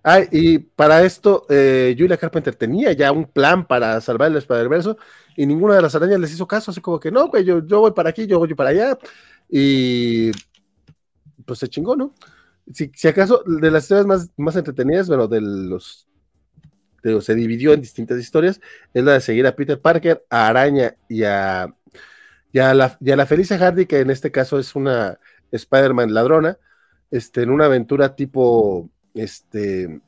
Ah, y para esto, eh, Julia Carpenter tenía ya un plan para salvar el Spider-Verse y ninguna de las arañas les hizo caso. Así como que, no, güey, yo, yo voy para aquí, yo voy para allá. Y pues se chingó, ¿no? Si, acaso, de las historias más, más entretenidas, bueno, de los se dividió en distintas historias, es la de seguir a Peter Parker, a Araña y a, la, y a la Felicia Hardy, que en este caso es una Spider-Man ladrona, este, en una aventura tipo, este,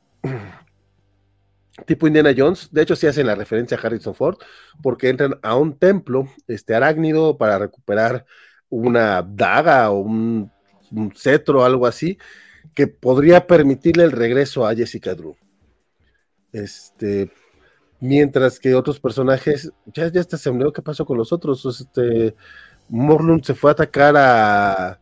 tipo Indiana Jones. De hecho, sí hacen la referencia a Harrison Ford, porque entran a un templo este, arácnido para recuperar una daga o un, cetro o algo así, que podría permitirle el regreso a Jessica Drew. Este, mientras que otros personajes, ya, ya está se me qué pasó con los otros. Este, Morlund se fue a atacar a,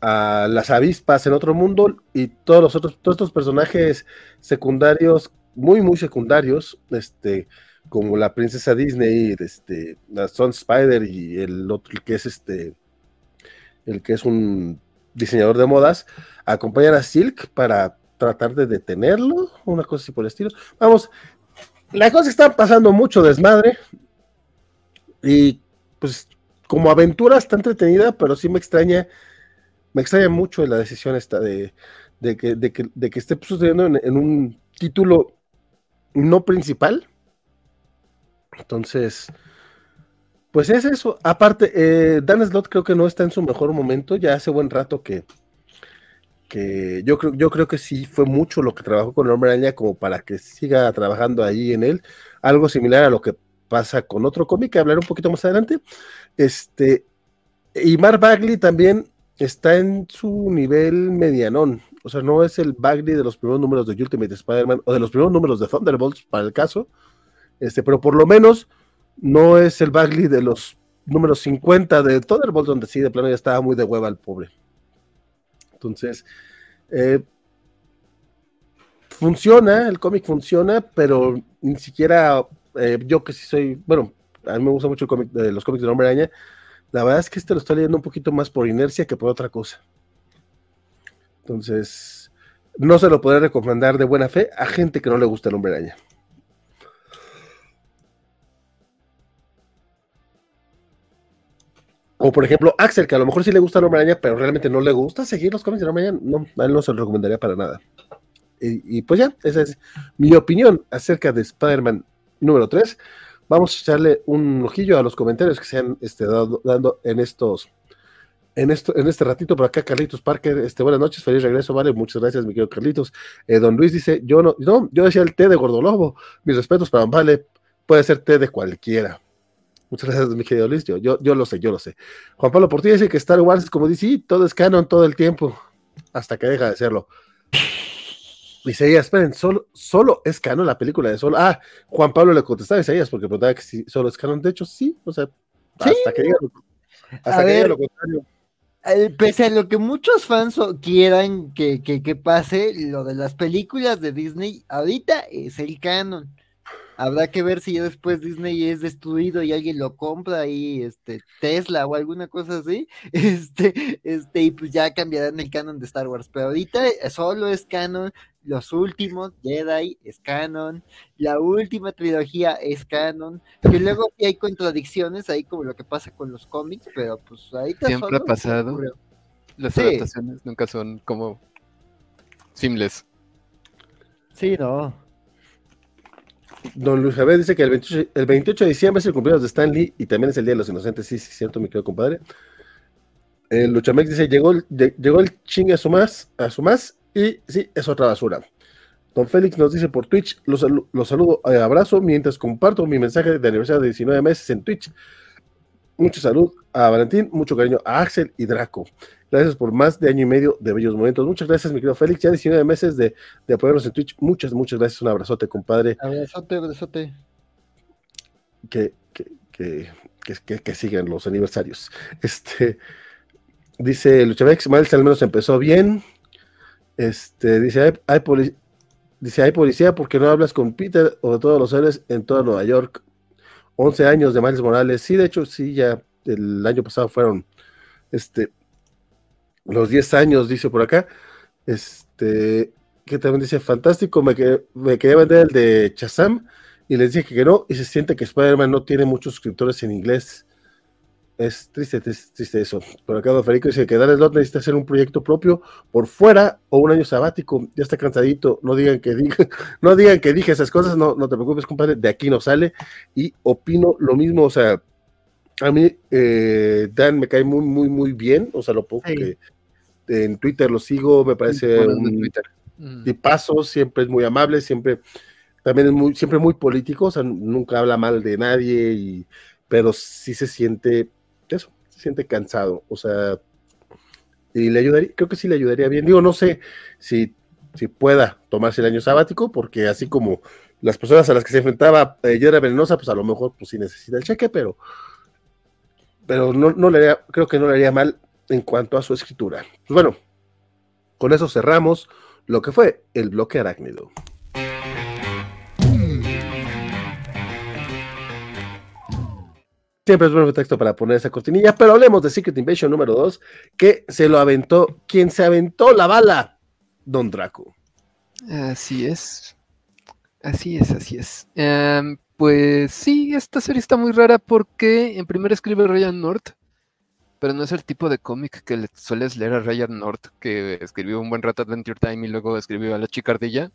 a las avispas en otro mundo y todos los otros, todos estos personajes secundarios muy, muy secundarios, este, como la princesa Disney, este, la Son Spider y el otro, el que es este, el que es un diseñador de modas, acompañan a Silk para tratar de detenerlo, una cosa así por el estilo. Vamos, la cosa está pasando mucho desmadre y pues como aventura está entretenida, pero sí me extraña, me extraña mucho la decisión esta de, de, que, de, que, de que esté sucediendo en un título no principal. Entonces, pues es eso. Aparte, eh, Dan Slot creo que no está en su mejor momento. Ya hace buen rato que, que yo, creo, yo creo que sí fue mucho lo que trabajó con el Hombre Araña como para que siga trabajando ahí en él. Algo similar a lo que pasa con otro cómic, que hablaré un poquito más adelante. Este, y Mark Bagley también está en su nivel medianón. O sea, no es el Bagley de los primeros números de Ultimate Spider-Man o de los primeros números de Thunderbolts, para el caso. Este, pero por lo menos no es el Bagley de los números 50 de Thunderbolts, donde sí, de plano ya estaba muy de hueva el pobre. Entonces, eh, funciona, el cómic funciona, pero ni siquiera eh, yo que sí soy, bueno, a mí me gusta mucho el cómic, de los cómics de Hombre Araña, la verdad es que este lo estoy leyendo un poquito más por inercia que por otra cosa. Entonces, no se lo podré recomendar de buena fe a gente que no le gusta el hombre araña. O por ejemplo, Axel, que a lo mejor sí le gusta el hombre araña, pero realmente no le gusta seguir los cómics de hombre araña, no, a él no se lo recomendaría para nada. Y, pues ya, esa es mi opinión acerca de Spider-Man número 3. Vamos a echarle un ojillo a los comentarios que se han este, dado, dando en estos en, esto, en este ratito por acá, Carlitos Parker, este, buenas noches, feliz regreso, vale, muchas gracias, mi querido Carlitos. Eh, don Luis dice, yo no, no, yo decía el té de Gordolobo, mis respetos para Vale, puede ser té de cualquiera. Muchas gracias, mi querido Luis, yo, yo, lo sé, yo lo sé. Juan Pablo Portilla dice que Star Wars es como dice, todo es canon todo el tiempo, hasta que deja de serlo. Isaías, esperen, solo, solo es canon la película de Solo. Ah, Juan Pablo le contestaba a Isaías porque preguntaba que si solo es canon. De hecho, sí, o sea, hasta que diga, hasta que diga lo contrario pese a lo que muchos fans quieran que, que, pase, lo de las películas de Disney ahorita es el canon. Habrá que ver si ya después Disney es destruido y alguien lo compra y este Tesla o alguna cosa así. Este, este, y pues ya cambiarán el canon de Star Wars. Pero ahorita solo es canon los últimos Jedi es canon, la última trilogía es canon, que luego hay contradicciones ahí como lo que pasa con los cómics, pero pues ahí siempre ha pasado. Las adaptaciones nunca son como simples. Sí, no. Don Luis Javier dice que el 28, el 28 de diciembre es el cumpleaños de Stan Lee y también es el Día de los Inocentes. Sí, sí, cierto, mi querido compadre. El Luchamex dice, llegó, llegó el chingue a su más, a más y sí, es otra basura. Don Félix nos dice por Twitch, los, saludo, eh, abrazo mientras comparto mi mensaje de aniversario de 19 meses en Twitch. Mucho salud a Valentín, mucho cariño a Axel y Draco. Gracias por más de año y medio de bellos momentos. Muchas gracias, mi querido Félix. Ya 19 meses de, de apoyarnos en Twitch. Muchas, muchas gracias. Un abrazote, compadre. Abrazote, abrazote. Que, que, que, que, sigan los aniversarios. Este dice Luchavex, Miles al menos empezó bien. Este, dice, hay, hay dice, hay policía porque no hablas con Peter o de todos los seres en toda Nueva York. 11 años de Miles Morales. Sí, de hecho, sí, ya el año pasado fueron este, los 10 años, dice por acá. Este, que también dice, fantástico, me, me quería vender el de Chazam y les dije que no, y se siente que Spider-Man no tiene muchos suscriptores en inglés. es triste, es triste eso. Por acá Don Federico dice que Dale Slot necesita hacer un proyecto propio por fuera o un año sabático. Ya está cansadito. No digan que diga, no digan que dije esas cosas. No, no te preocupes, compadre. De aquí no sale. Y opino lo mismo. O sea, a mí eh, Dan me cae muy, muy, muy bien. O sea, lo poco Sí. que en Twitter lo sigo, me parece un Twitter. Mm. tipazo, siempre es muy amable, siempre también es muy, siempre muy político, o sea, nunca habla mal de nadie, y, pero sí se siente eso, se siente cansado, o sea, y le ayudaría, creo que sí le ayudaría bien. Digo, no sé si, si pueda tomarse el año sabático, porque así como las personas a las que se enfrentaba eh, Hiedra Venenosa, pues a lo mejor pues sí necesita el cheque, pero, pero no, no le haría, creo que no le haría mal en cuanto a su escritura. Pues bueno, con eso cerramos lo que fue el bloque arácnido. Siempre es buen pretexto para poner esa cortinilla, pero hablemos de Secret Invasion número 2, que se lo aventó, quien se aventó la bala, Don Draco. Así es. Así es, así es. Em, pues sí, esta serie está muy rara porque en primera escribe Ryan North, pero no es el tipo de cómic que le sueles leer a Ryan North, que escribió un buen rato Adventure Time y luego escribió a La Chicardilla.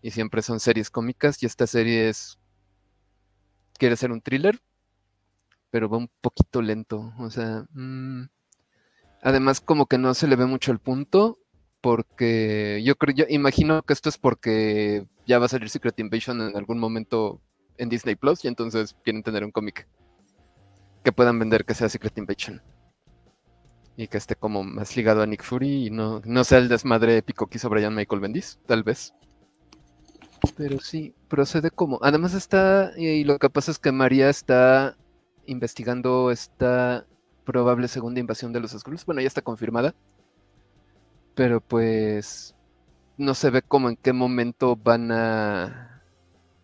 Y siempre son series cómicas y esta serie es... Quiere ser un thriller, pero va un poquito lento. O sea, mm, además como que no se le ve mucho el punto porque yo creo, yo imagino que esto es porque ya va a salir Secret Invasion en algún momento en Disney Plus y entonces quieren tener un cómic que puedan vender que sea Secret Invasion y que esté como más ligado a Nick Fury y no, no sea el desmadre épico que hizo Brian Michael Bendis, tal vez. Pero sí, procede como. Además está, y lo que pasa es que María está investigando esta probable segunda invasión de los Skrulls. Bueno, ya está confirmada pero pues no se ve como en qué momento van a...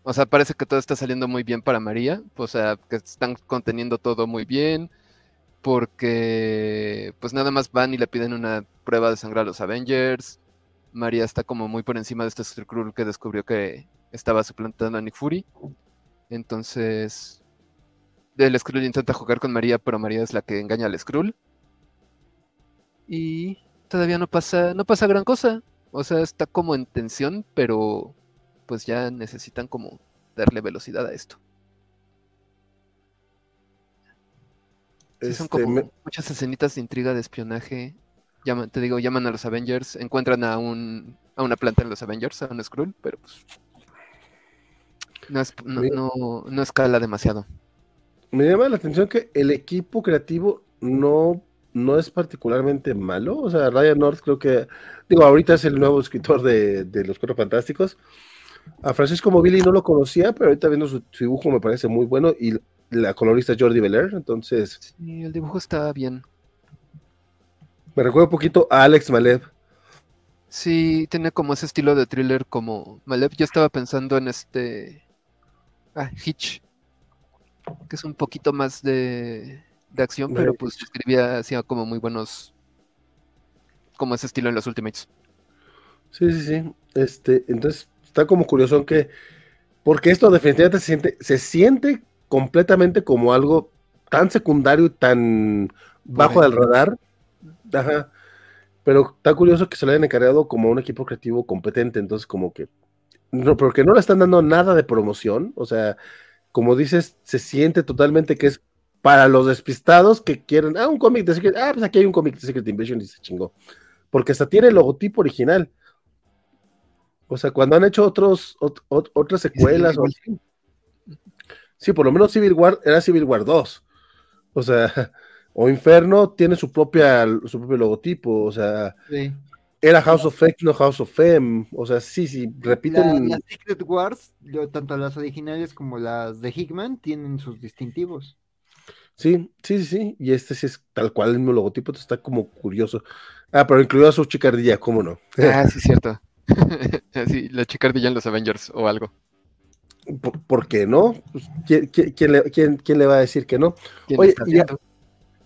O sea, parece que todo está saliendo muy bien para María, o sea, que están conteniendo todo muy bien, porque pues nada más van y le piden una prueba de sangre a los Avengers. María está como muy por encima de este Skrull que descubrió que estaba suplantando a Nick Fury. Entonces, el Skrull intenta jugar con María, pero María es la que engaña al Skrull. Y todavía no pasa, no pasa gran cosa. O sea, está como en tensión, pero pues ya necesitan como darle velocidad a esto. Sí, son Este, como me- muchas escenitas de intriga de espionaje. Llaman, te digo, llaman a los Avengers, encuentran a un a una planta en los Avengers, a un Skrull, pero pues no, es- no, Mira. no- no escala demasiado. me llama la atención que el equipo creativo no, no es particularmente malo. O sea, Ryan North creo que, digo, ahorita es el nuevo escritor de, de Los Cuatro Fantásticos. A Francisco Mobilli no lo conocía, pero ahorita viendo su, dibujo me parece muy bueno y la colorista Jordi Belair, entonces Sí, el dibujo está bien. me recuerda un poquito a Alex Malev. Sí, tiene como ese estilo de thriller como Malev. Yo estaba pensando en este. Ah, Hitch. Que es un poquito más de, de acción, pero pues escribía, hacía como muy buenos. Como ese estilo en los Ultimates. Sí, sí, sí. Este, entonces está como curioso que, porque esto definitivamente se siente, se siente completamente como algo tan secundario y tan bajo del radar. Ajá. Pero está curioso que se lo hayan encargado como un equipo creativo competente, entonces como que, no, porque no le están dando nada de promoción, o sea, como dices, se siente totalmente que es para los despistados que quieren, ah, un cómic de Secret, ah, pues aquí hay un cómic de Secret Invasion y se chingó. Porque hasta tiene el logotipo original. O sea, cuando han hecho otros, ot- ot- otras secuelas o. Sí, por lo menos Civil War era Civil War 2. O sea, o Inferno tiene su propia, su propio logotipo. O sea, Sí. era House of Fake, no House of Fame. O sea, sí, sí, La- repiten. las Secret Wars, tanto las originales como las de Hickman, tienen sus distintivos. Sí, sí, sí, sí. Y este sí es tal cual el mismo logotipo, está como curioso. Ah, pero incluido a su chicardilla, ¿cómo no? Ah, sí, cierto. sí, la chica ardilla en los Avengers o algo. ¿Por, por qué no? Pues, ¿quién, quién- quién le, quién- le va a decir que no? ¿Quién Oye, ya- viendo?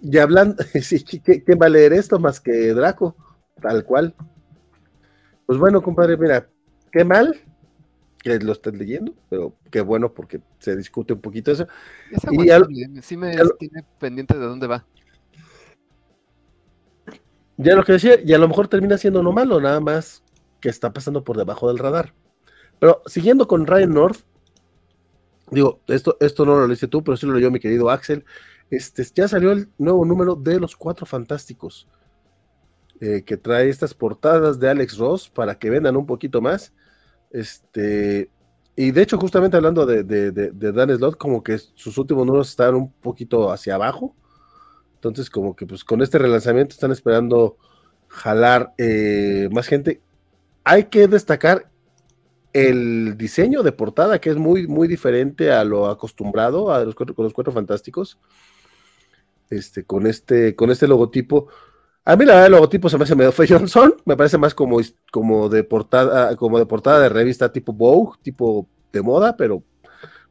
Y hablando, sí, ¿qui- ¿quién va a leer esto más que Draco? Tal cual. Pues bueno, compadre, mira, qué mal que lo estés leyendo, pero qué bueno porque se discute un poquito eso. Es Y aguantable, sí me ya lo- tiene pendiente de dónde va. Ya lo que decía, y a lo mejor termina siendo no malo, nada más que está pasando por debajo del radar. Pero siguiendo con Ryan North, digo, esto, esto no lo leíste tú, pero sí lo leyó mi querido Axel. Este, ya salió el nuevo número de los Cuatro Fantásticos, eh, que trae estas portadas de Alex Ross para que vendan un poquito más. Este, y de hecho, justamente hablando de, Dan Slott, como que sus últimos números están un poquito hacia abajo. Entonces, como que pues con este relanzamiento están esperando jalar eh, más gente. Hay que destacar el diseño de portada, que es muy, muy diferente a lo acostumbrado a los cuatro, con los cuatro fantásticos. Este, con este, con este logotipo. A mí la verdad el logotipo se me hace medio Johnson, me parece más como, como de portada, como de portada de revista tipo Vogue, tipo de moda, pero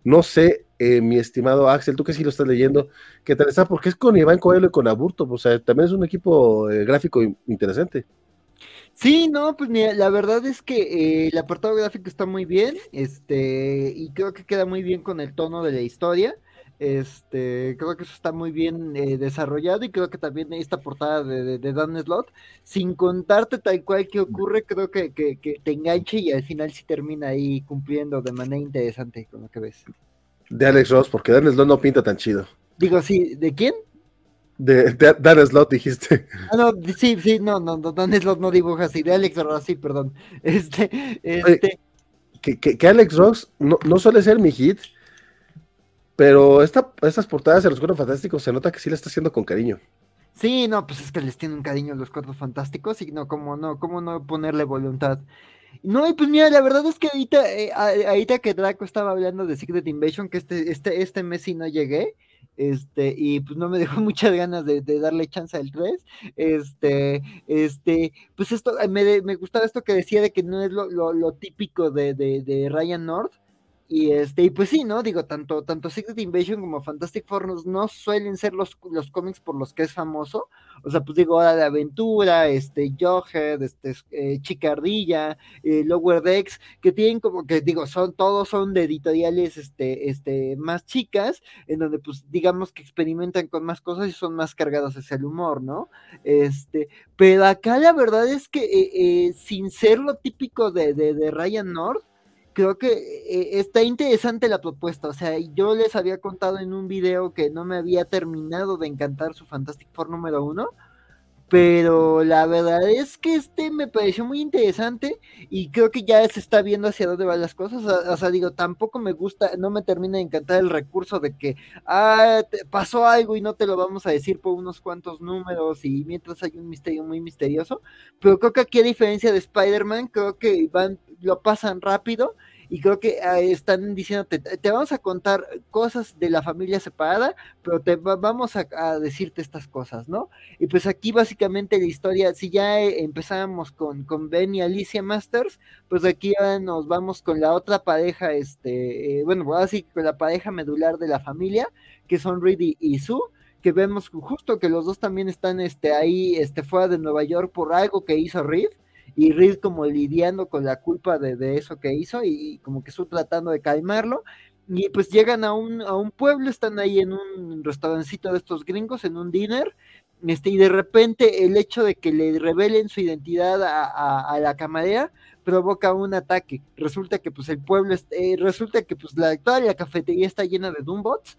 no sé, eh, mi estimado Axel, tú que sí lo estás leyendo, ¿qué tal está? Porque es con Iván Coelho y con Aburto, o sea, también es un equipo eh, gráfico in- interesante. Sí, no, pues mira, la verdad es que eh, el apartado gráfico está muy bien, este, y creo que queda muy bien con el tono de la historia. Este, creo que eso está muy bien eh, desarrollado y creo que también esta portada de, de, de Dan Slott, sin contarte tal cual que ocurre, creo que, que, que te enganche y al final sí termina ahí cumpliendo de manera interesante con lo que ves. De Alex Ross, porque Dan Slott no pinta tan chido. Digo, sí, ¿de quién? De, de Dan Slott dijiste. Ah, no, sí, sí, no, no, no, Dan Slott no dibuja así, de Alex Ross, sí, perdón. Este, este, Que, que- que Alex Ross no, no suele ser mi hit, pero esta, estas portadas de los cuatro fantásticos se nota que sí la está haciendo con cariño. Sí, no, pues es que les tienen cariño los cuatro fantásticos y no, cómo no, cómo no ponerle voluntad. No, y pues mira, la verdad es que ahorita, eh, ahorita que Draco estaba hablando de Secret Invasion, que este, este, este mes sí no llegué, este, y pues no me dejó muchas ganas de, darle chance al 3, este, este, pues esto, me, me gustaba esto que decía de que no es lo, lo, lo típico de, de, de Ryan North, y este, y pues sí, ¿no? Digo, tanto, tanto Secret Invasion como Fantastic Four no, suelen ser los, los cómics por los que es famoso. O sea, pues digo, Hora de Aventura, este, Jughead, este, eh, Chica Ardilla, eh, Lower Decks, que tienen como que, digo, son, todos son de editoriales, este, este, más chicas, en donde, pues, digamos que experimentan con más cosas y son más cargados hacia el humor, ¿no? Este, pero acá la verdad es que, eh, eh, sin ser lo típico de, de, de Ryan North, creo que eh, está interesante la propuesta. O sea, yo les había contado en un video que no me había terminado de encantar su Fantastic Four número uno. Pero la verdad es que este me pareció muy interesante y creo que ya se está viendo hacia dónde van las cosas. O, sea, digo, tampoco me gusta, no me termina de encantar el recurso de que ah, te pasó algo y no te lo vamos a decir por unos cuantos números y mientras hay un misterio muy misterioso. Pero creo que aquí, a diferencia de Spider-Man, creo que van, lo pasan rápido y creo que uh, están diciéndote, te vamos a contar cosas de la familia separada, pero te va, vamos a, decirte estas cosas, ¿no? Y pues aquí básicamente la historia, si ya empezábamos con, con Ben y Alicia Masters, pues aquí ahora nos vamos con la otra pareja, este, eh, bueno, así con la pareja medular de la familia, que son Reed y, y Sue, que vemos justo que los dos también están este, ahí este, fuera de Nueva York por algo que hizo Reed y Reed como lidiando con la culpa de, de eso que hizo y, como que su tratando de calmarlo y pues llegan a un, a un pueblo, están ahí en un restaurancito de estos gringos, en un dinner, este, y de repente el hecho de que le revelen su identidad a, a, a la camarera provoca un ataque. Resulta que pues el pueblo, eh, resulta que pues la, toda la cafetería está llena de Doombots,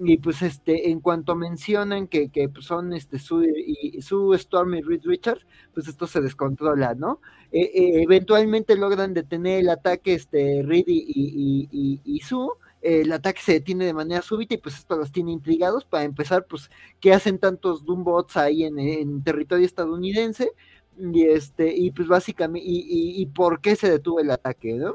y pues este, en cuanto mencionan que, que pues son este su, y, su Storm y Reed Richards, pues esto se descontrola, ¿no? Eh, eh, eventualmente logran detener el ataque este Reed y, y, y, y Sue, el ataque se detiene de manera súbita y pues esto los tiene intrigados. Para empezar, pues, ¿qué hacen tantos Doombots ahí en, en territorio estadounidense? Y este, y pues básicamente, y, y, por qué se detuvo el ataque, ¿no?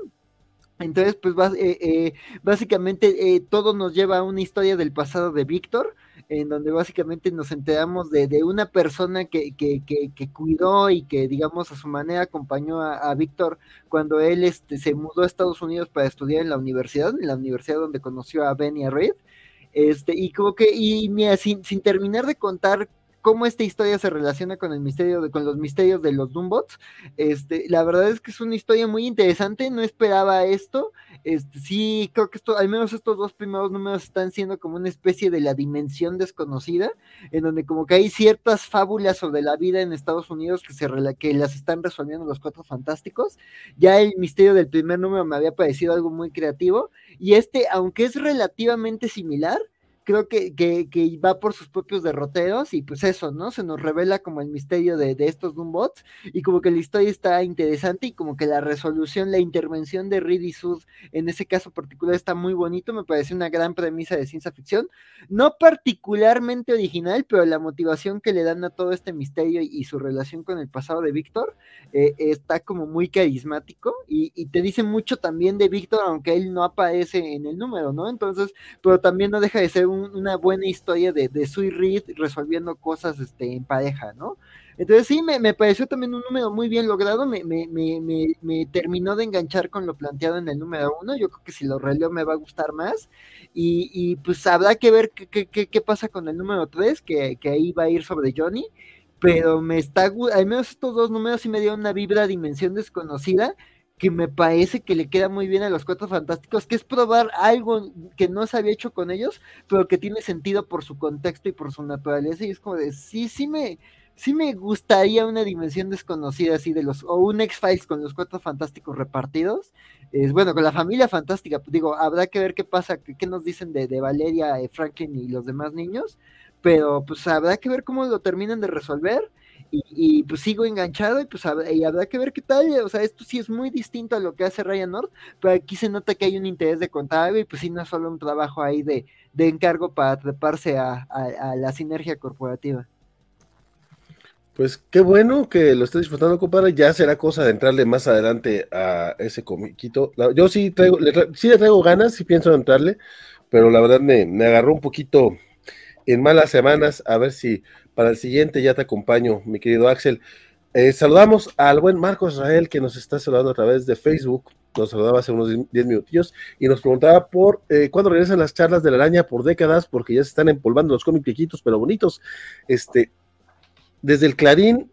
Entonces, pues eh, eh, básicamente eh, todo nos lleva a una historia del pasado de Víctor, en donde básicamente nos enteramos de, una persona que, que, que, que, cuidó y que, digamos, a su manera acompañó a, Víctor cuando él este, se mudó a Estados Unidos para estudiar en la universidad, en la universidad donde conoció a Ben y a Reed. Este, y como que, y mira, sin, sin terminar de contar cómo esta historia se relaciona con el misterio de, con los misterios de los Doombots. Este, la verdad es que es una historia muy interesante, no esperaba esto. Este, sí, creo que esto, al menos estos dos primeros números están siendo como una especie de la dimensión desconocida, en donde como que hay ciertas fábulas sobre la vida en Estados Unidos que se que las están resolviendo los cuatro fantásticos. Ya el misterio del primer número me había parecido algo muy creativo, y este, aunque es relativamente similar, creo que, que, va por sus propios derroteros y pues eso, ¿no? Se nos revela como el misterio de, de, estos Doombots y como que la historia está interesante y como que la resolución, la intervención de Reed y Sud en ese caso particular está muy bonito, me parece una gran premisa de ciencia ficción, no particularmente original, pero la motivación que le dan a todo este misterio y, su relación con el pasado de Víctor eh, está como muy carismático y, y te dice mucho también de Víctor, aunque él no aparece en el número, ¿no? Entonces, pero también no deja de ser una buena historia de, de Sue Reed resolviendo cosas este, en pareja, ¿no? Entonces sí, me, me, pareció también un número muy bien logrado, me, me, me, terminó de enganchar con lo planteado en el número uno, yo creo que si lo releo me va a gustar más, y, y pues habrá que ver qué, qué, qué pasa con el número tres, que, que, ahí va a ir sobre Johnny, pero me está, al menos estos dos números sí me dieron una vibra dimensión desconocida, que me parece que le queda muy bien a los Cuatro Fantásticos, que es probar algo que no se había hecho con ellos, pero que tiene sentido por su contexto y por su naturaleza, y es como de, sí, sí me, sí me gustaría una dimensión desconocida así de los, o un X-Files con los Cuatro Fantásticos repartidos, es bueno, con la familia fantástica, digo, habrá que ver qué pasa, qué, nos dicen de, de Valeria, eh, Franklin y los demás niños, pero pues habrá que ver cómo lo terminan de resolver, y, pues sigo enganchado y pues y habrá que ver qué tal, o sea, esto sí es muy distinto a lo que hace Ryan North, pero aquí se nota que hay un interés de contar y pues sí no es solo un trabajo ahí de, de encargo para treparse a, a, la sinergia corporativa. Pues qué bueno que lo estés disfrutando, compadre. Ya será cosa de entrarle más adelante a ese comiquito. Yo sí traigo, le sí le traigo ganas, sí pienso entrarle, pero la verdad me, me agarró un poquito en malas semanas. A ver si para el siguiente ya te acompaño, mi querido Axel. Eh, saludamos al buen Marcos Israel que nos está saludando a través de Facebook. Nos saludaba hace unos 10 minutillos y nos preguntaba por eh, cuándo regresan las charlas de la araña por décadas, porque ya se están empolvando los cómics viejitos, pero bonitos. Este, desde el Clarín,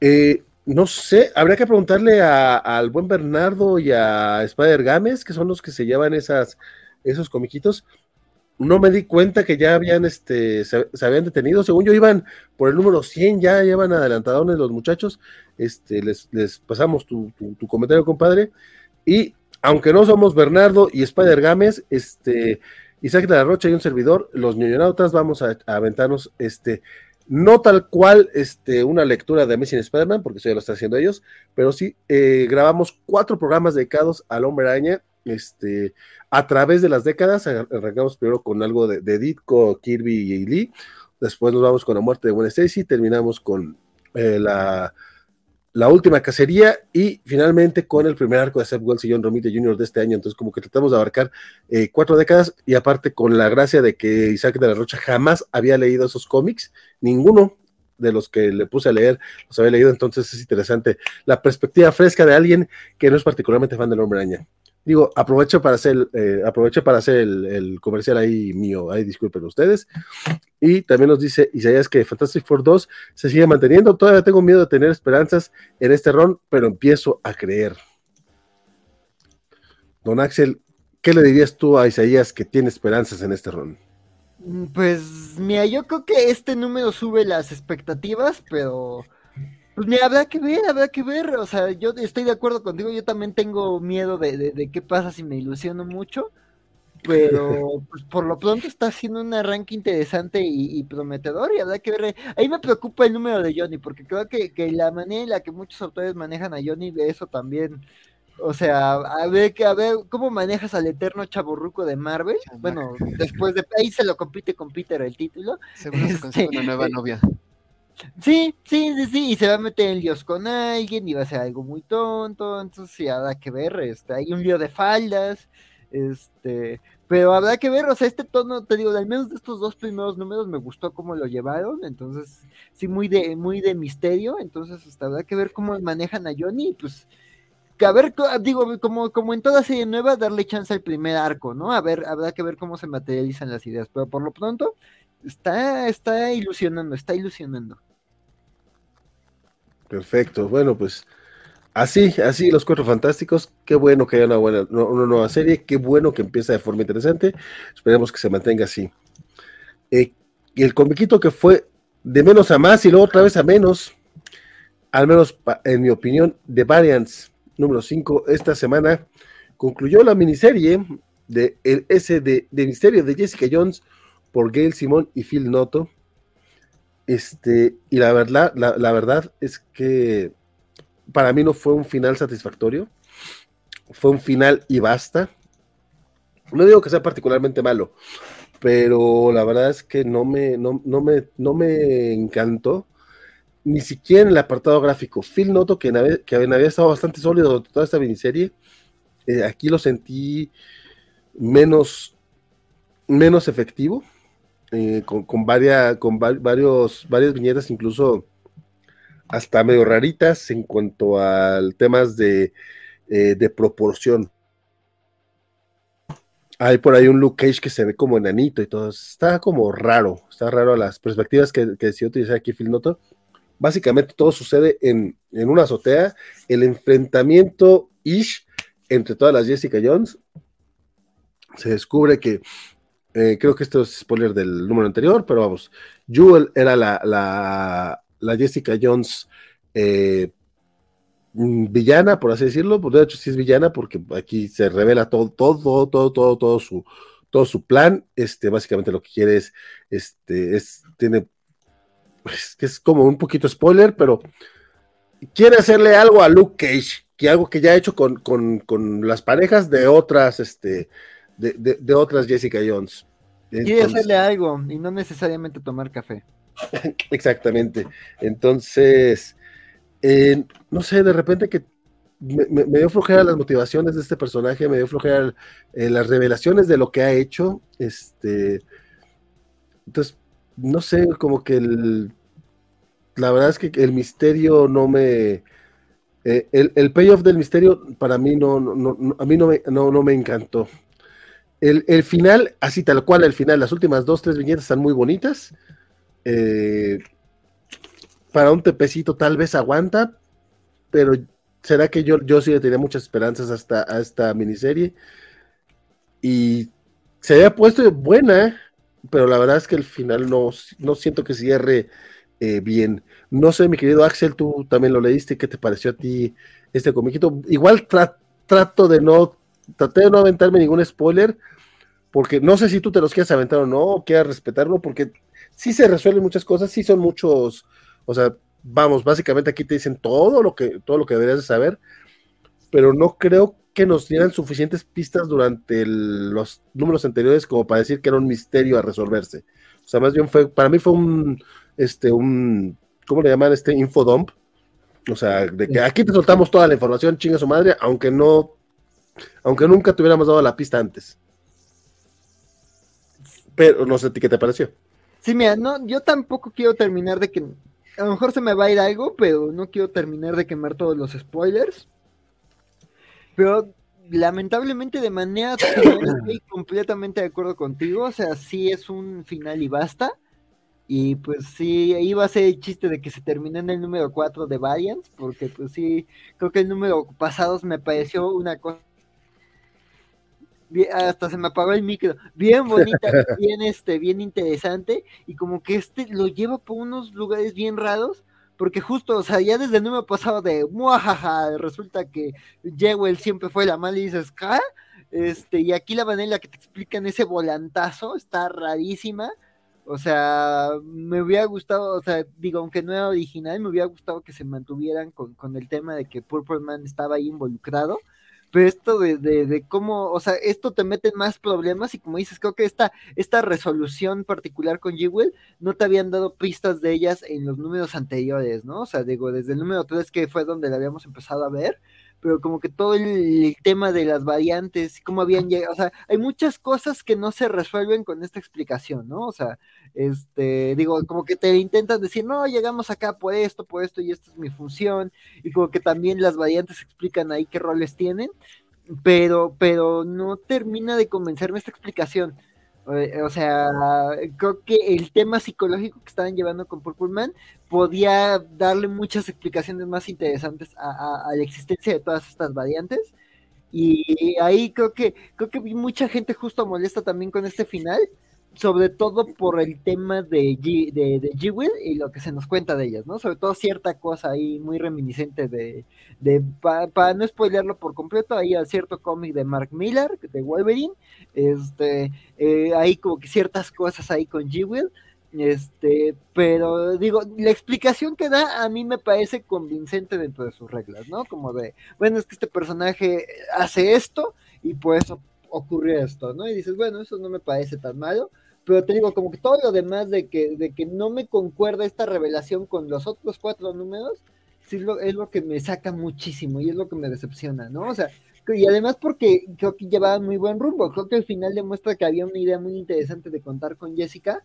eh, no sé, habría que preguntarle al buen Bernardo y a Spider Games, que son los que se llevan esas, esos comiquitos no me di cuenta que ya habían, este, se, habían detenido. Según yo, iban por el número 100, ya llevan adelantados los muchachos. Este, les, les pasamos tu, tu, comentario, compadre. Y aunque no somos Bernardo y Spider Games, este, Isaac de la Rocha y un servidor, los ñoñonautas, vamos a, aventarnos, este, no tal cual, este, una lectura de Amazing Spider-Man, porque eso ya lo están haciendo ellos, pero sí eh, grabamos cuatro programas dedicados al hombre araña este, a través de las décadas, arrancamos primero con algo de, Ditko, Kirby y Lee, después nos vamos con la muerte de Gwen Stacy, terminamos con eh, la, la, última cacería y finalmente con el primer arco de Seth Wells y John Romita Jr. de este año, entonces como que tratamos de abarcar eh, cuatro décadas y aparte con la gracia de que Isaac de la Rocha jamás había leído esos cómics, ninguno de los que le puse a leer los había leído, entonces es interesante la perspectiva fresca de alguien que no es particularmente fan del hombre araña. Digo, aprovecho para hacer, eh, para hacer el, comercial ahí mío, ahí disculpen ustedes. Y también nos dice Isaías que Fantastic Four 2 se sigue manteniendo. Todavía tengo miedo de tener esperanzas en este ron, pero empiezo a creer. Don Axel, ¿qué le dirías tú a Isaías que tiene esperanzas en este ron? Mm, pues mira, yo creo que este número sube las expectativas, pero pues mira, habrá que ver, habrá que ver. O sea, yo estoy de acuerdo contigo. Yo también tengo miedo de, de, qué pasa si me ilusiono mucho. Pero pues, por lo pronto está haciendo un arranque interesante y, prometedor. Y habrá que ver. Ahí me preocupa el número de Johnny, porque creo que, que la manera en la que muchos autores manejan a Johnny, de eso también. O sea, a ver, a ver cómo manejas al eterno chaburruco de Marvel. Bueno, después de ahí se lo compite con Peter el título. Seguro se una nueva este, novia. Sí, sí, sí, sí, y se va a meter en líos con alguien y va a ser algo muy tonto, entonces sí, habrá que ver, este, hay un lío de faldas, este, pero habrá que ver, o sea, este tono, te digo, al menos de estos dos primeros números me gustó cómo lo llevaron, entonces, sí, muy de, muy de misterio, entonces, hasta habrá que ver cómo manejan a Johnny, pues, que a ver, digo, como, como en toda serie nueva, darle chance al primer arco, ¿no? A ver, habrá que ver cómo se materializan las ideas, pero por lo pronto, está, está ilusionando, está ilusionando. Perfecto, bueno, pues así, así los cuatro fantásticos, qué bueno que haya una buena, una nueva serie, qué bueno que empieza de forma interesante, esperemos que se mantenga así. Eh, el comiquito que fue de menos a más y luego otra vez a menos, al menos en mi opinión, de Variants número 5 esta semana, concluyó la miniserie de el S de, Misterio de Jessica Jones por Gail Simón y Phil Noto. Este, y la verdad, la, verdad es que para mí no fue un final satisfactorio. Fue un final y basta. No digo que sea particularmente malo, pero la verdad es que no me, no, me, no me encantó. Ni siquiera en el apartado gráfico. Phil Noto, que, que había estado bastante sólido toda esta miniserie, eh, aquí lo sentí menos, menos efectivo, eh, con, varias, con varios, varias viñetas, incluso hasta medio raritas en cuanto al temas de, eh, de proporción. Hay por ahí un Luke Cage que se ve como enanito y todo. Está como raro. Está raro las perspectivas que, que decidió utilizar aquí Phil Noto. Básicamente todo sucede en, en una azotea. El enfrentamiento ish entre todas las Jessica Jones se descubre que, eh, creo que esto es spoiler del número anterior, pero vamos, Jewel era la, la, Jessica Jones eh, mm, villana, por así decirlo, pues de hecho sí es villana porque aquí se revela todo, todo, todo, todo, todo su, todo su plan, este, básicamente lo que quiere es, este, es, tiene, que es como un poquito spoiler, pero quiere hacerle algo a Luke Cage, que algo que ya ha hecho con, con, con las parejas de otras, este, de, otras Jessica Jones. Quiere hacerle algo y no necesariamente tomar café. Exactamente. Entonces, eh, no sé, de repente que me, dio flojera las motivaciones de este personaje, me dio flojera eh, las revelaciones de lo que ha hecho. Este, entonces, no sé, como que el, la verdad es que el misterio no me, eh, el, el, payoff del misterio para mí no, no, a mí no me, no, no me encantó. El, final, así tal cual, el final, las últimas dos, tres viñetas están muy bonitas. Eh, para un tepecito tal vez aguanta, pero será que yo, yo sí le tenía muchas esperanzas hasta a esta miniserie. Y se había puesto buena, pero la verdad es que el final no, no siento que cierre eh, bien. No sé, mi querido Axel, tú también lo leíste, ¿qué te pareció a ti este comiquito? Igual trato de no, traté de no aventarme ningún spoiler, porque no sé si tú te los quieres aventar o no, quieras respetarlo, porque sí se resuelven muchas cosas, sí son muchos, o sea, vamos, básicamente aquí te dicen todo lo que, todo lo que deberías de saber, pero no creo que nos dieran suficientes pistas durante los números anteriores como para decir que era un misterio a resolverse. O sea, más bien fue, para mí fue un, este, un, ¿cómo le llaman? Este infodump. O sea, de que aquí te soltamos toda la información, chinga su madre, aunque no, aunque nunca te hubiéramos dado la pista antes. Pero no sé qué te pareció. Sí, mira, no, yo tampoco quiero terminar de que. A lo mejor se me va a ir algo, pero no quiero terminar de quemar todos los spoilers. Pero lamentablemente de manera estoy completamente de acuerdo contigo. O sea, sí es un final y basta. Y pues sí, iba a ser el chiste de que se terminó en el número 4 de Variants, porque pues sí, creo que el número pasado me pareció una cosa hasta se me apagó el micro, bien bonita, bien este, bien interesante, y como que este lo lleva por unos lugares bien raros, porque justo, o sea, ya desde el número pasado de muajaja, resulta que Jewel siempre fue la mala y dices, ¿qué? Este, y aquí la manera en la que te explican ese volantazo está rarísima. O sea, me hubiera gustado, o sea, digo, aunque no era original, me hubiera gustado que se mantuvieran con, con el tema de que Purple Man estaba ahí involucrado pero esto de, de, cómo, o sea, esto te mete más problemas y como dices, creo que esta, esta resolución particular con Jewel no te habían dado pistas de ellas en los números anteriores, ¿no? O sea, digo, desde el número 3 que fue donde la habíamos empezado a ver, pero como que todo el, tema de las variantes, cómo habían llegado, o sea, hay muchas cosas que no se resuelven con esta explicación, ¿no? O sea, este, digo, como que te intentan decir, no, llegamos acá por esto, por esto, y esta es mi función, y como que también las variantes explican ahí qué roles tienen, pero, pero no termina de convencerme esta explicación. O sea, creo que el tema psicológico que estaban llevando con Purple Man podía darle muchas explicaciones más interesantes a, la existencia de todas estas variantes. Y ahí creo que creo que vi mucha gente justo molesta también con este final, sobre todo por el tema de G, de, de will y lo que se nos cuenta de ellas, ¿no? Sobre todo cierta cosa ahí muy reminiscente de, de para no spoilearlo por completo, ahí hay cierto cómic de Mark Miller, de Wolverine, este, eh, hay como que ciertas cosas ahí con G-Will, este, pero digo, la explicación que da a mí me parece convincente dentro de sus reglas, ¿no? Como de, bueno, es que este personaje hace esto y por eso ocurrió esto, ¿no? Y dices, bueno, eso no me parece tan malo, pero te digo, como que todo lo demás de que, de que no me concuerda esta revelación con los otros cuatro números, sí lo, es lo que me saca muchísimo y es lo que me decepciona, ¿no? O sea, y además porque creo que llevaba muy buen rumbo, creo que al final demuestra que había una idea muy interesante de contar con Jessica,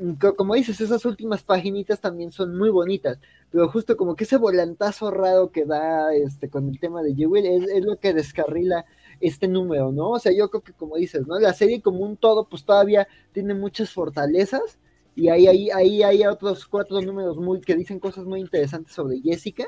mm, como dices, esas últimas paginitas también son muy bonitas, pero justo como que ese volantazo raro que da este con el tema de Jewel es, es lo que descarrila este número, ¿no? O sea, yo creo que como dices, ¿no? La serie como un todo, pues todavía tiene muchas fortalezas y ahí, ahí, ahí hay otros cuatro números muy que dicen cosas muy interesantes sobre Jessica,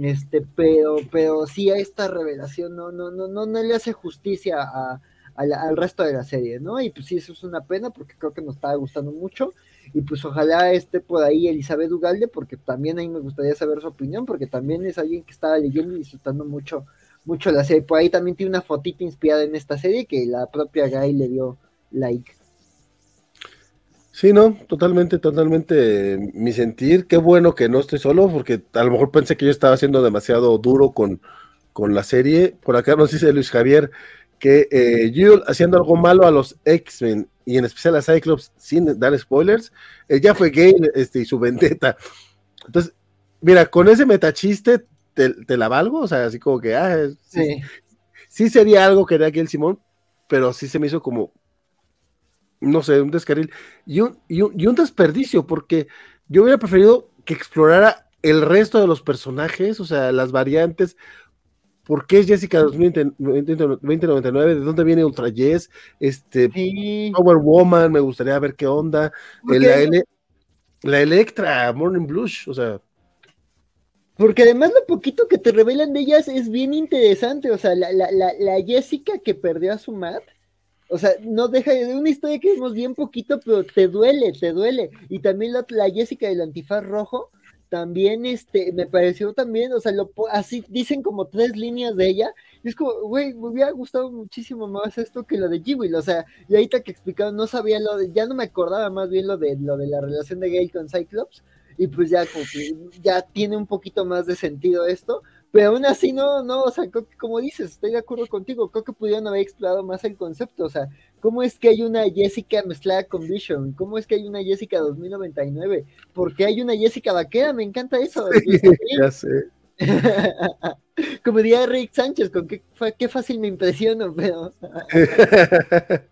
este, pero, pero sí a esta revelación no, no, no, no, no le hace justicia a, al resto de la serie, ¿no? Y pues sí, eso es una pena porque creo que nos estaba gustando mucho. Y pues ojalá esté por ahí Elizabeth Ugalde, porque también ahí me gustaría saber su opinión, porque también es alguien que estaba leyendo y disfrutando mucho mucho la serie. Por ahí también tiene una fotita inspirada en esta serie que la propia Guy le dio like. Sí, no, totalmente, totalmente mi sentir. Qué bueno que no estoy solo, porque a lo mejor pensé que yo estaba siendo demasiado duro con, con la serie. Por acá nos dice Luis Javier que eh, haciendo algo malo a los X-Men y en especial a Cyclops sin dar spoilers, eh, ya fue gay este, y su vendetta. Entonces, mira, con ese metachiste te, la valgo, o sea, así como que, ah, sí, sí, sería algo que haría aquí el Simón, pero sí se me hizo como, no sé, un descarril y un, y un, desperdicio, porque yo hubiera preferido que explorara el resto de los personajes, o sea, las variantes, ¿Por qué es Jessica 2099? ¿De dónde viene Ultra Yes? Este, Power Woman, me gustaría ver qué onda. La, la, Electra, Morning Blues, o sea. Porque además lo poquito que te revelan de ellas es bien interesante. O sea, la, la, la, Jessica que perdió a su Matt, o sea, no deja de una historia que vemos bien poquito, pero te duele, te duele. Y también la, la Jessica del antifaz rojo, también este, me pareció también, o sea, lo, así dicen como tres líneas de ella. Y es como, güey, me hubiera gustado muchísimo más esto que lo de Jiwil. O sea, y ahorita que explicaron, no sabía lo de, ya no me acordaba más bien lo de lo de la relación de Gale con Cyclops y pues ya como que ya tiene un poquito más de sentido esto, pero aún así no, no, o sea, como dices, estoy de acuerdo contigo, creo que pudieron haber explorado más el concepto, o sea, ¿cómo es que hay una Jessica mezclada con Vision? ¿Cómo es que hay una Jessica 2099? ¿Por qué hay una Jessica vaquera? Me encanta eso. ya sé. Como diría Rick Sánchez, con qué, qué fácil me impresiono, pero.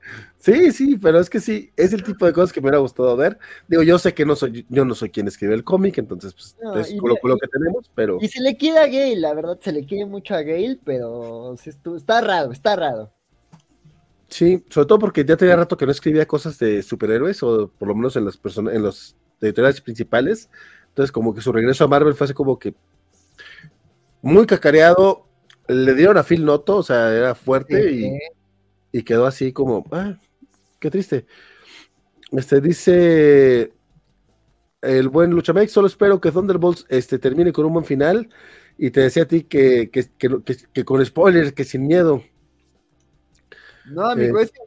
sí, sí, pero es que sí, es el tipo de cosas que me hubiera gustado ver. Digo, yo sé que no soy, yo no soy quien escribe el cómic, entonces pues, es con lo, que tenemos, pero. Y se le quiere a Gale, la verdad, se le quiere mucho a Gale, pero está raro, está raro. Sí, sobre todo porque ya tenía rato que no escribía cosas de superhéroes, o por lo menos en las personas, en los editoriales principales. Entonces, como que su regreso a Marvel fue así como que muy cacareado. Le dieron a Phil Noto, o sea, era fuerte y, quedó así como, ah, qué triste. Este dice el buen Luchamex, solo espero que Thunderbolts este, termine con un buen final. Y te decía a ti que, con spoilers, que sin miedo. No, amigo, eh, es que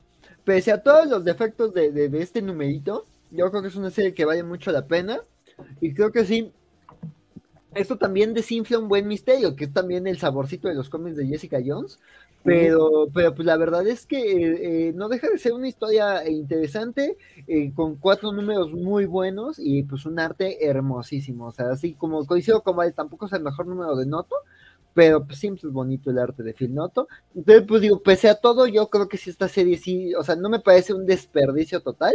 pese a todos los defectos de, de, este numerito, yo creo que es una serie que vale mucho la pena. Y creo que sí, esto también desinfla un buen misterio, que es también el saborcito de los cómics de Jessica Jones. Pero, pero pues la verdad es que eh, eh, no deja de ser una historia interesante, eh, con cuatro números muy buenos y pues un arte hermosísimo. O sea, así como coincido con Val, tampoco es el mejor número de Noto, pero pues siempre es bonito el arte de Phil Noto. Entonces, pues digo, pese a todo, yo creo que si esta serie sí, o sea, no me parece un desperdicio total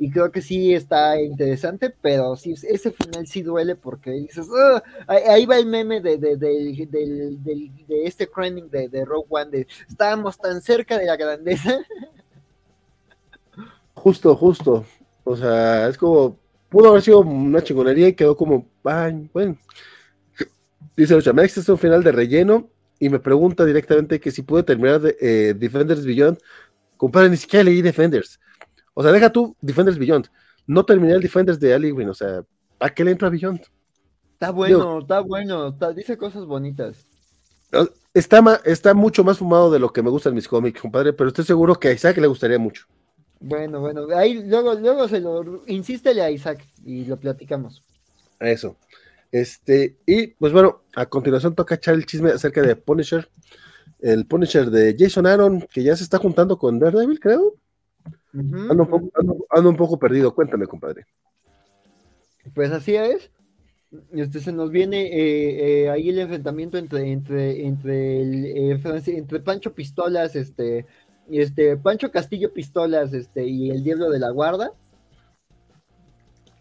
y creo que sí está interesante, pero sí, ese final sí duele porque dices, ahí, va el meme de, de, de, de este craning de, Rogue One, de estábamos tan cerca de la grandeza. Justo, justo. O sea, es como, pudo haber sido una chingonería y quedó como, bueno. Dice Ochamex, es un final de relleno y me pregunta directamente que si pude terminar eh, Defenders Beyond. Compadre, ni siquiera leí Defenders. O sea, deja tú Defenders Beyond. No terminé el Defenders de Aliwin, o sea, ¿a qué le entra Beyond? Está bueno, está bueno, dice cosas bonitas. Está, está mucho más fumado de lo que me gustan mis cómics, compadre, pero estoy seguro que a Isaac le gustaría mucho. Bueno, bueno, ahí luego, luego se lo insístele a Isaac y lo platicamos. Eso. Este, y pues bueno, a continuación toca echar el chisme acerca de Punisher. El Punisher de Jason Aaron, que ya se está juntando con Daredevil, creo. Ando, un poco, perdido, cuéntame, compadre. Pues así es. Este se nos viene eh, eh, ahí el enfrentamiento entre entre entre el, eh, entre Pancho Pistolas, este, este Pancho Castillo Pistolas, este y el Diablo de la Guarda.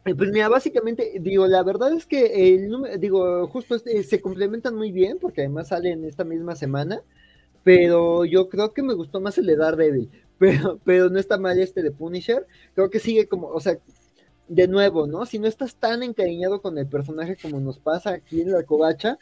Pues mira, básicamente, digo, la verdad es que el número, digo, justo este, se complementan muy bien, porque además salen esta misma semana, pero yo creo que me gustó más el de Daredevil, pero, pero no está mal este de Punisher, creo que sigue como, o sea, de nuevo, ¿no? Si no estás tan encariñado con el personaje como nos pasa aquí en la covacha,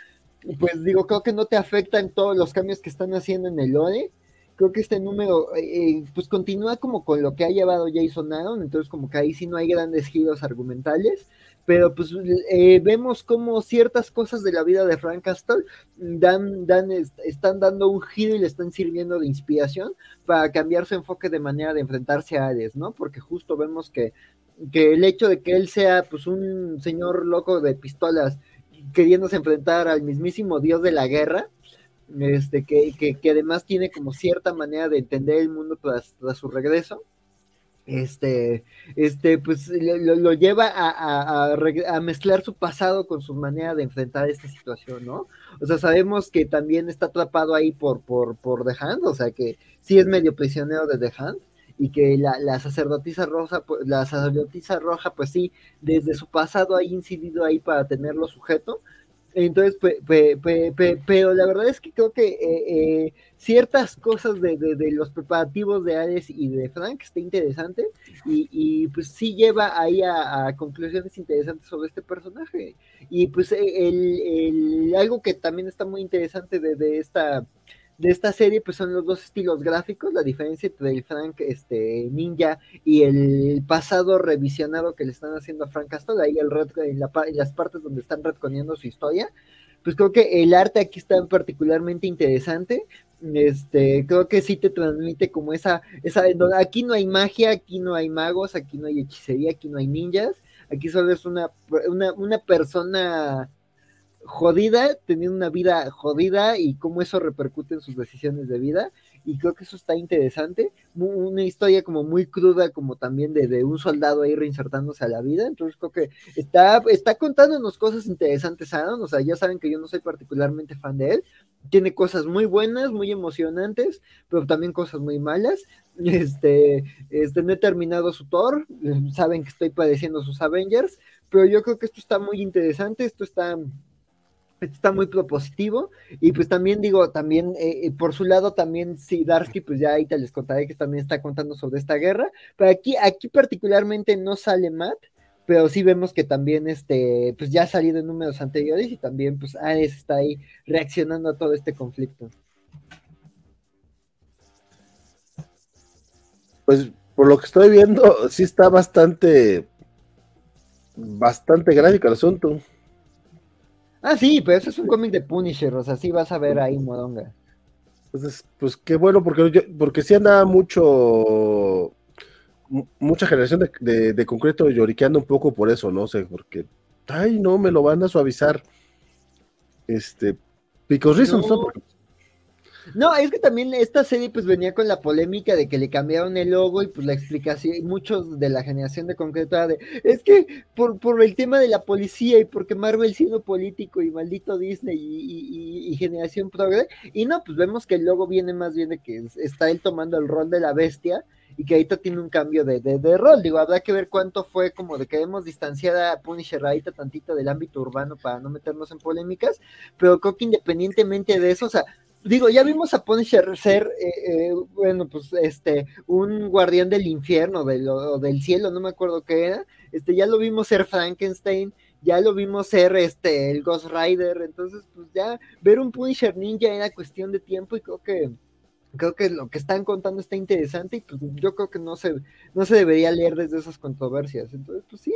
pues digo, creo que no te afectan todos los cambios que están haciendo en el lore, creo que este número eh, pues continúa como con lo que ha llevado Jason Aaron, entonces como que ahí sí no hay grandes giros argumentales, pero pues eh, vemos como ciertas cosas de la vida de Frank Castle dan, dan, están dando un giro y le están sirviendo de inspiración para cambiar su enfoque de manera de enfrentarse a Ares, ¿no? Porque justo vemos que, que el hecho de que él sea pues un señor loco de pistolas queriéndose enfrentar al mismísimo dios de la guerra, este, que, que, además tiene como cierta manera de entender el mundo tras, su regreso. Este, este, pues lo, lleva a, a, mezclar su pasado con su manera de enfrentar esta situación, ¿no? O sea, sabemos que también está atrapado ahí por, por, por The Hand, o sea que sí es medio prisionero de The Hand, y que la, la sacerdotisa rosa, pues, la sacerdotisa roja, pues sí, desde su pasado ha incidido ahí para tenerlo sujeto, entonces, pero la verdad es que creo que eh, eh, ciertas cosas de, los preparativos de Ares y de Frank está interesante y, pues sí lleva ahí a, conclusiones interesantes sobre este personaje. Y pues el, algo que también está muy interesante de esta de esta serie pues son los dos estilos gráficos, la diferencia entre el Frank este, Ninja y el pasado revisionado que le están haciendo a Frank Castle, ahí el red, en, las partes donde están retconiendo su historia, pues creo que el arte aquí está particularmente interesante, este, creo que sí te transmite como esa, esa, aquí no hay magia, aquí no hay magos, aquí no hay hechicería, aquí no hay ninjas, aquí solo es una, una, una persona jodida, teniendo una vida jodida y cómo eso repercute en sus decisiones de vida. Y creo que eso está interesante. Una historia como muy cruda, como también de, un soldado ahí reinsertándose a la vida. Entonces creo que está, está contándonos cosas interesantes, Aaron. O sea, ya saben que yo no soy particularmente fan de él. Tiene cosas muy buenas, muy emocionantes, pero también cosas muy malas. Este, este, no he terminado su Thor. Saben que estoy padeciendo sus Avengers. Pero yo creo que esto está muy interesante. Esto está está muy propositivo y pues también digo, también eh, eh, por su lado también sí, Darsky, pues ya ahí te les contaré que también está contando sobre esta guerra, pero aquí, aquí particularmente no sale Matt, pero sí vemos que también este, pues ya ha salido en números anteriores y también pues Ares está ahí reaccionando a todo este conflicto. Pues por lo que estoy viendo, sí está bastante, bastante gráfico el asunto. Ah, sí, pero eso es un cómic de Punisher, o sea, sí vas a ver ahí Modonga. Pues, pues qué bueno, porque, porque sí andaba mucho, mucha generación de, de, concreto lloriqueando un poco por eso, no sé, porque, ay, no, me lo van a suavizar. Este, Picos Reasons, ¿no? No, es que también esta serie pues venía con la polémica de que le cambiaron el logo y pues la explicación, muchos de la generación de concreto de, es que por, por el tema de la policía y porque Marvel siendo político y maldito Disney y, generación progre, y no, pues vemos que el logo viene más bien de que está él tomando el rol de la bestia y que ahorita tiene un cambio de, de, rol. Digo, habrá que ver cuánto fue como de que hemos distanciado a Punisher ahorita tantito del ámbito urbano para no meternos en polémicas, pero creo que independientemente de eso, o sea, digo, ya vimos a Punisher ser, eh, eh, bueno, pues este, un guardián del infierno, del, o del cielo, no me acuerdo qué era. Este, ya lo vimos ser Frankenstein, ya lo vimos ser este, el Ghost Rider. Entonces, pues ya ver un Punisher ninja era cuestión de tiempo y creo que creo que lo que están contando está interesante y pues yo creo que no se, no se debería leer desde esas controversias. Entonces, pues sí,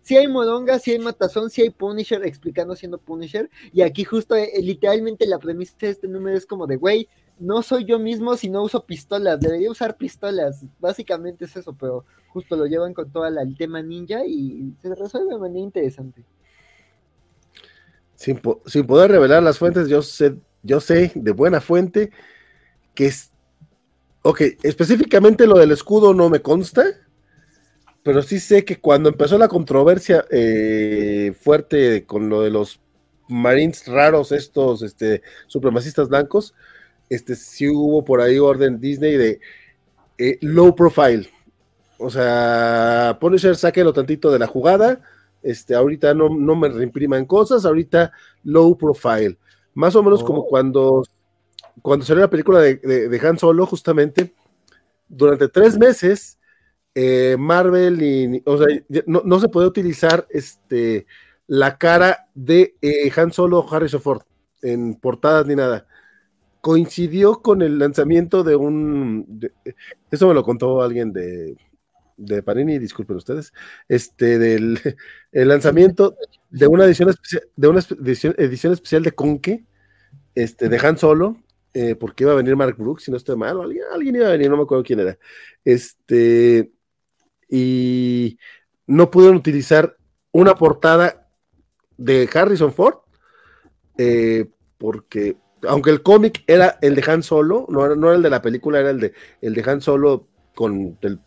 sí hay Modonga, sí hay Matazón, sí hay Punisher explicando siendo Punisher. Y aquí justo eh, literalmente la premisa de este número es como de, güey, no soy yo mismo si no uso pistolas, debería usar pistolas. Básicamente es eso, pero justo lo llevan con todo el tema ninja y se resuelve de manera interesante. Sin, sin poder revelar las fuentes, yo sé, yo sé de buena fuente que es... Ok, específicamente lo del escudo no me consta, pero sí sé que cuando empezó la controversia eh, fuerte con lo de los Marines raros, estos este, supremacistas blancos, este, sí hubo por ahí orden Disney de eh, low profile. O sea, Punisher, sáquelo tantito de la jugada. Este, ahorita no, no me reimpriman cosas, ahorita low profile. Más o menos como oh. cuando cuando salió la película de, Han Solo, justamente, durante tres meses, eh, Marvel y, o sea, no, se puede utilizar este, la cara de eh, Han Solo o Harrison Ford en portadas ni nada. Coincidió con el lanzamiento de un, eso me lo contó alguien de, de Panini, disculpen ustedes, este, del el lanzamiento de una edición especial, de una edición, edición especial de Conque, este, de Han Solo, eh, porque iba a venir Mark Brooks, si no estoy mal, alguien, alguien iba a venir, no me acuerdo quién era. Este, y no pudieron utilizar una portada de Harrison Ford, eh, porque aunque el cómic era el de Han Solo, no era, no era el de la película, era el de, el de Han Solo con el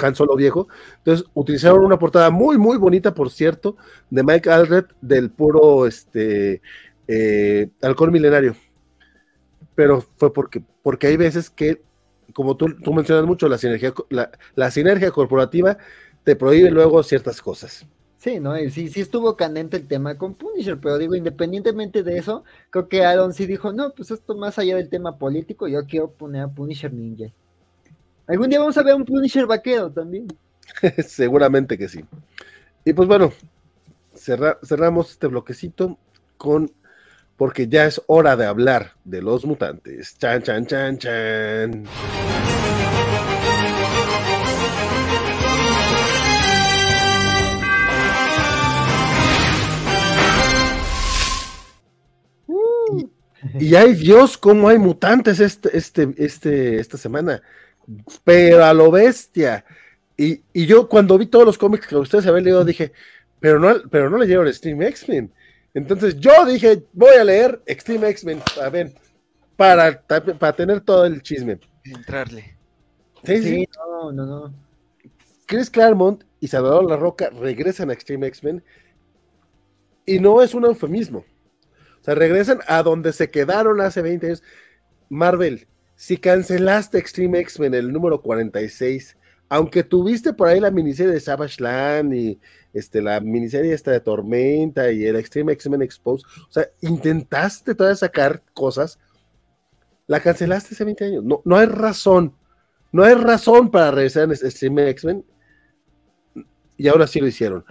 Han Solo viejo. Entonces utilizaron una portada muy, muy bonita, por cierto, de Mike Aldred del puro este, eh, alcohol milenario pero fue porque, porque hay veces que, como tú, tú mencionas mucho, la sinergia, la, sinergia corporativa te prohíbe luego ciertas cosas. Sí, ¿no? sí, sí estuvo candente el tema con Punisher, pero digo, independientemente de eso, creo que Aaron sí dijo, no, pues esto más allá del tema político, yo quiero poner a Punisher Ninja. Algún día vamos a ver un Punisher vaquero también. Seguramente que sí. Y pues bueno, cerramos este bloquecito con porque ya es hora de hablar de los mutantes. Chan, chan, chan, chan. Y hay Dios, cómo hay mutantes este, este, este, esta semana. Pero a lo bestia. Y, yo cuando vi todos los cómics que ustedes habían leído, dije, pero no, pero no leyeron Stream X-Men. Entonces yo dije, voy a leer Extreme X-Men, a ver, para, para tener todo el chisme. Entrarle. Sí, sí, no, no, no. Chris Claremont y Salvador La Roca regresan a Extreme X-Men y no es un eufemismo. O sea, regresan a donde se quedaron hace 20 años. Marvel, si cancelaste Extreme X-Men el número 46, aunque tuviste por ahí la miniserie de Savage Land y este, la miniserie esta de Tormenta y el Extreme X-Men Exposed, o sea, intentaste todavía sacar cosas, la cancelaste hace 20 años. No, no hay razón, no hay razón para regresar en Extreme X-Men y ahora sí lo hicieron.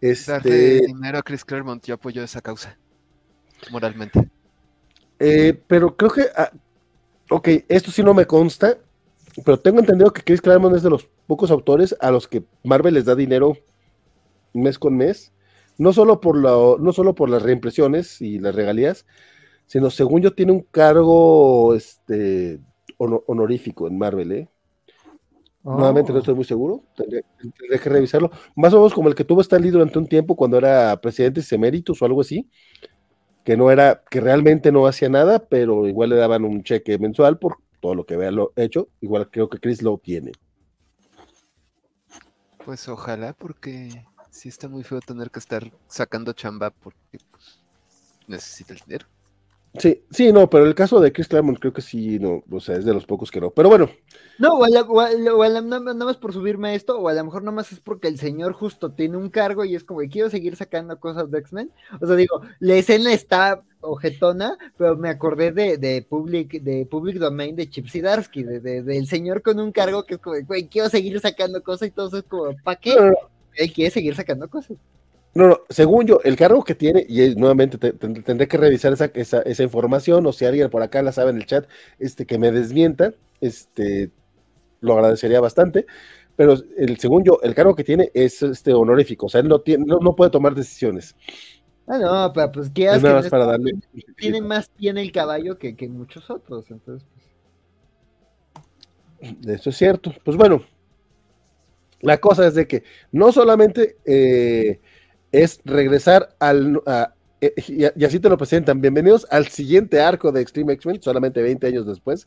Este, dinero a Chris Claremont, yo apoyo esa causa, moralmente. Eh, pero creo que, ah, ok, esto sí no me consta, pero tengo entendido que Chris Claremont es de los pocos autores a los que Marvel les da dinero mes con mes, no solo por, no solo por las reimpresiones y las regalías, sino según yo tiene un cargo este, honorífico en Marvel, ¿eh? Nuevamente no oh. estoy muy seguro, tendré, que revisarlo. Más o menos como el que tuvo Stanley durante un tiempo cuando era presidente eméritos o algo así, que no era, que realmente no hacía nada, pero igual le daban un cheque mensual por todo lo que había hecho. Igual creo que Chris lo tiene. Pues ojalá, porque sí está muy feo tener que estar sacando chamba porque pues, necesita el dinero. Sí, sí, no, pero el caso de Chris Claremont creo que sí, no, o sea, es de los pocos que no. Pero bueno. No, o, a la, o, a, o a la, nada más por subirme a esto, o a lo mejor nada más es porque el señor justo tiene un cargo y es como, quiero seguir sacando cosas de X-Men. O sea, digo, la escena está ojetona, pero me acordé de, de Public, de Public Domain de Chip Zdarsky, de, de, del señor con un cargo que es como, güey, quiero seguir sacando cosas y todo es como, ¿para qué? No, no. Él quiere seguir sacando cosas. No, no, según yo, el cargo que tiene, y nuevamente te, te, tendré que revisar esa, esa, esa, información, o si alguien por acá la sabe en el chat, este, que me desmienta, este, lo agradecería bastante, pero el, según yo, el cargo que tiene es este honorífico, o sea, él no, tiene, no, no puede tomar decisiones. Ah, no, pero pues ¿qué hace? Es para darle... Tiene más pie en el caballo que, que muchos otros, entonces. Pues... Eso es cierto. Pues bueno, la cosa es de que no solamente eh, es regresar al... A, y, así te lo presentan. Bienvenidos al siguiente arco de Extreme X-Men, solamente 20 años después.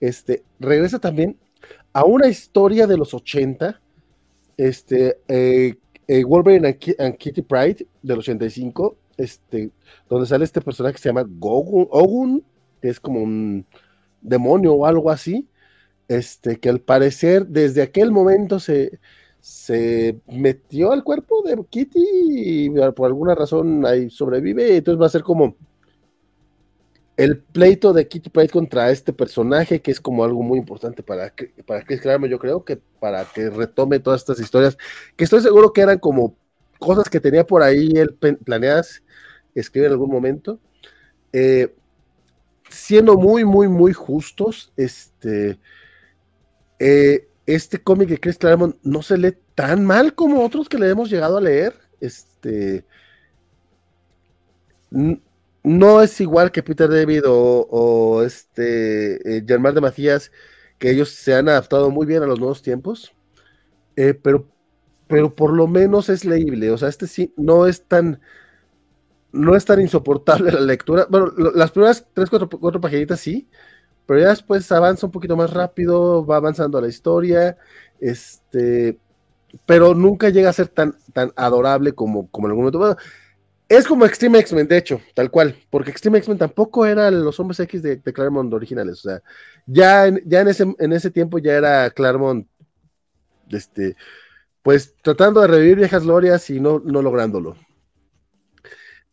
Este, regresa también a una historia de los 80, este, eh, eh, Wolverine and, and, Kitty Pride del 85, este, donde sale este personaje que se llama Gogun, Ogun, que es como un demonio o algo así, este, que al parecer desde aquel momento se, se metió al cuerpo de Kitty y por alguna razón ahí sobrevive, entonces va a ser como el pleito de Kitty Pryde contra este personaje, que es como algo muy importante para, para Chris Claremont, yo creo que para que retome todas estas historias, que estoy seguro que eran como cosas que tenía por ahí él planeadas escribir en algún momento. Eh, siendo muy, muy, muy justos, este, eh, este cómic de Chris Claremont no se lee tan mal como otros que le hemos llegado a leer. Este, no es igual que Peter David o, o este eh, Germán de Macías, que ellos se han adaptado muy bien a los nuevos tiempos, eh, pero, pero por lo menos es leíble. O sea, este sí no es tan no es tan insoportable la lectura. Bueno, las primeras tres, cuatro, cuatro paginitas sí, pero ya después avanza un poquito más rápido, va avanzando la historia, este, pero nunca llega a ser tan, tan adorable como, como en algún momento. Es como Extreme X-Men, de hecho, tal cual, porque Extreme X-Men tampoco eran los hombres X de, de, Claremont originales, o sea, ya, en, ya en, ese, en ese tiempo ya era Claremont, este, pues tratando de revivir viejas glorias y no, no lográndolo.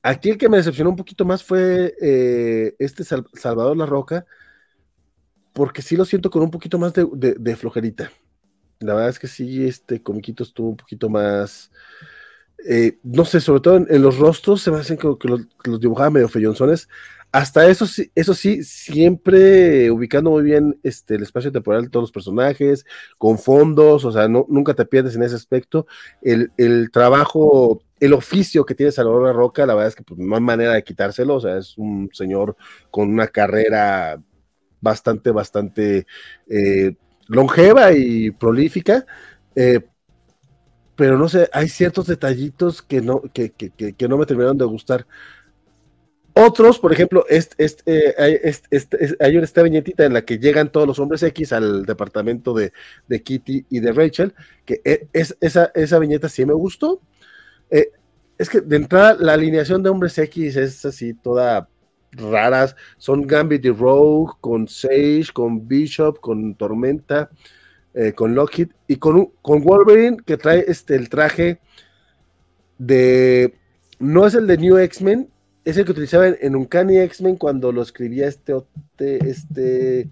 Aquí el que me decepcionó un poquito más fue eh, este Sal Salvador La Roca, porque sí lo siento con un poquito más de, de, de flojerita. La verdad es que sí, este comiquito estuvo un poquito más eh, no sé, sobre todo en, en, los rostros se me hacen que, que, los, que los, dibujaba medio feyonzones. Hasta eso sí, eso sí, siempre ubicando muy bien este, el espacio temporal de todos los personajes, con fondos, o sea, no, nunca te pierdes en ese aspecto. El, el trabajo, el oficio que tiene Salvador Roca, la verdad es que pues, no hay manera de quitárselo, o sea, es un señor con una carrera bastante, bastante eh, longeva y prolífica. Eh, pero no sé, hay ciertos detallitos que no, que, que, que, no me terminaron de gustar. Otros, por ejemplo, este, este, este, hay esta viñetita en la que llegan todos los hombres X al departamento de, de Kitty y de Rachel, que e, es, esa, esa viñeta sí me gustó. Es que de entrada la alineación de hombres X es así toda raras, son Gambit y Rogue, con Sage, con Bishop, con Tormenta, eh, con Lockheed y con, con Wolverine que trae este, el traje de... No es el de New X-Men, es el que utilizaba en, en Uncanny X-Men cuando lo escribía este... este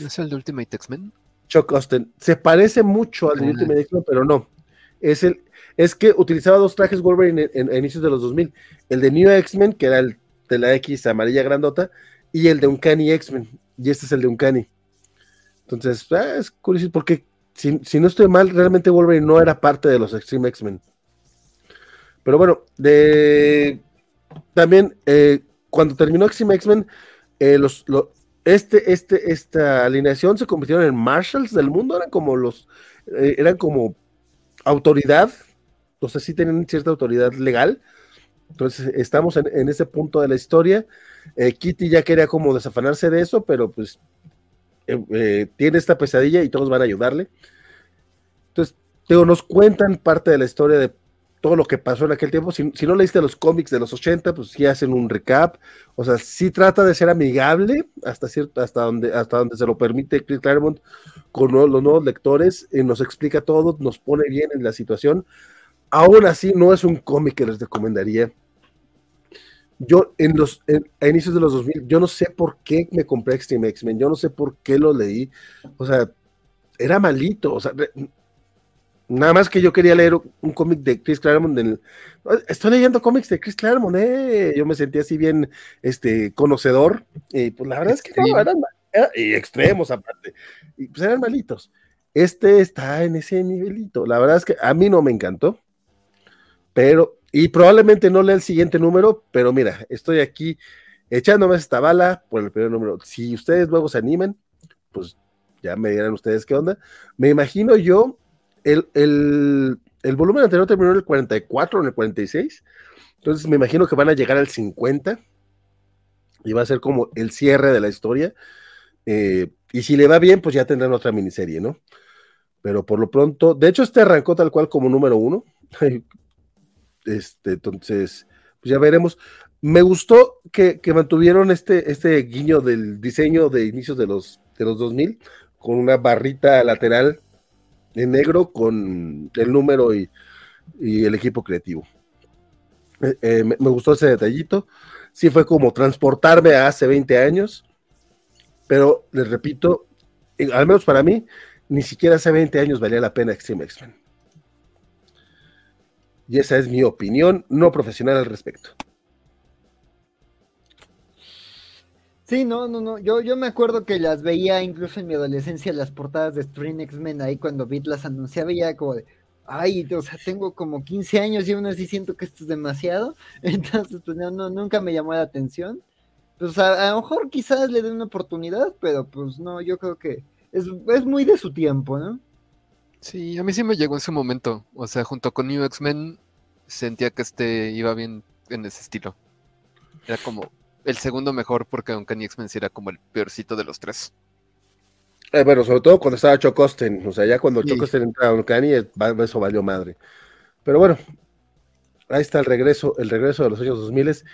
¿No es el de Ultimate X-Men? Chuck Austin. Se parece mucho al de Ultimate X-Men, pero no. Es, el, es que utilizaba dos trajes Wolverine en, en, en inicios de los 2000. El de New X-Men, que era el de la X amarilla grandota, y el de Uncanny X-Men. Y este es el de Uncanny. Entonces, ah, es curioso porque si, si, no estoy mal, realmente Wolverine no era parte de los Extreme X-Men. Pero bueno, de también eh, cuando terminó Extreme X-Men, eh, este, este, esta alineación se convirtieron en Marshalls del mundo, eran como los, eh, eran como autoridad, no sé si tienen cierta autoridad legal. Entonces, estamos en, en ese punto de la historia. Eh, Kitty ya quería como desafanarse de eso, pero pues eh, eh, tiene esta pesadilla y todos van a ayudarle. Entonces, digo, nos cuentan parte de la historia de todo lo que pasó en aquel tiempo. Si, no leíste los cómics de los 80, pues sí hacen un recap. O sea, sí trata de ser amigable hasta cierto, hasta donde, hasta donde se lo permite Chris Claremont con los nuevos lectores, y nos explica todo, nos pone bien en la situación. Aún así, no es un cómic que les recomendaría. Yo, en los a inicios de los 2000, yo no sé por qué me compré Extreme X-Men, yo no sé por qué lo leí. O sea, era malito. O sea, Nada más que yo quería leer un cómic de Chris Claremont. Estoy leyendo cómics de Chris Claremont, ¿eh? Yo me sentí así bien este, conocedor. Y pues la verdad es que no, eran, y extremos aparte. Y pues eran malitos. Este está en ese nivelito. La verdad es que a mí no me encantó. Pero, y probablemente no lea el siguiente número, pero mira, estoy aquí echándome esta bala por el primer número. Si ustedes luego se animen, pues ya me dirán ustedes qué onda. Me imagino yo el, volumen anterior terminó en el 44 o en el 46. Entonces me imagino que van a llegar al 50 y va a ser como el cierre de la historia. Eh, y si le va bien, pues ya tendrán otra miniserie, ¿no? Pero por lo pronto, de hecho, este arrancó tal cual como número uno. Este, entonces, pues ya veremos. Me gustó que, mantuvieron este, este guiño del diseño de inicios de los, de los 2000 con una barrita lateral en negro con el número y, el equipo creativo. Eh, eh, me, gustó ese detallito. Sí fue como transportarme a hace 20 años, pero les repito, al menos para mí, ni siquiera hace 20 años valía la pena Extreme X-Men. Y esa es mi opinión no profesional al respecto. Sí, no, no, no. Yo, yo me acuerdo que las veía incluso en mi adolescencia, las portadas de Spring X-Men, ahí cuando Beat las anunciaba, ya como de, ay, o sea, tengo como 15 años y aún así siento que esto es demasiado. Entonces, pues no, nunca me llamó la atención. Pues a, lo mejor quizás le dé una oportunidad, pero pues no, yo creo que es, es muy de su tiempo, ¿no? Sí, a mí sí me llegó ese momento. O sea, junto con New X-Men sentía que este iba bien en ese estilo. Era como, el segundo mejor porque Uncanny X-Men era como el peorcito de los tres. Eh, bueno, sobre todo cuando estaba Chocosten, o sea, ya cuando sí. Chocosten entra a Uncanny, eso valió madre. Pero bueno, ahí está el regreso, el regreso de los años 2000.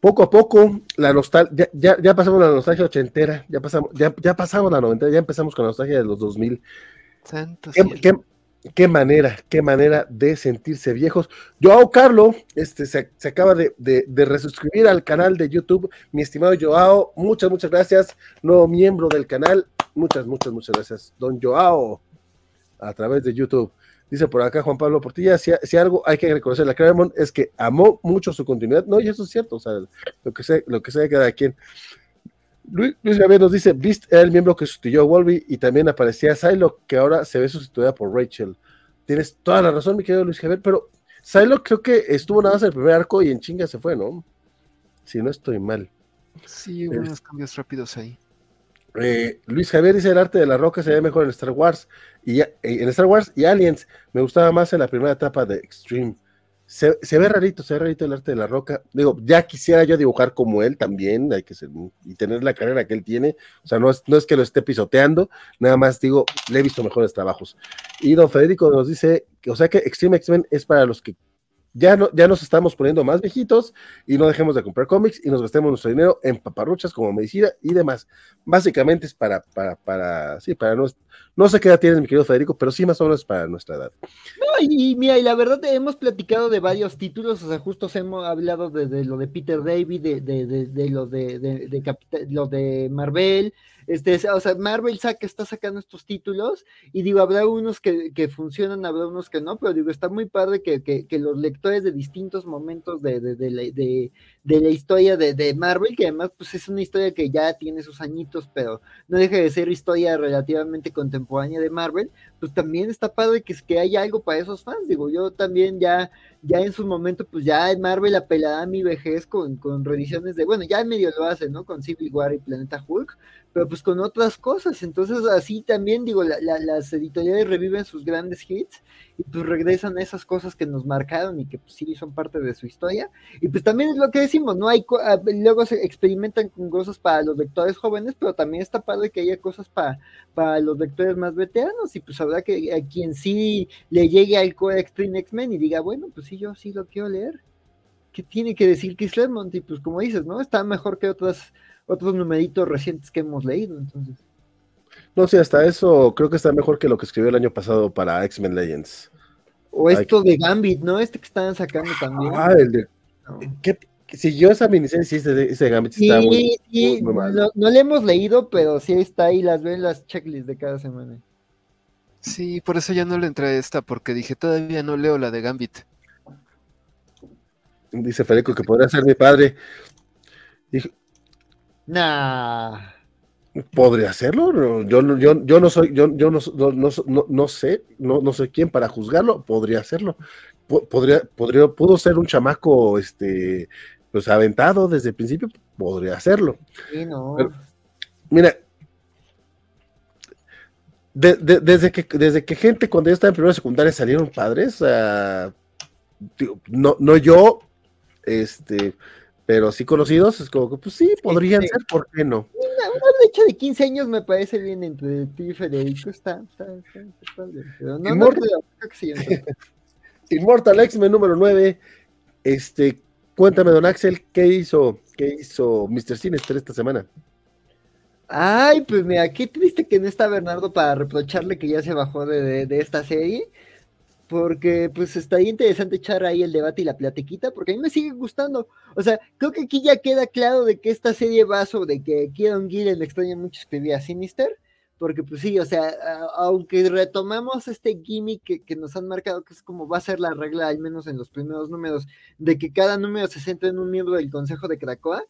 Poco a poco, la nostalgia, ya, ya, pasamos la nostalgia ochentera, ya pasamos, ya, ya pasamos la noventera, ya empezamos con la nostalgia de los 2000. Santo ¿Qué, qué manera, qué manera de sentirse viejos. Joao Carlo, este, se, acaba de, de, resuscribir al canal de YouTube. Mi estimado Joao, muchas, muchas gracias. Nuevo miembro del canal. Muchas, muchas, muchas gracias. Don Joao, a través de YouTube. Dice por acá Juan Pablo Portilla, si, si algo hay que reconocer a Claremont es que amó mucho su continuidad. No, y eso es cierto, o sea, lo que sea, lo que sea cada quien. Luis, Luis Javier nos dice, Beast era el miembro que sustituyó a Wolby y también aparecía Psylocke, que ahora se ve sustituida por Rachel. Tienes toda la razón, mi querido Luis Javier, pero Psylocke creo que estuvo nada más en el primer arco y en chinga se fue, ¿no? Si no estoy mal. Sí, hubo unos cambios rápidos ahí. Eh, Luis Javier dice el arte de la roca se ve mejor en Star Wars y en Star Wars y Aliens me gustaba más en la primera etapa de Extreme se, ve rarito, se ve rarito el arte de la roca. Digo, ya quisiera yo dibujar como él también, hay que ser, y tener la carrera que él tiene. O sea, no es, no es que lo esté pisoteando, nada más digo, le he visto mejores trabajos. Y don Federico nos dice, que, o sea que Extreme X-Men es para los que ya, no, ya nos estamos poniendo más viejitos y no dejemos de comprar cómics y nos gastemos nuestro dinero en paparruchas como medicina y demás. Básicamente es para, para, para, sí, para no, no sé qué edad tienes, mi querido Federico, pero sí más o menos para nuestra edad. No, y, mira, y la verdad hemos platicado de varios títulos, o sea, justo hemos hablado de, lo de Peter David, de, de, de, lo de, de, lo de Marvel, este, o sea, Marvel saca, está sacando estos títulos y digo, habrá unos que, que funcionan, habrá unos que no, pero digo, está muy padre que, que, que los lectores de distintos momentos de, de, de, de, de la historia de, de, Marvel, que además pues es una historia que ya tiene sus añitos, pero no deja de ser historia relativamente contemporánea de Marvel, pues también está padre que, que haya algo para esos fans, digo, yo también ya ya en su momento, pues ya Marvel apelará a mi vejez con, con revisiones de, bueno, ya en medio lo hace, ¿no? Con Civil War y Planeta Hulk, pero pues con otras cosas. Entonces así también digo, las editoriales reviven sus grandes hits y pues regresan a esas cosas que nos marcaron y que pues sí son parte de su historia. Y pues también es lo que decimos, ¿no? Hay ah, luego se experimentan con cosas para los lectores jóvenes, pero también está padre que haya cosas para, para los lectores más veteranos y pues habrá que a quien sí le llegue al Core Extreme X-Men y diga, bueno, pues sí, yo sí lo quiero leer. ¿Qué tiene que decir Chris Claremont? Y pues como dices, ¿no? Está mejor que otras otros numeritos recientes que hemos leído, entonces. No, sí, hasta eso creo que está mejor que lo que escribió el año pasado para X-Men Legends. O esto de Gambit, ¿no? Este que estaban sacando también. Ah, el de. ¿Qué, siguió esa miniserie, sí, ese, Gambit sí, está muy, sí, No, no, le hemos leído, pero sí está ahí, las ven las checklists de cada semana. Sí, por eso ya no le entré a esta, porque dije, todavía no leo la de Gambit. Dice Federico que podría ser mi padre. Dije, Nah. Podría hacerlo, yo, yo, yo no soy, yo, yo no, no, no, sé, no, no sé quién para juzgarlo, podría hacerlo. Podría, podría, pudo ser un chamaco este pues aventado desde el principio, podría hacerlo. mira, desde que desde que gente cuando ya estaba en primera secundaria salieron padres, no, no yo, este, pero sí conocidos, es como que, pues sí, podrían ser, ¿por qué no? Una, una, de 15 años me parece bien entre ti y Federico, está, está, está, está bien. Pero no, Immortal, no Immortal X-Men número 9, este, cuéntame, don Axel, ¿qué hizo, qué hizo Mr. Sinister esta semana? Ay, pues mira, qué triste que no está Bernardo para reprocharle que ya se bajó de, de, de esta serie porque pues está interesante echar ahí el debate y la platiquita, porque a mí me sigue gustando. O sea, creo que aquí ya queda claro de que esta serie va sobre que Kieron Gillen extraña mucho escribir a Sinister, porque pues sí, o sea, aunque retomamos este gimmick que, nos han marcado, que es como va a ser la regla, al menos en los primeros números, de que cada número se centra en un miembro del Consejo de Krakoa,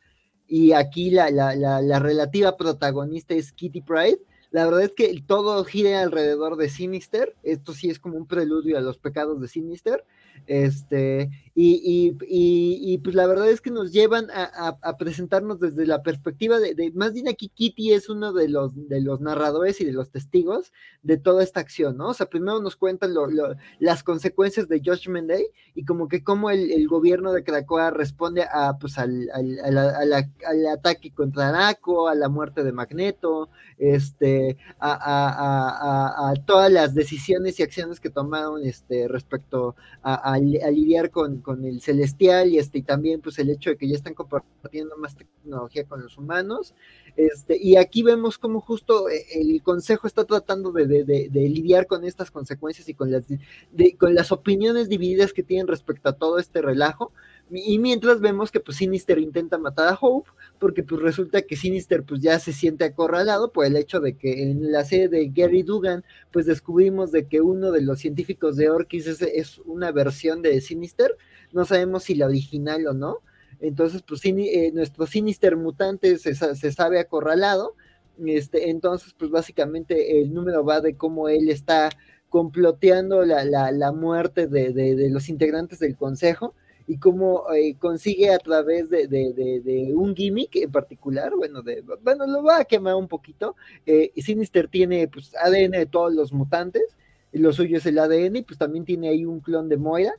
y aquí la, la, la, la relativa protagonista es Kitty Pride, la verdad es que todo gira alrededor de Sinister. Esto sí es como un preludio a los pecados de Sinister. Este, y, y, pues la verdad es que nos llevan a, presentarnos desde la perspectiva de, más bien aquí Kitty es uno de los, de los narradores y de los testigos de toda esta acción, ¿no? O sea, primero nos cuentan las consecuencias de Judgment Day y como que cómo el, gobierno de Krakoa responde a, pues, al, ataque contra Araco, a la muerte de Magneto, este, a, todas las decisiones y acciones que tomaron este, respecto a, lidiar con el celestial y este y también pues el hecho de que ya están compartiendo más tecnología con los humanos este y aquí vemos como justo eh, el consejo está tratando de, lidiar con estas consecuencias y con las con las opiniones divididas que tienen respecto a todo este relajo y mientras vemos que pues Sinister intenta matar a Hope, porque pues resulta que Sinister pues ya se siente acorralado por el hecho de que en la serie de Gary Dugan pues descubrimos de que uno de los científicos de Orkis es, una versión de Sinister, no sabemos si la original o no, entonces pues eh, nuestro Sinister mutante se, sabe acorralado, este, entonces pues básicamente el número va de cómo él está comploteando la, la, muerte de, de los integrantes del consejo, y cómo eh, consigue a través de, un gimmick en particular, bueno, de, bueno, lo va a quemar un poquito. Eh, Sinister tiene pues ADN de todos los mutantes, y lo suyo es el ADN, y pues también tiene ahí un clon de Moira.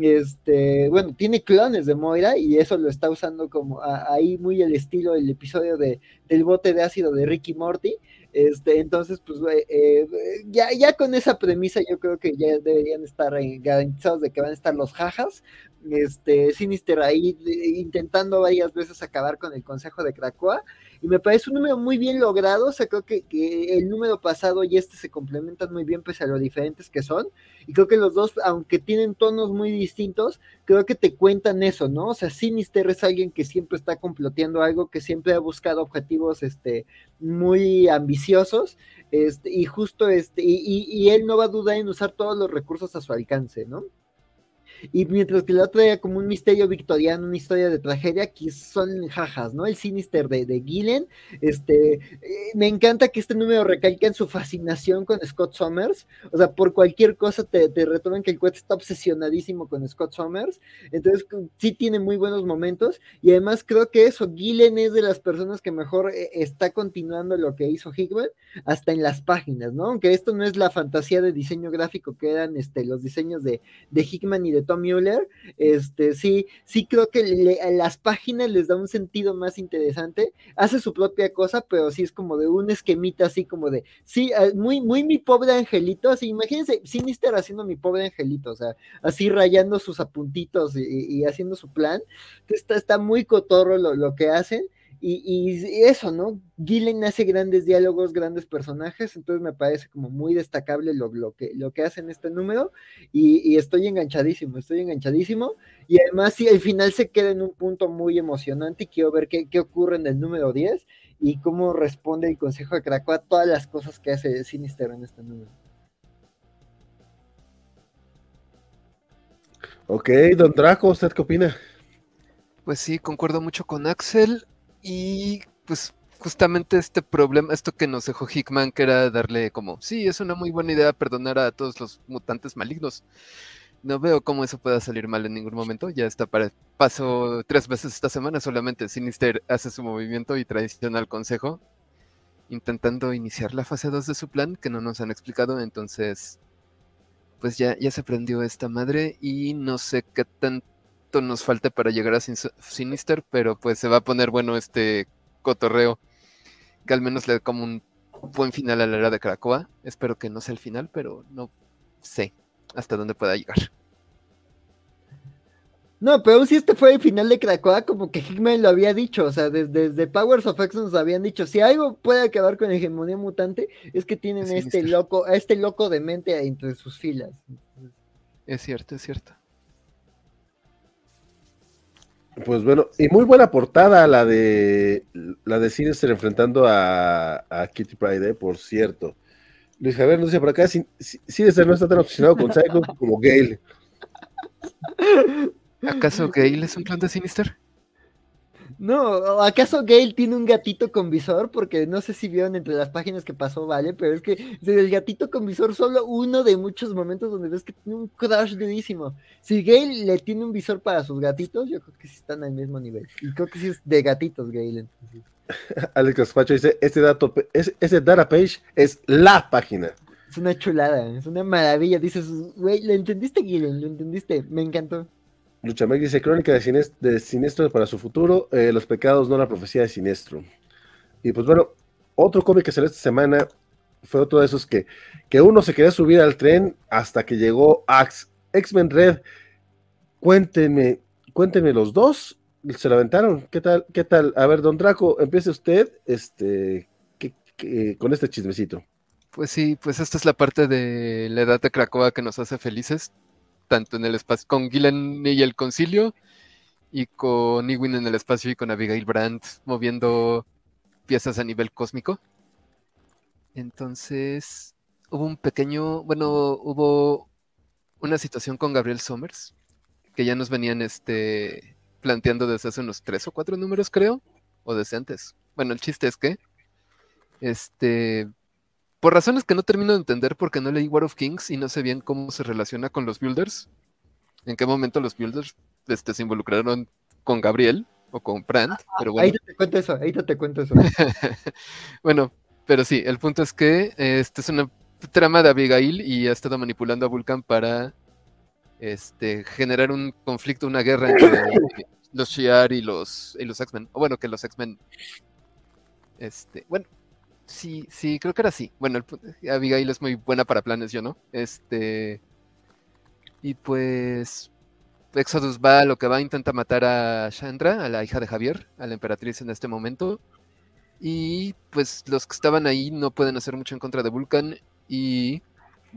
Este, bueno, tiene clones de Moira y eso lo está usando como ahí muy el estilo del episodio de, del bote de ácido de Ricky Morty. Este, entonces, pues eh, ya, ya con esa premisa yo creo que ya deberían estar garantizados de que van a estar los jajas, este, Sinister ahí intentando varias veces acabar con el Consejo de Krakoa, y me parece un número muy bien logrado, o sea, creo que, el número pasado y este se complementan muy bien pese a lo diferentes que son, y creo que los dos, aunque tienen tonos muy distintos, creo que te cuentan eso, ¿no? O sea, Sinister es alguien que siempre está comploteando algo, que siempre ha buscado objetivos, este, muy ambiciosos, este, y justo este, y, y él no va a dudar en usar todos los recursos a su alcance, ¿no? Y mientras que el otro era como un misterio victoriano, una historia de tragedia, aquí son jajas, ¿no? El Sinister de, de Gillen, este, eh, me encanta que este número recalque en su fascinación con Scott Summers, o sea, por cualquier cosa te, te retoman que el cuate está obsesionadísimo con Scott Summers, entonces sí tiene muy buenos momentos, y además creo que eso, Gillen es de las personas que mejor eh, está continuando lo que hizo Hickman, hasta en las páginas, ¿no? Aunque esto no es la fantasía de diseño gráfico que eran este, los diseños de, de Hickman y de Tom Mueller, este, sí, sí creo que a las páginas les da un sentido más interesante, hace su propia cosa, pero sí es como de un esquemita así como de, sí, muy, muy mi pobre angelito, así, imagínense, Sinister haciendo mi pobre angelito, o sea, así rayando sus apuntitos y, haciendo su plan, está, está muy cotorro lo, lo que hacen, y, eso, ¿no? Gillen hace grandes diálogos, grandes personajes, entonces me parece como muy destacable lo, lo que, lo que hace en este número y, estoy enganchadísimo, estoy enganchadísimo y además si el final se queda en un punto muy emocionante y quiero ver qué, qué ocurre en el número 10 y cómo responde el Consejo de Krakoa a todas las cosas que hace Sinister en este número. Ok, don Draco, ¿usted qué opina? Pues sí, concuerdo mucho con Axel. Y pues justamente este problema, esto que nos dejó Hickman, que era darle como, sí, es una muy buena idea perdonar a todos los mutantes malignos. No veo cómo eso pueda salir mal en ningún momento. Ya está para paso tres veces esta semana. Solamente Sinister hace su movimiento y traiciona al consejo, intentando iniciar la fase 2 de su plan, que no nos han explicado. Entonces, pues ya, ya se prendió esta madre y no sé qué nos falte para llegar a Sinister, pero pues se va a poner bueno este cotorreo, que al menos le dé como un buen final a la era de Krakoa. Espero que no sea el final, pero no sé hasta dónde pueda llegar. No, pero si este fue el final de Krakoa, como que Hickman lo había dicho, o sea, desde, Powers of X nos habían dicho, si algo puede acabar con hegemonía mutante, es que tienen este loco, a este loco de mente entre sus filas. Es cierto, es cierto. Pues bueno, y muy buena portada la de la de Sinister enfrentando a, Kitty Pride, ¿eh? por cierto. Luis Javier nos dice por acá, Sinister no está tan obsesionado con Psycho como Gale. ¿Acaso Gale es un clon de Sinister? No, ¿acaso Gail tiene un gatito con visor? Porque no sé si vieron entre las páginas que pasó, ¿vale? Pero es que el gatito con visor solo uno de muchos momentos donde ves que tiene un crush durísimo. Si Gail le tiene un visor para sus gatitos, yo creo que sí están al mismo nivel. Y creo que sí es de gatitos Gail. Entonces. Alex Caspacho dice, este dato, ese data page es la página. Es una chulada, es una maravilla. Dices, güey, ¿lo entendiste, Gail? ¿Lo entendiste? Me encantó. Luchamec dice Crónica de, Sinestro para su futuro, eh, Los pecados, no la profecía de Sinestro. Y pues bueno, otro cómic que salió esta semana fue otro de esos que, que uno se quería subir al tren hasta que llegó Axe. X-Men Red. Cuéntenme, cuéntenme los dos. Se lo aventaron. ¿Qué tal? ¿Qué tal? A ver, don Draco, empiece usted este, con este chismecito. Pues sí, pues esta es la parte de la edad de Krakoa que nos hace felices tanto en el espacio, con Gillen y el concilio, y con Ewin en el espacio y con Abigail Brandt moviendo piezas a nivel cósmico. Entonces, hubo un pequeño, bueno, hubo una situación con Gabriel Somers, que ya nos venían este, planteando desde hace unos tres o cuatro números, creo, o desde antes. Bueno, el chiste es que, este, por razones que no termino de entender porque no leí War of Kings y no sé bien cómo se relaciona con los Builders. En qué momento los Builders este, se involucraron con Gabriel o con Brandt. Ah, pero bueno. Ahí te cuento eso, ahí te cuento eso. bueno, pero sí, el punto es que este es una trama de Abigail y ha estado manipulando a Vulcan para este, generar un conflicto, una guerra entre los Shiar y los, y los X-Men. O bueno, que los X-Men. Este, bueno, Sí, sí, creo que era así. Bueno, Abigail es muy buena para planes, yo no. Este. Y pues. Exodus va a lo que va, intenta matar a Chandra, a la hija de Javier, a la emperatriz en este momento. Y pues los que estaban ahí no pueden hacer mucho en contra de Vulcan y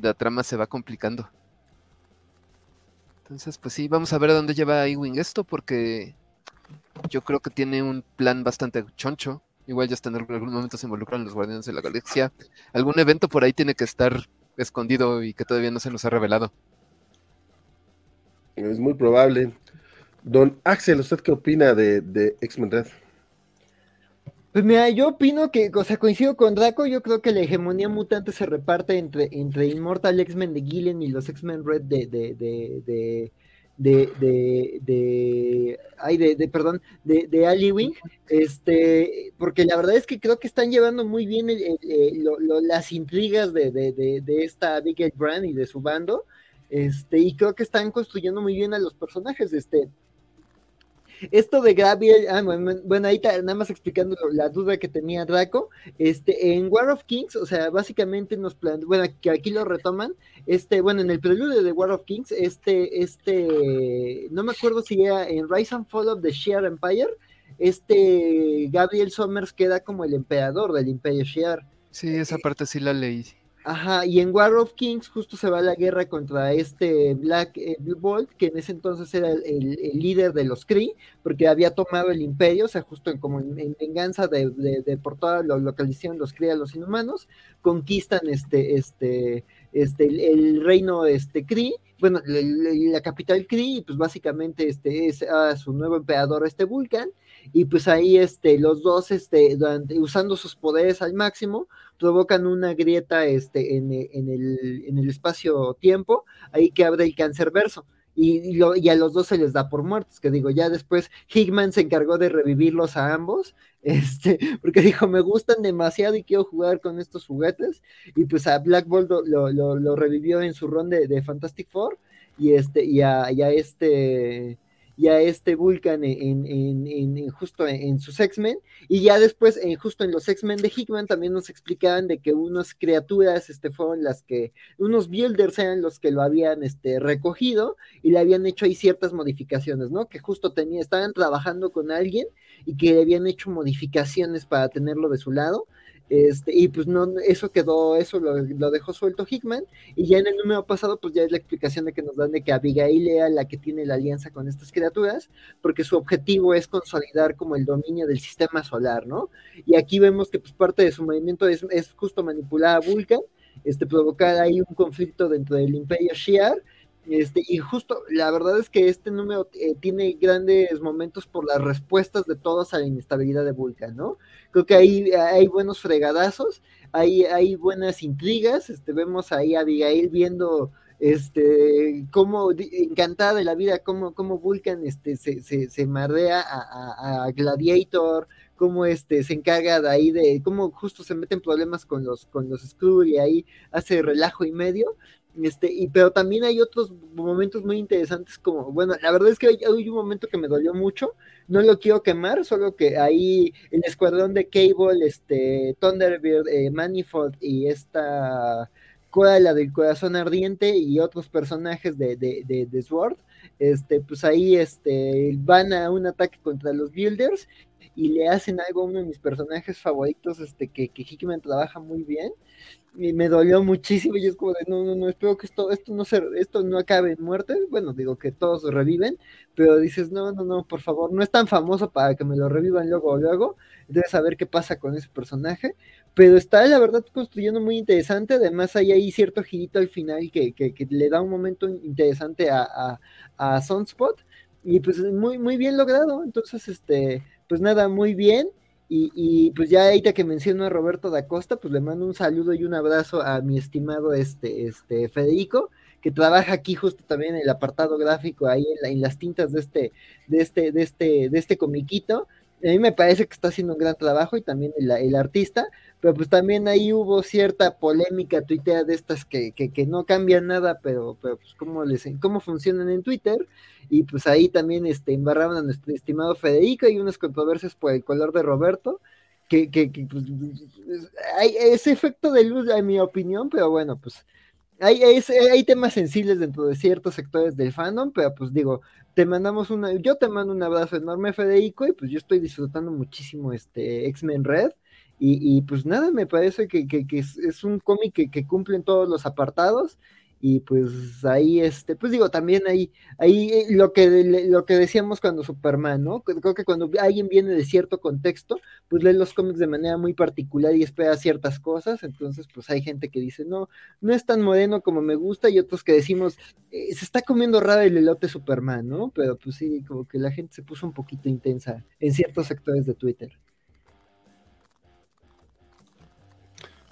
la trama se va complicando. Entonces, pues sí, vamos a ver a dónde lleva Ewing esto, porque yo creo que tiene un plan bastante choncho. Igual ya está en algún momento se involucran los Guardianes de la Galaxia. Algún evento por ahí tiene que estar escondido y que todavía no se nos ha revelado. Es muy probable. Don Axel, ¿usted qué opina de, de X-Men Red? Pues mira, yo opino que, o sea, coincido con Draco, yo creo que la hegemonía mutante se reparte entre, entre Immortal X-Men de Gillen y los X-Men Red de, de, de, de de, de, de, ay, de, de, perdón, de, de Ali este, porque la verdad es que creo que están llevando muy bien las intrigas de, de, esta Big Brand y de su bando, este, y creo que están construyendo muy bien a los personajes, este, esto de Gabriel, ah, bueno, ahí nada más explicando la duda que tenía Draco, este, en War of Kings, o sea, básicamente nos plan, bueno, que aquí lo retoman, este, bueno, en el preludio de War of Kings, este, este, no me acuerdo si era en Rise and Fall of the Shear Empire, este Gabriel Somers queda como el emperador del Imperio Shear. Sí, esa parte sí la leí. Ajá, y en War of Kings justo se va la guerra contra este Black eh, Bolt, que en ese entonces era el, líder de los Kree, porque había tomado el imperio, o sea, justo en, como en, venganza de, de, por toda la localización los Kree a los inhumanos, conquistan este, este, este, el, reino este, Kree, bueno, la, capital Kree, pues básicamente este es a su nuevo emperador, este Vulcan, y pues ahí este, los dos, este, usando sus poderes al máximo, provocan una grieta este, en, en el, en el espacio-tiempo, ahí que abre el cáncer verso. Y, y, a los dos se les da por muertos, que digo, ya después Hickman se encargó de revivirlos a ambos, este, porque dijo, me gustan demasiado y quiero jugar con estos juguetes, y pues a Black Bolt lo, lo, lo revivió en su ron de, de, Fantastic Four, y este, y a, y a este, y a este Vulcan en, en, en, justo en, sus X-Men, y ya después, justo en los X-Men de Hickman, también nos explicaban de que unas criaturas este, fueron las que, unos builders eran los que lo habían este, recogido y le habían hecho ahí ciertas modificaciones, ¿no? Que justo tenía, estaban trabajando con alguien y que le habían hecho modificaciones para tenerlo de su lado este, y pues no, eso quedó, eso lo, dejó suelto Hickman, y ya en el número pasado, pues ya es la explicación de que nos dan de que Abigail era la que tiene la alianza con estas criaturas, porque su objetivo es consolidar como el dominio del sistema solar, ¿no? Y aquí vemos que pues parte de su movimiento es, es justo manipular a Vulcan, este, provocar ahí un conflicto dentro del Imperio Shiar, este, y justo, la verdad es que este número eh, tiene grandes momentos por las respuestas de todos a la inestabilidad de Vulcan, ¿no? Creo que ahí hay buenos fregadazos, hay, hay buenas intrigas, este, vemos ahí a Abigail viendo este, cómo encantada de la vida, cómo, cómo Vulcan este, se, se, se mardea a, a, Gladiator, cómo este, se encarga de ahí de, cómo justo se meten problemas con los, con los Skrull y ahí hace relajo y medio, este, y, pero también hay otros momentos muy interesantes como, bueno, la verdad es que hay, un momento que me dolió mucho, no lo quiero quemar, solo que ahí el escuadrón de Cable, este, Thunderbird, eh, Manifold y esta la del corazón ardiente y otros personajes de, de, de, de, Sword, este, pues ahí este, van a un ataque contra los Builders y le hacen algo a uno de mis personajes favoritos, este, que, que Hickman trabaja muy bien, y me dolió muchísimo y es como de no, no, no, espero que esto, esto no se, esto no acabe en muerte, bueno, digo que todos reviven, pero dices, no, no, no, por favor, no es tan famoso para que me lo revivan luego luego, debes saber qué pasa con ese personaje, pero está la verdad construyendo muy interesante, además hay ahí cierto girito al final que, que, que le da un momento interesante a, a, a Sunspot, y pues muy, muy bien logrado, entonces, este, pues nada, muy bien, y, pues ya ahorita que menciono a Roberto da Costa, pues le mando un saludo y un abrazo a mi estimado este, este Federico, que trabaja aquí justo también en el apartado gráfico, ahí en, las tintas de este, de este, de este, de este comiquito. A mí me parece que está haciendo un gran trabajo y también el, artista, pero pues también ahí hubo cierta polémica tuitea de estas que, que, que no cambian nada, pero, pero pues cómo, les, cómo funcionan en Twitter y pues ahí también este, embarraban a nuestro estimado Federico y unas controversias por el color de Roberto, que, que, pues, hay ese efecto de luz, en mi opinión, pero bueno, pues hay, hay, temas sensibles dentro de ciertos sectores del fandom, pero pues digo, te mandamos una, yo te mando un abrazo enorme, Federico, y pues yo estoy disfrutando muchísimo este X-Men Red. Y, pues nada, me parece que, es, un cómic que, cumple en todos los apartados y pues ahí, este, pues digo, también ahí, ahí eh, lo que, lo que decíamos cuando Superman, ¿no? Creo que cuando alguien viene de cierto contexto, pues lee los cómics de manera muy particular y espera ciertas cosas, entonces pues hay gente que dice, no, no es tan moreno como me gusta, y otros que decimos, eh, se está comiendo raro el elote Superman, ¿no? Pero pues sí, como que la gente se puso un poquito intensa en ciertos sectores de Twitter.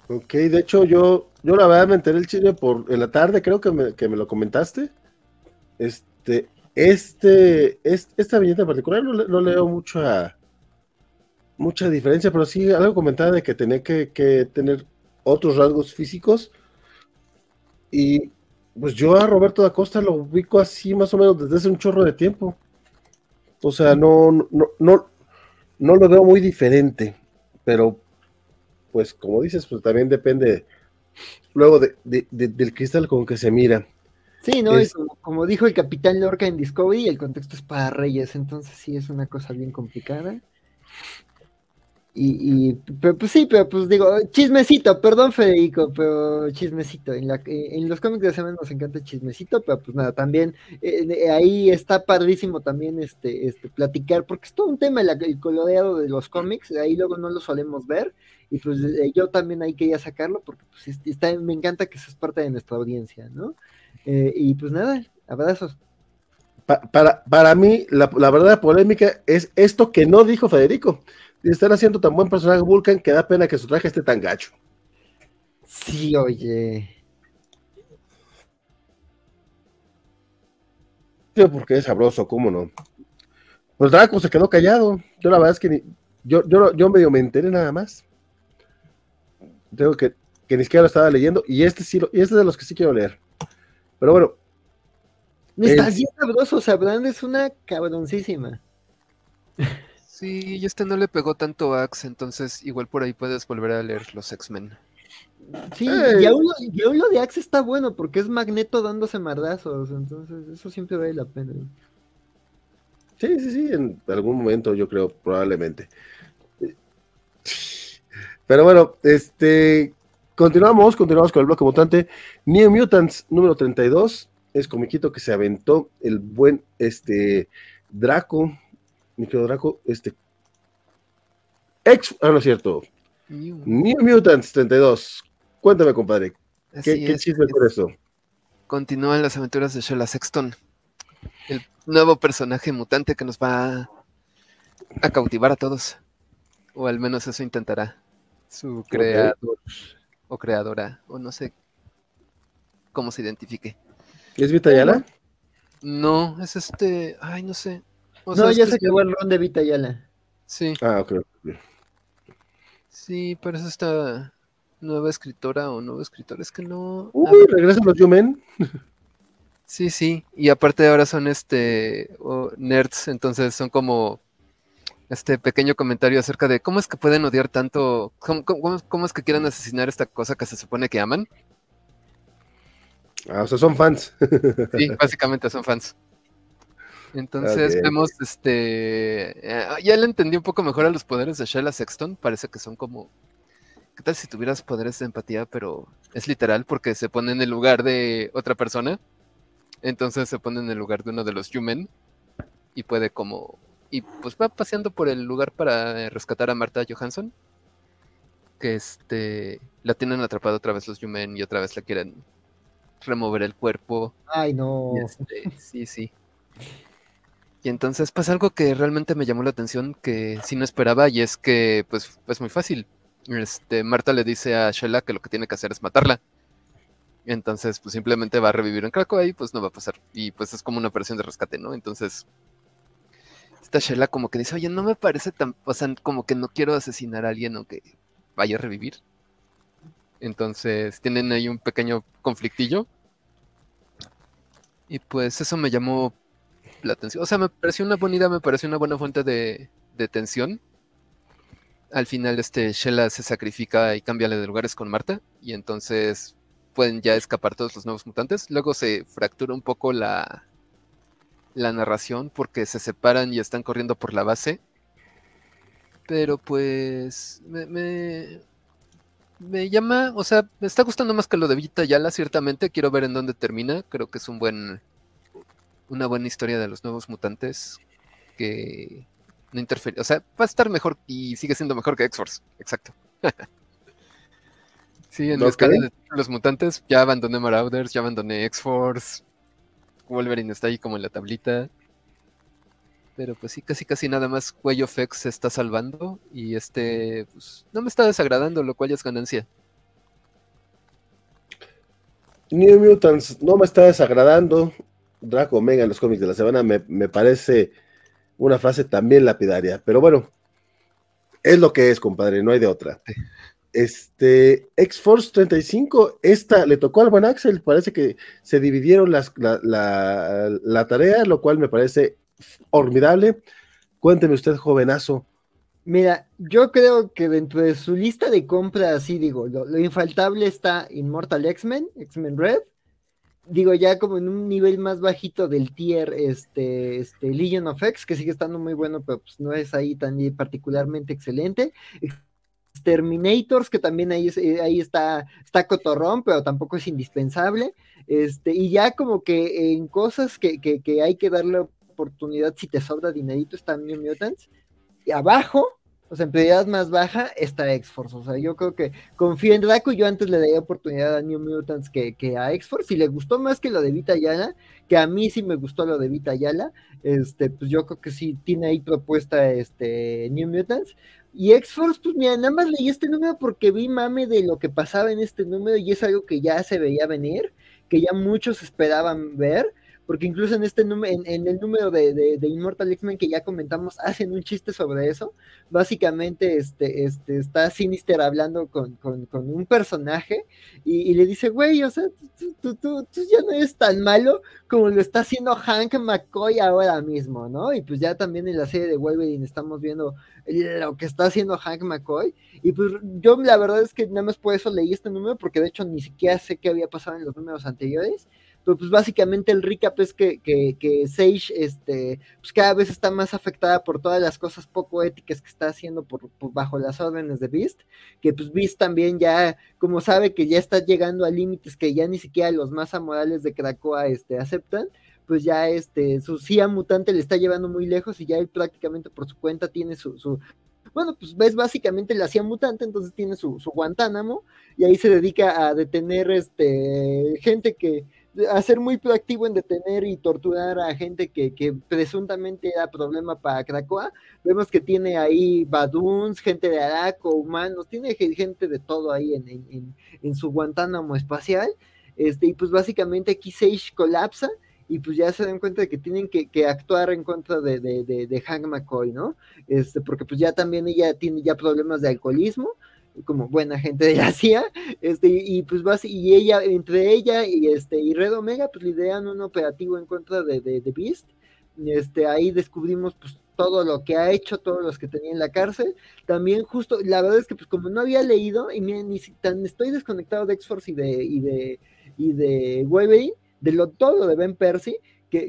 Ok, de hecho yo, yo la verdad me enteré el chisme por en la tarde, creo que me, que me lo comentaste. Este, este, esta viñeta en particular no, leo mucha, mucha diferencia, pero sí algo comentaba de que tenía que, que, tener otros rasgos físicos. Y pues yo a Roberto da lo ubico así más o menos desde hace un chorro de tiempo. O sea, no, no, no, no lo veo muy diferente, pero pues como dices, pues también depende luego de, del cristal con que se mira. Sí, ¿no? como, dijo el capitán Lorca en Discovery, el contexto es para reyes, entonces sí es una cosa bien complicada. Y, y pero pues sí, pero pues digo, chismecito, perdón Federico, pero chismecito. En, la, en los cómics de semana nos encanta el chismecito, pero pues nada, también eh, ahí está padrísimo también este, este platicar, porque es todo un tema el, el coloreado de los cómics, ahí luego no lo solemos ver, y pues eh, yo también ahí quería sacarlo, porque pues está, me encanta que seas parte de nuestra audiencia, ¿no? Eh, y pues nada, abrazos. para, para mí, la, la verdad polémica es esto que no dijo Federico están haciendo tan buen personaje Vulcan que da pena que su traje esté tan gacho. Sí, oye. porque es sabroso, ¿cómo no? Pues Draco se quedó callado. Yo la verdad es que ni, yo, yo, yo medio me enteré nada más. Tengo que, que ni siquiera lo estaba leyendo. Y este sí, y este es de los que sí quiero leer. Pero bueno. Está bien sabroso, Sabrán es una cabroncísima. Sí, y este no le pegó tanto a Axe, entonces igual por ahí puedes volver a leer los X-Men. Sí, y, aún lo, de Axe está bueno porque es Magneto dándose mardazos, entonces eso siempre vale la pena. Sí, sí, sí, en algún momento yo creo, probablemente. Pero bueno, este, continuamos, continuamos con el bloque mutante. New Mutants número 32, es comiquito que se aventó el buen este Draco mi querido Draco, este. Ex. Ah, no es cierto. New, Mutants 32. Cuéntame, compadre. ¿Qué, ¿qué chisme con eso? Continúan las aventuras de Sheila Sexton. El nuevo personaje mutante que nos va a cautivar a todos. O al menos eso intentará. Su creador o creadora. O no sé cómo se identifique. ¿Es Vitayala? No, es este. Ay, no sé no, ya se quedó el ron de Vita Yala. Sí. Ah, ok. Sí, pero es esta nueva escritora o nuevo escritor. Es que no. Uy, regresan los Yumen. Sí, sí. Y aparte ahora son este nerds, entonces son como este pequeño comentario acerca de cómo es que pueden odiar tanto, cómo, cómo es que quieren asesinar esta cosa que se supone que aman. Ah, o sea, son fans. Sí, básicamente son fans. Entonces vemos, este, eh, ya le entendí un poco mejor a los poderes de Sheila Sexton, parece que son como, ¿qué tal si tuvieras poderes de empatía, pero es literal porque se pone en el lugar de otra persona? Entonces se pone en el lugar de uno de los Human y puede como, y pues va paseando por el lugar para rescatar a Marta Johansson, que este, la tienen atrapada otra vez los Human y otra vez la quieren remover el cuerpo. Ay, no. Este, sí, sí. Y entonces pasa algo que realmente me llamó la atención que sí no esperaba y es que pues es muy fácil. Este, Marta le dice a Shella que lo que tiene que hacer es matarla. Entonces pues simplemente va a revivir en Krakow y pues no va a pasar. Y pues es como una operación de rescate, ¿no? Entonces esta Shella como que dice, oye, no me parece tan, o sea, como que no quiero asesinar a alguien aunque vaya a revivir. Entonces tienen ahí un pequeño conflictillo. Y pues eso me llamó la atención. O sea, me pareció una bonita, me pareció una buena fuente de, tensión. Al final, este Shella se sacrifica y cambia de lugares con Marta. Y entonces pueden ya escapar todos los nuevos mutantes. Luego se fractura un poco la, la narración porque se separan y están corriendo por la base. Pero pues me, me llama, o sea, me está gustando más que lo de Vita Yala, ciertamente. Quiero ver en dónde termina. Creo que es un buen, una buena historia de los nuevos mutantes que no interfiere. O sea, va a estar mejor y sigue siendo mejor que X-Force. Exacto. sí, en la escala de los mutantes ya abandoné Marauders, ya abandoné X-Force. Wolverine está ahí como en la tablita. Pero pues sí, casi casi nada más Cuello Fex se está salvando y este pues, no me está desagradando, lo cual es ganancia. New Mutants no me está desagradando. Draco Omega en los cómics de la semana me, me parece una frase también lapidaria, pero bueno, es lo que es, compadre, no hay de otra. Este, X-Force 35, esta le tocó al buen Axel, parece que se dividieron las, la, la, tarea, lo cual me parece formidable. Cuénteme usted, jovenazo. Mira, yo creo que dentro de su lista de compras, sí digo, lo, lo infaltable está Immortal X-Men, X-Men Red, digo, ya como en un nivel más bajito del tier, este, este Legion of X, que sigue estando muy bueno, pero pues no es ahí tan particularmente excelente. Terminators, que también ahí, eh, ahí está, está cotorrón, pero tampoco es indispensable. Este, y ya como que en cosas que, que, que hay que darle oportunidad si te sobra dinerito, está New Mutants. Y abajo, o sea, en prioridad más baja está X-Force. O sea, yo creo que confío en Draco. Yo antes le daría oportunidad a New Mutants que, que a X-Force. Si le gustó más que lo de Vita Yala, que a mí sí me gustó lo de Vita Yala, este, pues yo creo que sí tiene ahí propuesta este New Mutants. Y X-Force, pues mira, nada más leí este número porque vi mame de lo que pasaba en este número y es algo que ya se veía venir, que ya muchos esperaban ver porque incluso en este número, en, el número de, de, Immortal X-Men que ya comentamos, hacen un chiste sobre eso. Básicamente, este, este, está Sinister hablando con, un personaje y, le dice, güey, o sea, tú, tú, tú, ya no eres tan malo como lo está haciendo Hank McCoy ahora mismo, ¿no? Y pues ya también en la serie de Wolverine estamos viendo lo que está haciendo Hank McCoy. Y pues yo la verdad es que nada más por eso leí este número, porque de hecho ni siquiera sé qué había pasado en los números anteriores pero pues básicamente el recap es que, que, que, Sage este, pues cada vez está más afectada por todas las cosas poco éticas que está haciendo por, bajo las órdenes de Beast, que pues Beast también ya, como sabe que ya está llegando a límites que ya ni siquiera los más amorales de Krakoa este, aceptan, pues ya este, su CIA mutante le está llevando muy lejos y ya él prácticamente por su cuenta tiene su, su bueno, pues ves básicamente la CIA mutante, entonces tiene su, su Guantánamo y ahí se dedica a detener este gente que a ser muy proactivo en detener y torturar a gente que, que presuntamente era problema para Krakoa. Vemos que tiene ahí baduns, gente de Araco, humanos, tiene gente de todo ahí en, en, en su Guantánamo espacial. Este, y pues básicamente aquí Sage colapsa y pues ya se dan cuenta de que tienen que, que actuar en contra de, de, de, de Hank McCoy, ¿no? Este, porque pues ya también ella tiene ya problemas de alcoholismo como buena gente de la CIA, este, y pues vas, y ella, entre ella y este, y Red Omega, pues lideran un operativo en contra de, de, Beast, este, ahí descubrimos pues todo lo que ha hecho, todos los que tenía en la cárcel, también justo, la verdad es que pues como no había leído, y miren, ni tan estoy desconectado de X-Force y de, y de, y de Wolverine, de lo todo de Ben Percy,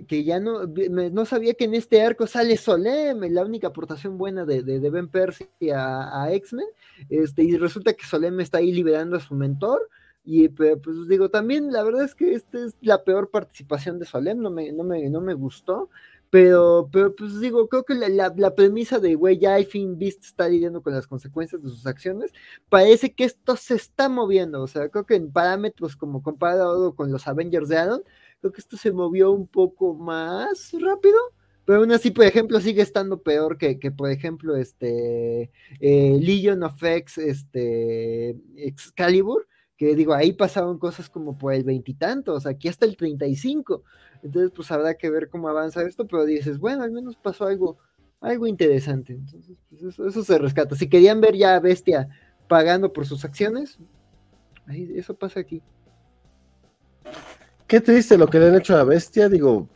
que, ya no, no sabía que en este arco sale Solem, la única aportación buena de, de, Ben Percy a, a X-Men, este, y resulta que Solem está ahí liberando a su mentor, y pues digo, también la verdad es que esta es la peor participación de Solem, no me, no me, no me gustó, pero, pero pues digo, creo que la, la, premisa de, güey, ya al fin Beast está lidiando con las consecuencias de sus acciones, parece que esto se está moviendo, o sea, creo que en parámetros como comparado con los Avengers de Adam, creo que esto se movió un poco más rápido, pero aún así, por ejemplo, sigue estando peor que, que por ejemplo, este eh, Legion of X, este Excalibur, que digo, ahí pasaron cosas como por el veintitantos, aquí hasta el 35. Entonces, pues habrá que ver cómo avanza esto, pero dices, bueno, al menos pasó algo, algo interesante. Entonces, pues eso, eso se rescata. Si querían ver ya a Bestia pagando por sus acciones, ahí, eso pasa aquí. Qué triste lo que le han hecho a Bestia, digo,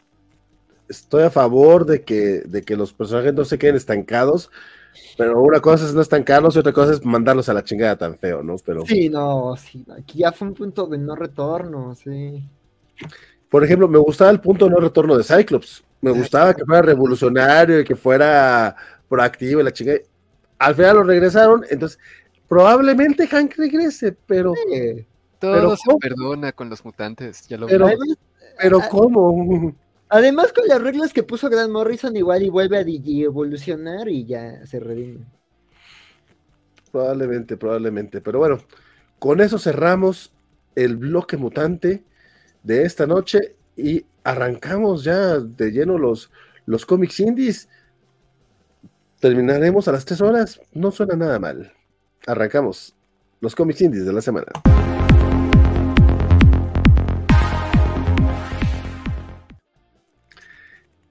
estoy a favor de que, de que los personajes no se queden estancados, pero una cosa es no estancarlos y otra cosa es mandarlos a la chingada tan feo, ¿no? Pero... Sí, no, sí, aquí ya fue un punto de no retorno, sí. Por ejemplo, me gustaba el punto de no retorno de Cyclops, me gustaba que fuera revolucionario y que fuera proactivo y la chingada. Al final lo regresaron, entonces probablemente Hank regrese, pero, Sí. Todo Pero se ¿cómo? perdona con los mutantes, ya lo Pero-. Además, pero ¿cómo? además, con las reglas que puso Grant Morrison, igual y vuelve a digi- evolucionar y ya se redime. Probablemente, probablemente. Pero bueno, con eso cerramos el bloque mutante de esta noche y arrancamos ya de lleno los, los cómics indies. Terminaremos a las 3 horas. No suena nada mal. Arrancamos los cómics indies de la semana.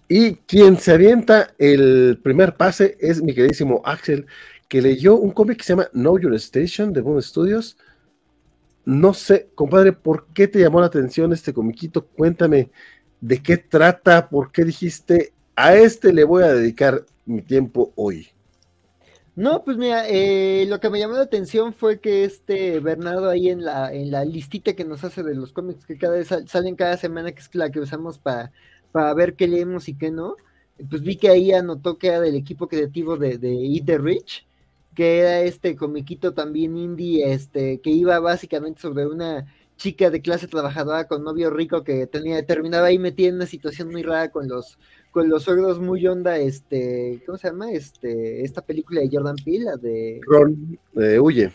Y quien se avienta el primer pase es mi queridísimo Axel, que leyó un cómic que se llama Know Your Station de Boom Studios. No sé, compadre, ¿por qué te llamó la atención este comiquito? Cuéntame de qué trata, por qué dijiste, a este le voy a dedicar mi tiempo hoy. No, pues mira, eh, lo que me llamó la atención fue que este Bernardo ahí en la, en la listita que nos hace de los cómics que cada vez sal- salen cada semana, que es la que usamos para, para ver qué leemos y qué no, pues vi que ahí anotó que era del equipo creativo de, de Eat the Rich, que era este comiquito también indie, este, que iba básicamente sobre una chica de clase trabajadora con novio rico que tenía, terminaba ahí metida en una situación muy rara con los con los suegros muy onda, este, ¿cómo se llama? Este, esta película de Jordan Peele, la de Ron, eh, huye.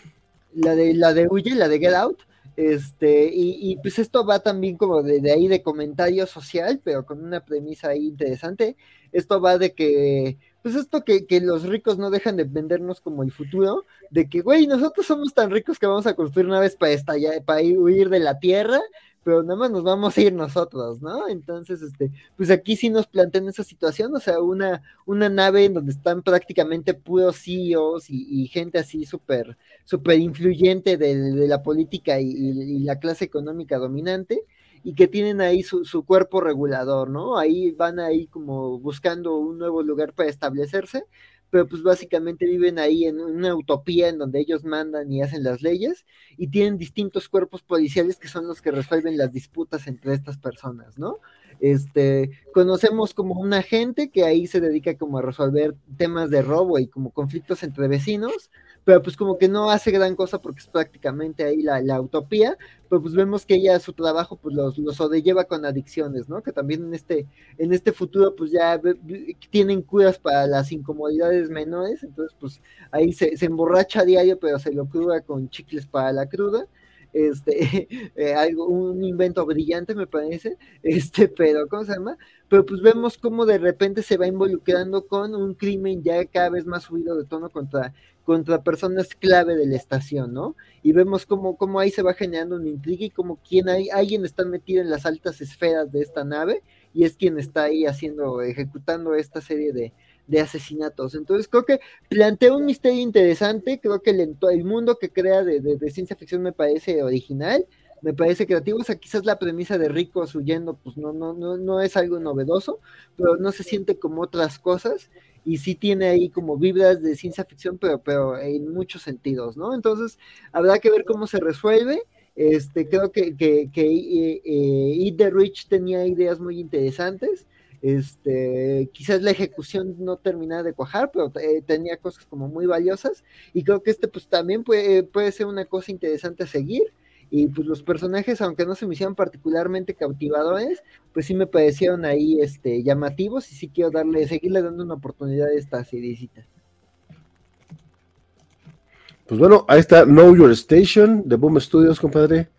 la de la de Huye, la de Get Out, este, y, y, pues esto va también como de, ahí de comentario social, pero con una premisa ahí interesante. Esto va de que, pues esto que, que los ricos no dejan de vendernos como el futuro, de que, güey, nosotros somos tan ricos que vamos a construir naves para estallar, para ir- huir de la tierra, pero nada más nos vamos a ir nosotros, ¿no? Entonces, este, pues aquí sí nos plantean esa situación, o sea, una, una nave en donde están prácticamente puros CEOs y, gente así súper súper influyente de, la política y, y- y la clase económica dominante y que tienen ahí su, su cuerpo regulador, ¿no? Ahí van ahí como buscando un nuevo lugar para establecerse, pero pues básicamente viven ahí en una utopía en donde ellos mandan y hacen las leyes y tienen distintos cuerpos policiales que son los que resuelven las disputas entre estas personas, ¿no? Este, conocemos como un agente que ahí se dedica como a resolver temas de robo y como conflictos entre vecinos, pero pues como que no hace gran cosa porque es prácticamente ahí la, la utopía, pero pues vemos que ella su trabajo pues los, los sobrelleva con adicciones, ¿no? Que también en este, en este futuro pues ya tienen curas para las incomodidades menores, entonces pues ahí se, se emborracha a diario, pero se lo cruda con chicles para la cruda. Este, eh, algo, un invento brillante me parece, este, pero ¿cómo se llama? Pero pues vemos cómo de repente se va involucrando con un crimen ya cada vez más subido de tono contra, contra personas clave de la estación, ¿no? Y vemos cómo, cómo ahí se va generando una intriga y como quien hay, alguien está metido en las altas esferas de esta nave y es quien está ahí haciendo, ejecutando esta serie de, de asesinatos. Entonces creo que plantea un misterio interesante, creo que el, el mundo que crea de, de- de ciencia ficción me parece original, me parece creativo, o sea, quizás la premisa de ricos huyendo, pues no, no, no, no es algo novedoso, pero no se siente como otras cosas, y sí tiene ahí como vibras de ciencia ficción, pero, pero en muchos sentidos, ¿no? Entonces, habrá que ver cómo se resuelve. Este, creo que, que, que eh, eh, Eat the Rich tenía ideas muy interesantes. Este, quizás la ejecución no terminaba de cuajar, pero eh, tenía cosas como muy valiosas. Y creo que este, pues también puede, puede ser una cosa interesante a seguir. Y pues los personajes, aunque no se me hicieron particularmente cautivadores, pues sí me parecieron ahí este, llamativos. Y sí quiero darle, seguirle dando una oportunidad a esta seriecita. Pues bueno, ahí está Know Your Station de Boom Studios, compadre.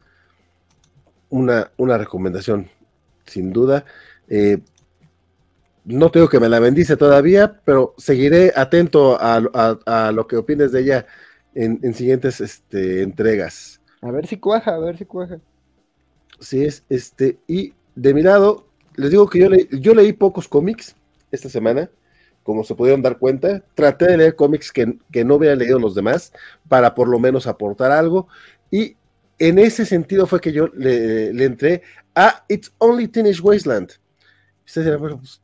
Una, una recomendación, sin duda. Eh, no tengo que me la bendice todavía, pero seguiré atento a, a- lo que opines de ella en, en siguientes este, entregas. A ver si cuaja, a ver si cuaja. Sí es, este, y de mi lado, les digo que yo, le- yo leí pocos cómics esta semana, como se pudieron dar cuenta. Traté de leer cómics que, que no había leído los demás, para por lo menos aportar algo. Y en ese sentido fue que yo le, le entré a It's Only Teenage Wasteland. Ustedes dirán, bueno, pues,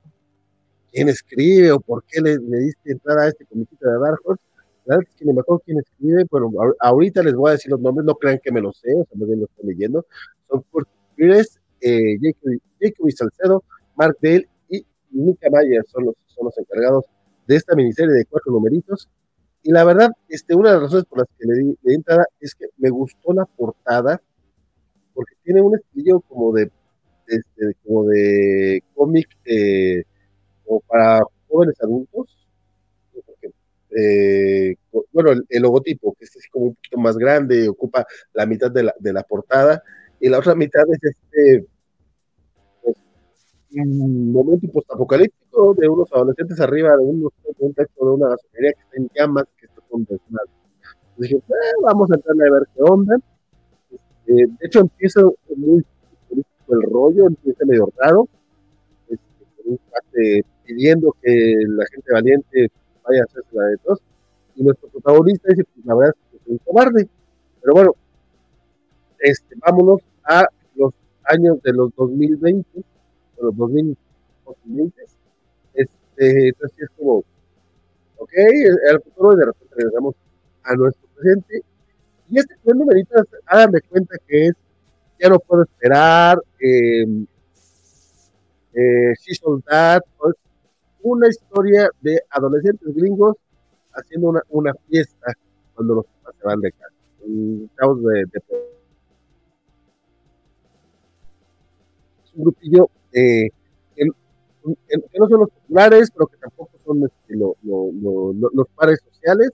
¿quién escribe o por qué le, le diste entrada a este comiquito de Dark Horse? Verdad ni me acuerdo quién escribe, ahor- ahorita les voy a decir los nombres, no crean que me los sé, o sea, más bien lo estoy leyendo. Son Kurt Pires, eh, Jacob, Jacob Salcedo, Mark Dale y Mika Mayer son los, son los encargados de esta miniserie de cuatro numeritos. y la verdad, este, una de las razones por las que le di, le di entrada es que me gustó la portada, porque tiene un estilo como de, este, como de cómic, eh, como para jóvenes adultos. Eh, bueno, el, el logotipo, que es así como un poquito más grande, ocupa la mitad de la, de la portada, y la otra mitad es este pues, un momento postapocalíptico de unos adolescentes arriba de un, un techo de una gasolinera que está en llamas, que está con. Dije, "Eh, vamos a entrarle a ver qué onda. Este, de hecho, empieza muy el rollo, empieza medio raro. Este, pidiendo que la gente valiente vaya a hacerse la de tos. Y nuestro protagonista dice, pues la verdad es que soy un cobarde. Pero bueno, este, vámonos a los años de los 2020, de los 2000, 2020. Este, entonces es como, ok, el futuro y de repente regresamos a nuestro presente. Y este primer numerito, háganme cuenta que es Ya no puedo esperar, eh, eh, All That, pues, una historia de adolescentes gringos haciendo una, una fiesta cuando los papás se van de casa. Un caos de, de es un grupillo eh, que, que no son los populares, pero que tampoco son este, lo, lo, lo, los pares sociales,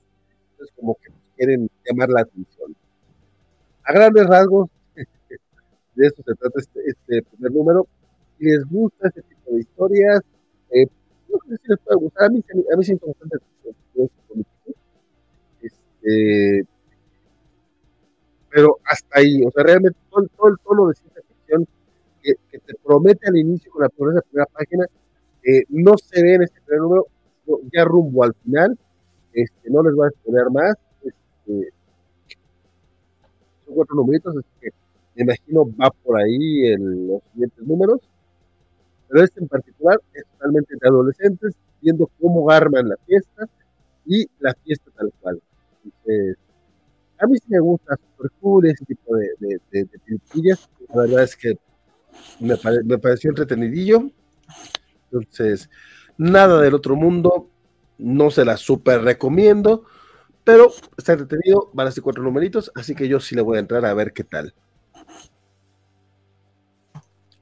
entonces como que quieren llamar la atención. A grandes rasgos, de eso se trata este, este primer número. Si les gusta este tipo de historias, eh, no a mí, sí me gusta este, pero hasta ahí, o sea, realmente todo, todo el tono de ciencia ficción que, que, te promete al inicio con la primera, primera página, eh, no se ve en este primer número, ya rumbo al final, este, no les voy a exponer más, este, son cuatro numeritos, así que me imagino va por ahí en los siguientes números, pero este en particular es totalmente de adolescentes, viendo cómo arman la fiesta y la fiesta tal cual. Entonces, a mí sí me gusta super cool ese tipo de, de, de, de. La verdad es que me, pare, me, pareció entretenidillo. Entonces, nada del otro mundo. No se la super recomiendo. Pero está entretenido. Van a ser cuatro numeritos. Así que yo sí le voy a entrar a ver qué tal.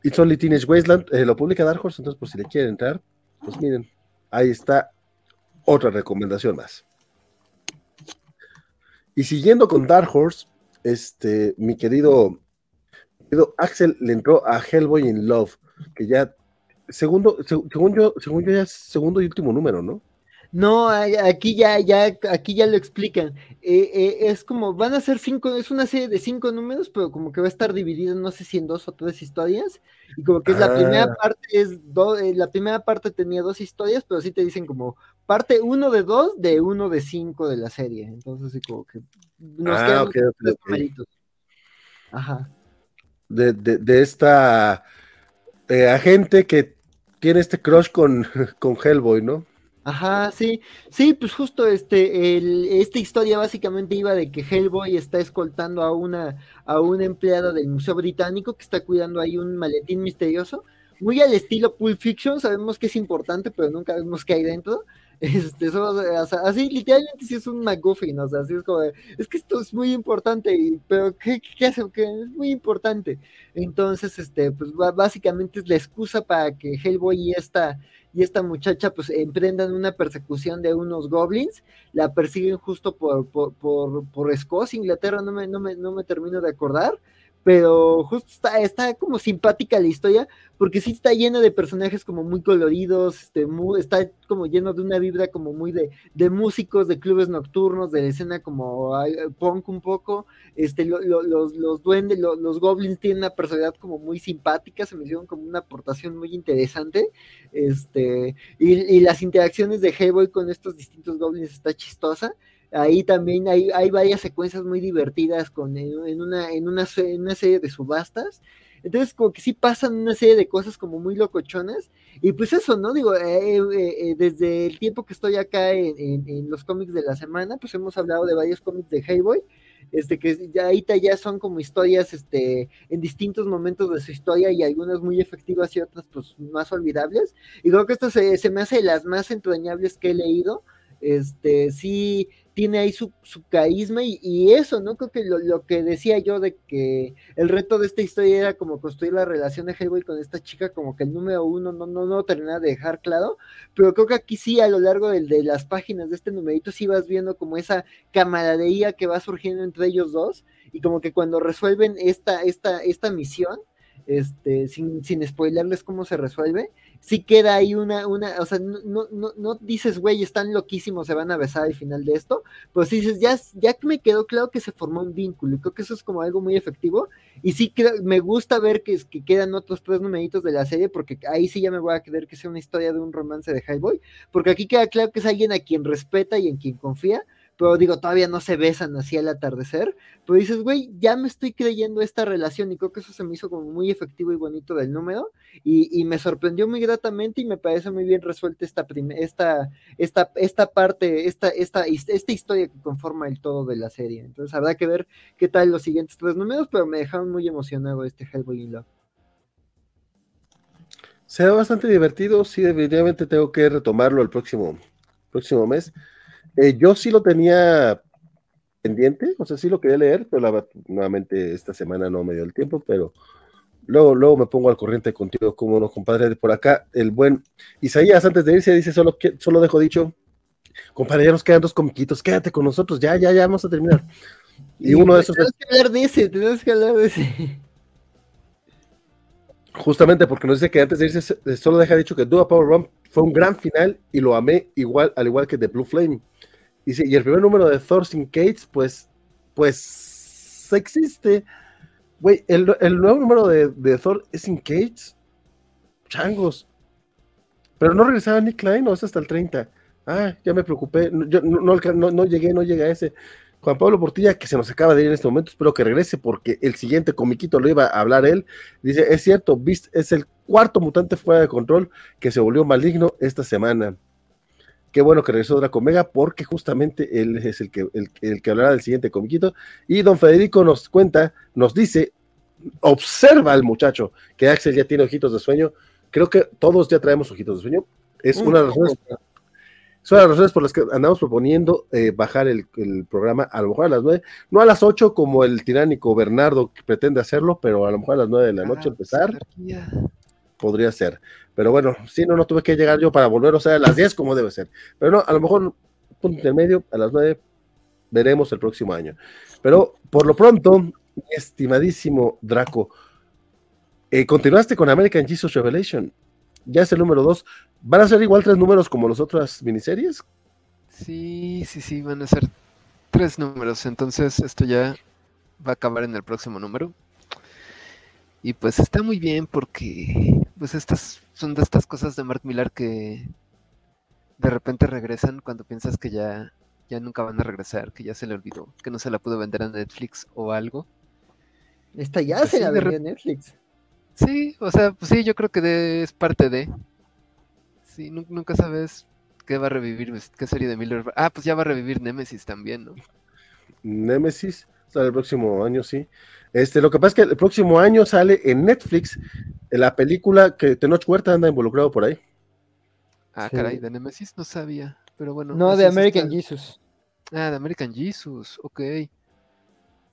It's Only Teenage Wasteland. Eh, lo publica Dark Horse. Entonces, por si le quieren entrar, pues miren. Ahí está otra recomendación más. Y siguiendo con Dark Horse, este, mi querido, querido Axel le entró a Hellboy in Love, que ya, segundo, según yo, según yo ya es segundo y último número, ¿no? No, aquí ya, ya, aquí ya lo explican. Eh, eh, es como, van a ser cinco, es una serie de cinco números, pero como que va a estar dividido, no sé si en dos o tres historias. Y como que es ah. la primera parte, es do, eh, la primera parte tenía dos historias, pero sí te dicen como parte uno de dos, de uno de cinco de la serie. Entonces, sí, como que nos ah, quedan okay, tres okay, okay. Ajá. De, de, de esta agente que tiene este crush con, con Hellboy, ¿no? Ajá, sí, sí, pues justo este, el, esta historia básicamente iba de que Hellboy está escoltando a una, a una empleada del Museo Británico que está cuidando ahí un maletín misterioso, muy al estilo Pulp Fiction, sabemos que es importante, pero nunca vemos qué hay dentro. Este, o sea, así literalmente sí es un McGuffin, o sea, así es como, es que esto es muy importante, y, pero ¿qué, qué hace? Es muy importante. Entonces, este, pues básicamente es la excusa para que Hellboy y esta, y esta muchacha pues emprendan una persecución de unos goblins, la persiguen justo por, por, por, por Escocia, Inglaterra, no me, no, me, no me termino de acordar, pero justo está, está como simpática la historia, porque sí está llena de personajes como muy coloridos, este, muy, está como lleno de una vibra como muy de, de músicos, de clubes nocturnos, de la escena como ay, punk un poco, este, lo, lo, los, los duendes, lo, los goblins tienen una personalidad como muy simpática, se me hicieron como una aportación muy interesante, este, y, y las interacciones de Hellboy con estos distintos goblins está chistosa, ahí también hay, hay, varias secuencias muy divertidas con, en, una, en, una, en una serie de subastas. Entonces, como que sí pasan una serie de cosas como muy locochonas. Y pues eso, ¿no? Digo, eh, eh, desde el tiempo que estoy acá en, en, en, los cómics de la semana, pues hemos hablado de varios cómics de Hellboy. Este, que ya ahí ya son como historias este, en distintos momentos de su historia y algunas muy efectivas y otras pues más olvidables. Y creo que esto se, se me hace de las más entrañables que he leído este, sí tiene ahí su, su carisma y, eso, ¿no? Creo que lo, que decía yo de que el reto de esta historia era como construir la relación de Hellboy con esta chica, como que el número uno no, no, no termina de dejar claro, pero creo que aquí sí, a lo largo de, de las páginas de este numerito, sí vas viendo como esa camaradería que va surgiendo entre ellos dos y como que cuando resuelven esta, esta, esta misión, este, sin, sin spoilerles cómo se resuelve, sí queda ahí una, una, o sea, no, no, no dices, güey, están loquísimos, se van a besar al final de esto, pero sí dices, ya, ya me quedó claro que se formó un vínculo, y creo que eso es como algo muy efectivo, y sí me gusta ver que, que quedan otros tres numeritos de la serie, porque ahí sí ya me voy a creer que sea una historia de un romance de Highboy, porque aquí queda claro que es alguien a quien respeta y en quien confía, pero digo, todavía no se besan así al atardecer, pero dices, güey, ya me estoy creyendo esta relación y creo que eso se me hizo como muy efectivo y bonito del número y, me sorprendió muy gratamente y me parece muy bien resuelta esta, esta, esta, esta parte, esta, esta, esta historia que conforma el todo de la serie. Entonces habrá que ver qué tal los siguientes tres números, pero me dejaron muy emocionado este Hellboy in Love. Se ve bastante divertido, sí, definitivamente tengo que retomarlo el próximo, próximo mes. Eh, yo sí lo tenía pendiente, o sea, sí lo quería leer, pero nuevamente esta semana no me dio el tiempo, pero luego, luego me pongo al corriente contigo, como no, compadre, por acá, el buen Isaías, antes de irse, dice, solo, solo dejo dicho, compadre, ya nos quedan dos comiquitos, quédate con nosotros, ya, ya, ya, vamos a terminar. Y, uno de esos... Tenemos que hablar de ese, tenemos que hablar de ese. Justamente porque nos dice que antes de irse, solo deja dicho que Dua Power Run fue un gran final y lo amé igual, al igual que The Blue Flame. Y, el primer número de Thor sin Cates, pues, pues existe. Güey, el, nuevo número de, Thor es sin Cates. Changos. Pero no regresaba Nick Klein, o es hasta el 30. Ah, ya me preocupé. Yo no, no, no, llegué, no llegué a ese. Juan Pablo Portilla, que se nos acaba de ir en este momento, espero que regrese porque el siguiente comiquito lo iba a hablar él. Dice, es cierto, Beast es el cuarto mutante fuera de control que se volvió maligno esta semana. Qué bueno que regresó Draco Mega porque justamente él es el que, el, que hablará del siguiente comiquito. Y don Federico nos cuenta, nos dice, observa al muchacho que Axel ya tiene ojitos de sueño. Creo que todos ya traemos ojitos de sueño. Es una de las razones, son las razones por las que andamos proponiendo eh, bajar el, programa a lo mejor a las nueve, no a las ocho como el tiránico Bernardo que pretende hacerlo, pero a lo mejor a las nueve de la noche ah, empezar. Podría ser. Pero bueno, si no, no tuve que llegar yo para volver, o sea, a las 10 como debe ser. Pero no, a lo mejor punto intermedio, a las 9 veremos el próximo año. Pero por lo pronto, mi estimadísimo Draco, eh, continuaste con American Jesus Revelation. Ya es el número 2. ¿Van a ser igual tres números como las otras miniseries? Sí, sí, sí, van a ser tres números. Entonces, esto ya va a acabar en el próximo número. Y pues está muy bien porque pues estas son de estas cosas de Mark Millar que de repente regresan cuando piensas que ya, ya nunca van a regresar, que ya se le olvidó, que no se la pudo vender a Netflix o algo. Esta ya pues se la vendió a Netflix. Sí, o sea, pues sí, yo creo que es parte de. Sí, nunca sabes qué va a revivir, pues, qué serie de Miller. Ah, pues ya va a revivir Nemesis también, ¿no? Nemesis, sale el próximo año, sí. Este, lo que pasa es que el próximo año sale en Netflix la película que Tenoch Huerta anda involucrado por ahí. Ah, caray, de Nemesis no sabía, pero bueno. No, de American Jesus. Ah, de American Jesus, ok.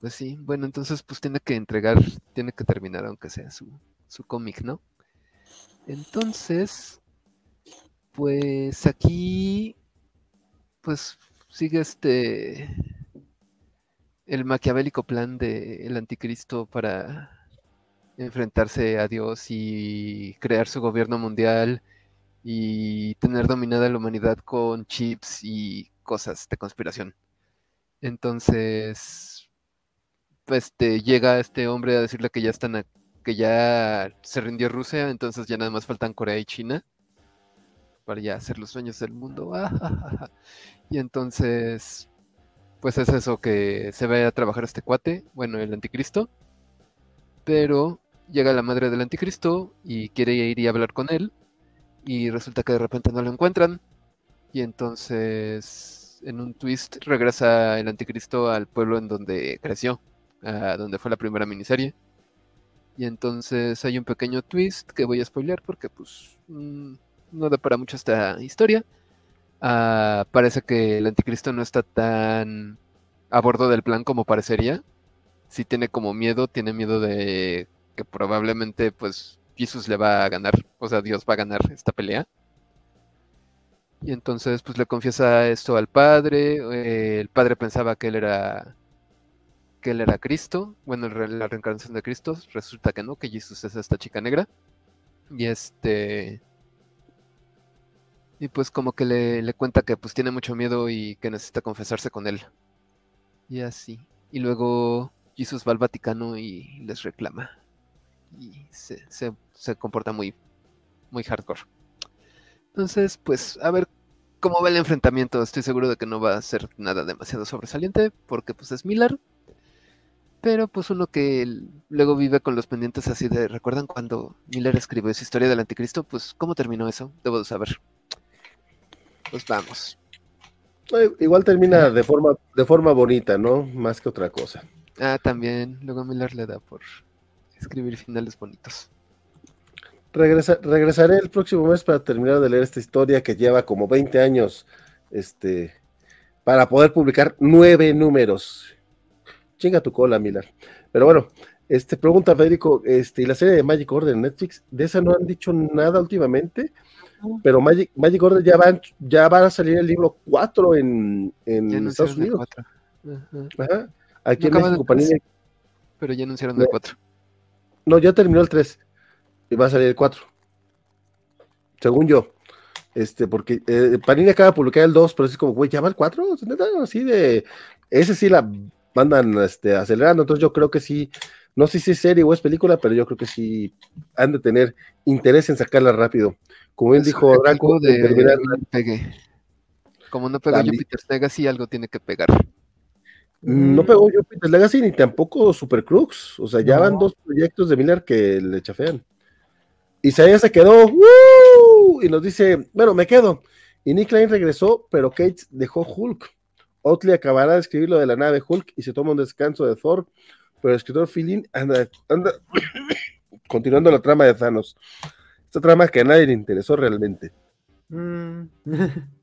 Pues sí, bueno, entonces pues tiene que entregar, tiene que terminar aunque sea su, su cómic, ¿no? Entonces, pues aquí, pues sigue este el maquiavélico plan del anticristo para enfrentarse a Dios y crear su gobierno mundial y tener dominada la humanidad con chips y cosas de conspiración. Entonces, pues este, llega este hombre a decirle que ya están que ya se rindió Rusia, entonces ya nada más faltan Corea y China para ya hacer los sueños del mundo. y entonces pues es eso que se ve a trabajar este cuate, bueno, el anticristo, pero llega la madre del anticristo y quiere ir y hablar con él, y resulta que de repente no lo encuentran, y entonces en un twist regresa el anticristo al pueblo en donde creció, donde fue la primera miniserie. Y entonces hay un pequeño twist que voy a spoilear porque pues mm, no da para mucho esta historia ah, parece que el anticristo no está tan a bordo del plan como parecería. Si tiene como miedo, tiene miedo de que probablemente pues Jesús le va a ganar, o sea, Dios va a ganar esta pelea. Y entonces pues le confiesa esto al padre, eh, el padre pensaba que él era que él era Cristo, bueno, la reencarnación de Cristo, resulta que no, que Jesús es esta chica negra. Y este y pues como que le, le cuenta que pues tiene mucho miedo y que necesita confesarse con él. Y así. Y luego Jesús va al Vaticano y les reclama. Y se, se, comporta muy, muy hardcore. Entonces, pues, a ver cómo va el enfrentamiento. Estoy seguro de que no va a ser nada demasiado sobresaliente, porque pues es Miller. Pero pues uno que luego vive con los pendientes así de, ¿recuerdan cuando Miller escribió esa historia del anticristo? Pues, ¿cómo terminó eso? Debo de saber. Pues vamos. Igual termina de forma, de forma bonita, ¿no? Más que otra cosa. Ah, también. Luego Miller le da por escribir finales bonitos. regresaré el próximo mes para terminar de leer esta historia que lleva como 20 años este, para poder publicar nueve números. Chinga tu cola, Miller. Pero bueno, este, pregunta Federico, este, ¿y la serie de Magic Order en Netflix? De esa no han dicho nada últimamente, pero Magic, Magic Order ya van, ya va a salir el libro 4 en, en Estados Unidos. Ajá. Aquí en México, Pero ya anunciaron el 4. No, ya terminó el 3 y va a salir el 4. Según yo. Este, porque eh, Panini acaba de publicar el 2, pero es como, güey, ¿ya va el 4? Así de. Ese sí la mandan este, acelerando, entonces yo creo que sí. No sé si es serie o es película, pero yo creo que sí han de tener interés en sacarla rápido. Como bien dijo Branco, de, pegue. Como no pegó Jupiter's Legacy, algo tiene que pegar. No pegó Jupiter's Legacy ni tampoco Super Crux. O sea, ya van dos proyectos de Miller que le chafean. Isaías se quedó y nos dice, bueno, me quedo. Y Nick Klein regresó, pero Kate dejó Hulk. Otley acabará de escribir lo de la nave Hulk y se toma un descanso de Thor, pero el escritor Philin anda, anda continuando la trama de Thanos. Esta trama que a nadie le interesó realmente. Mm.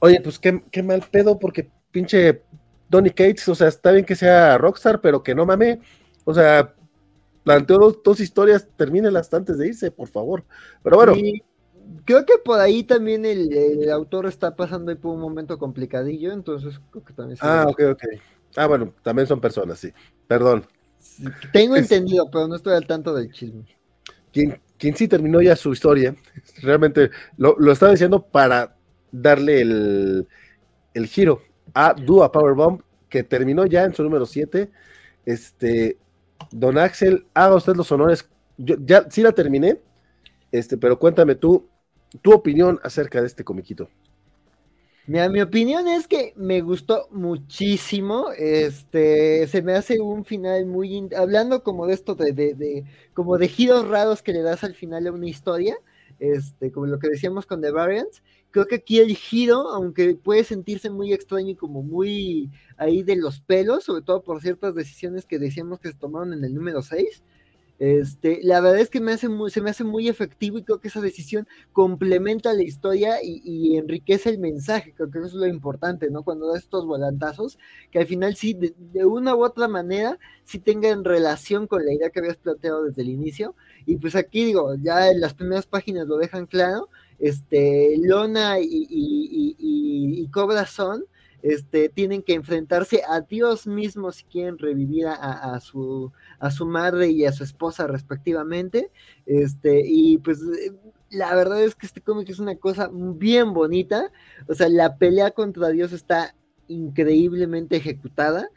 Oye, pues qué, mal pedo, porque pinche Donny Cates, o sea, está bien que sea Rockstar, pero que no mame. O sea, planteó dos, historias, termínelas antes de irse, por favor. Pero bueno. Creo que por ahí también el, autor está pasando por un momento complicadillo, entonces creo que también. Ah, ok, ok. Ah, bueno, también son personas, sí. Perdón. Tengo entendido, pero no estoy al tanto del chisme. Quien, quien sí terminó ya su historia, realmente lo, lo estaba diciendo para darle el, giro a Dua Powerbomb, que terminó ya en su número 7. Este, don Axel, haga usted los honores. Yo ya sí la terminé, este, pero cuéntame tú, tu opinión acerca de este comiquito. Mira, mi opinión es que me gustó muchísimo. Este, se me hace un final muy hablando como de esto de, de, como de giros raros que le das al final a una historia. Este, como lo que decíamos con The Variants. Creo que aquí el giro, aunque puede sentirse muy extraño y como muy ahí de los pelos, sobre todo por ciertas decisiones que decíamos que se tomaron en el número 6, este, la verdad es que me hace se me hace muy efectivo y creo que esa decisión complementa la historia y, enriquece el mensaje, creo que eso es lo importante, ¿no? Cuando da estos volantazos, que al final sí, de, una u otra manera, sí tengan relación con la idea que habías planteado desde el inicio. Y pues aquí digo, ya en las primeras páginas lo dejan claro, este, Lona y, y, y, y Cobra son este, tienen que enfrentarse a Dios mismo si quieren revivir a, su, a su madre y a su esposa respectivamente. Este, y pues la verdad es que este cómic es una cosa bien bonita. O sea, la pelea contra Dios está increíblemente ejecutada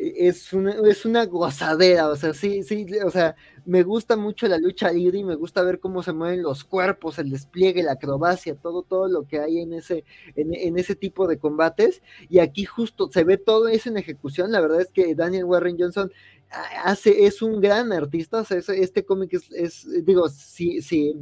es una, es una gozadera, o sea, sí, sí, o sea, me gusta mucho la lucha libre y me gusta ver cómo se mueven los cuerpos, el despliegue, la acrobacia, todo, todo lo que hay en ese, en, ese tipo de combates, y aquí justo se ve todo eso en ejecución, la verdad es que Daniel Warren Johnson hace, es un gran artista, o sea, este cómic es, es, digo, sí, sí,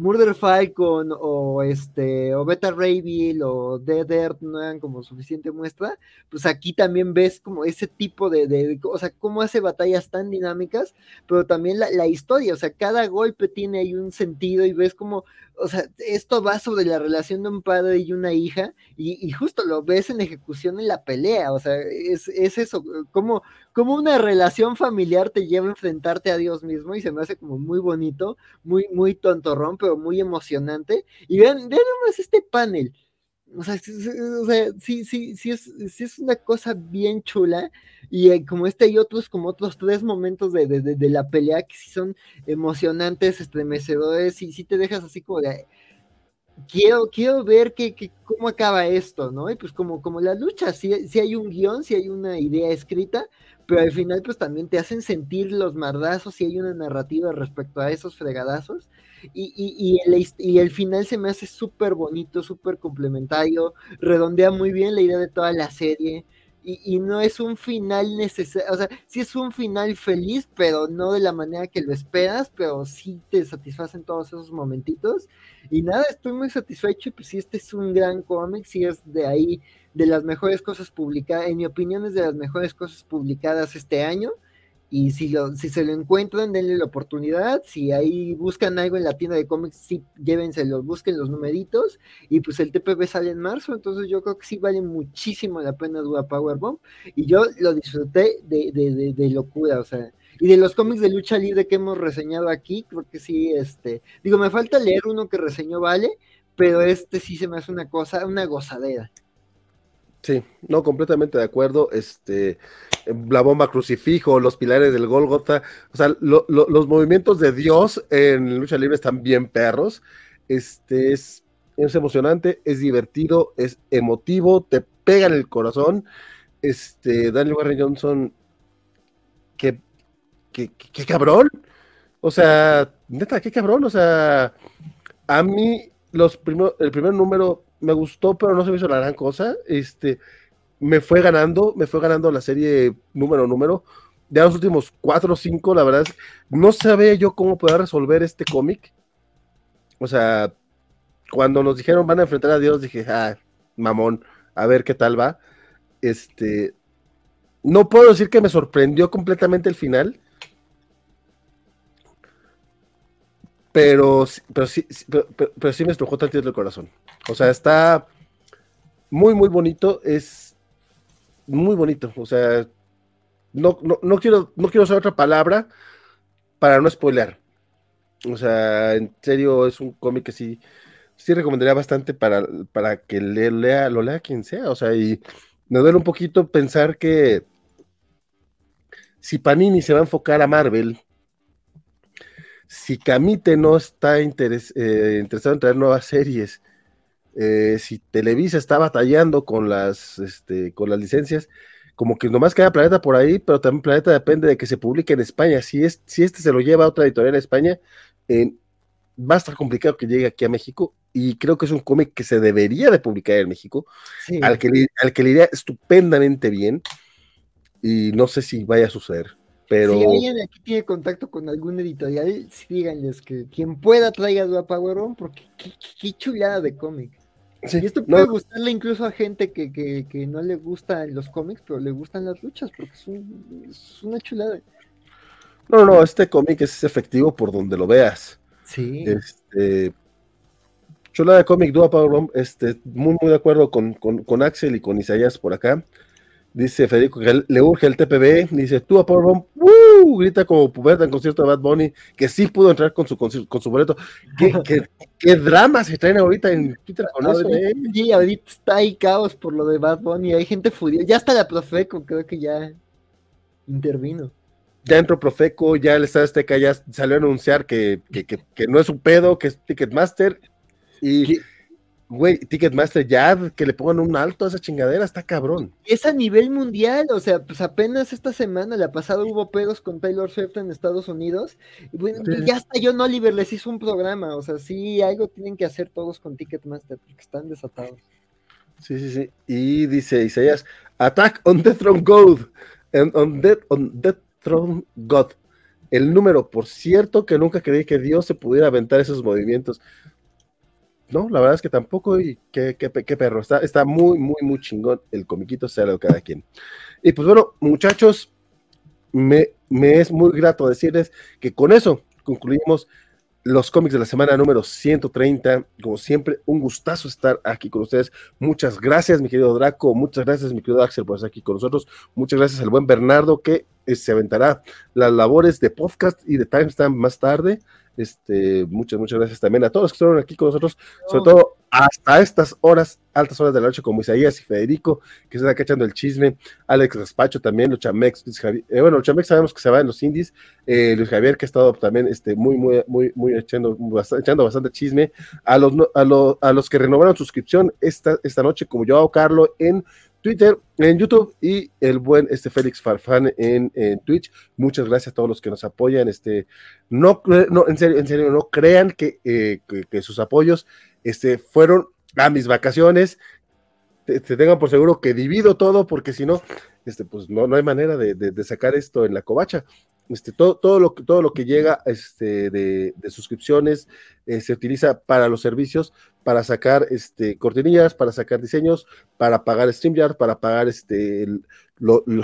Murder Falcon o este o Beta Ray o Dead Earth no eran como suficiente muestra, pues aquí también ves como ese tipo de, de, o sea, cómo hace batallas tan dinámicas, pero también la, historia, o sea, cada golpe tiene ahí un sentido y ves como, o sea, esto va sobre la relación de un padre y una hija, y, justo lo ves en ejecución en la pelea, o sea, es, eso, como, como una relación familiar te lleva a enfrentarte a Dios mismo, y se me hace como muy bonito, muy, muy tontorrón, pero muy emocionante. Y vean, vean nomás este panel. O sea, sí, sí, sí, es, sí es una cosa bien chula. Y eh, como este hay otros, como otros tres momentos de, de, la pelea que sí son emocionantes, estremecedores, y sí te dejas así como de quiero, quiero ver que, cómo acaba esto, ¿no? Y pues como, como la lucha, si sí hay un guion, si hay una idea escrita, pero al final pues también te hacen sentir los mardazos y hay una narrativa respecto a esos fregadazos. Y, y, y, el, y el final se me hace súper bonito, súper complementario, redondea muy bien la idea de toda la serie. Y, no es un final necesario, o sea, sí es un final feliz, pero no de la manera que lo esperas, pero sí te satisfacen todos esos momentitos. Y nada, estoy muy satisfecho, y pues sí, este es un gran cómic, sí es de ahí, de las mejores cosas publicadas, en mi opinión es de las mejores cosas publicadas este año. Y si, lo, si se lo encuentran, denle la oportunidad. Si ahí buscan algo en la tienda de cómics, sí, llévenselo, busquen los numeritos. Y pues el TPB sale en marzo, entonces yo creo que sí vale muchísimo la pena Dura Powerbomb. Y yo lo disfruté de, de, de, locura, o sea. Y de los cómics de lucha libre que hemos reseñado aquí, creo que sí, este. Digo, me falta leer uno que reseñó Vale, pero este sí se me hace una cosa, una gozadera. Sí, no, completamente de acuerdo. Este, la bomba crucifijo, los pilares del Golgotha, o sea, los movimientos de Dios en lucha libre están bien perros. Este es, es emocionante, es divertido, es emotivo, te pega en el corazón. Este, Daniel Warren Johnson, qué, qué, qué cabrón. O sea, neta, qué cabrón. O sea, a mí los el primer número me gustó, pero no se me hizo la gran cosa. Este, me fue ganando, me fue ganando la serie número número. De los últimos cuatro o cinco, la verdad, no sabía yo cómo poder resolver este cómic. O sea, cuando nos dijeron van a enfrentar a Dios, dije, ah, mamón, a ver qué tal va. Este, no puedo decir que me sorprendió completamente el final, pero, pero, sí, pero, sí me estrujó tantito el corazón. O sea, está muy, muy bonito. Es muy bonito. O sea, no, no, quiero, no quiero usar otra palabra para no spoilear. O sea, en serio, es un cómic que sí, sí recomendaría bastante para, para que le, lea, lo lea quien sea. O sea, y me duele un poquito pensar que si Panini se va a enfocar a Marvel, si Camite no está eh, interesado en traer nuevas series, eh, si Televisa está batallando con las, este, con las licencias, como que nomás queda Planeta por ahí, pero también Planeta depende de que se publique en España. Si, es, si este se lo lleva a otra editorial en España, va a estar complicado que llegue aquí a México y creo que es un cómic que se debería de publicar en México, al, que al que le iría estupendamente bien y no sé si vaya a suceder. Pero... Si alguien aquí tiene contacto con algún editorial, díganles que quien pueda traiga a On, porque qué, chulada de cómic. Y esto puede gustarle incluso a gente que, que, no le gustan los cómics, pero le gustan las luchas, porque es, una chulada. No, no, este cómic es efectivo por donde lo veas. Sí. Este, chulada de cómic, Dua Power este, muy, muy de acuerdo con, con, con Axel y con Isaías por acá. Dice Federico que le urge el TPB. Dice, tú a Powerbomb, ¡uh! grita como puberta en concierto de Bad Bunny, que sí pudo entrar con su, con su, boleto. ¿Qué, qué, qué drama se traen ahorita en Twitter con eso? Eh? Sí, ahorita está ahí caos por lo de Bad Bunny. Hay gente furiosa. Ya está la Profeco, creo que ya intervino. Ya entró Profeco, ya el Estado Azteca ya salió a anunciar que, que, que, que no es un pedo, que es Ticketmaster. Y. Güey, Ticketmaster ya, que le pongan un alto a esa chingadera, está cabrón. Es a nivel mundial, o sea, pues apenas esta semana, la pasada hubo pedos con Taylor Swift en Estados Unidos, y bueno, ya hasta John Oliver les hizo un programa, o sea, sí, algo tienen que hacer todos con Ticketmaster, porque están desatados. Sí, sí, sí, y dice Isaías, Attack on the Throne God, on, Death, on Death Throne God. El número, por cierto, que nunca creí que Dios se pudiera aventar esos movimientos no, la verdad es que tampoco, y qué, qué, perro, está, está muy, muy, muy chingón el comiquito, sea lo cada quien. Y pues bueno, muchachos, me, me es muy grato decirles que con eso concluimos los cómics de la semana número 130. Como siempre, un gustazo estar aquí con ustedes. Muchas gracias, mi querido Draco. Muchas gracias, mi querido Axel, por estar aquí con nosotros. Muchas gracias al buen Bernardo, que eh, se aventará las labores de podcast y de timestamp más tarde. Este, muchas, muchas gracias también a todos los que estuvieron aquí con nosotros, sobre todo hasta estas horas, altas horas de la noche, como Isaías y Federico, que se están echando el chisme, Alex Raspacho también, Luchamex, Luis Javier, eh, bueno, Luchamex sabemos que se va en los indies, eh, Luis Javier, que ha estado también este, muy, muy, muy, muy echando, bastante, echando bastante chisme, a los, a, los, a los que renovaron suscripción esta, esta noche, como yo, Carlos, en Twitter, en YouTube y el buen este Félix Farfán en, Twitch. Muchas gracias a todos los que nos apoyan. Este, no, no en serio, en serio, no crean que, eh, sus apoyos este, fueron a mis vacaciones. Te, tengan por seguro que divido todo, porque si no, este, pues no, no hay manera de, de, sacar esto en la covacha. Este, todo, todo, lo, todo lo que llega este, de, suscripciones eh, se utiliza para los servicios, para sacar este, cortinillas, para sacar diseños, para pagar StreamYard, para pagar este, el,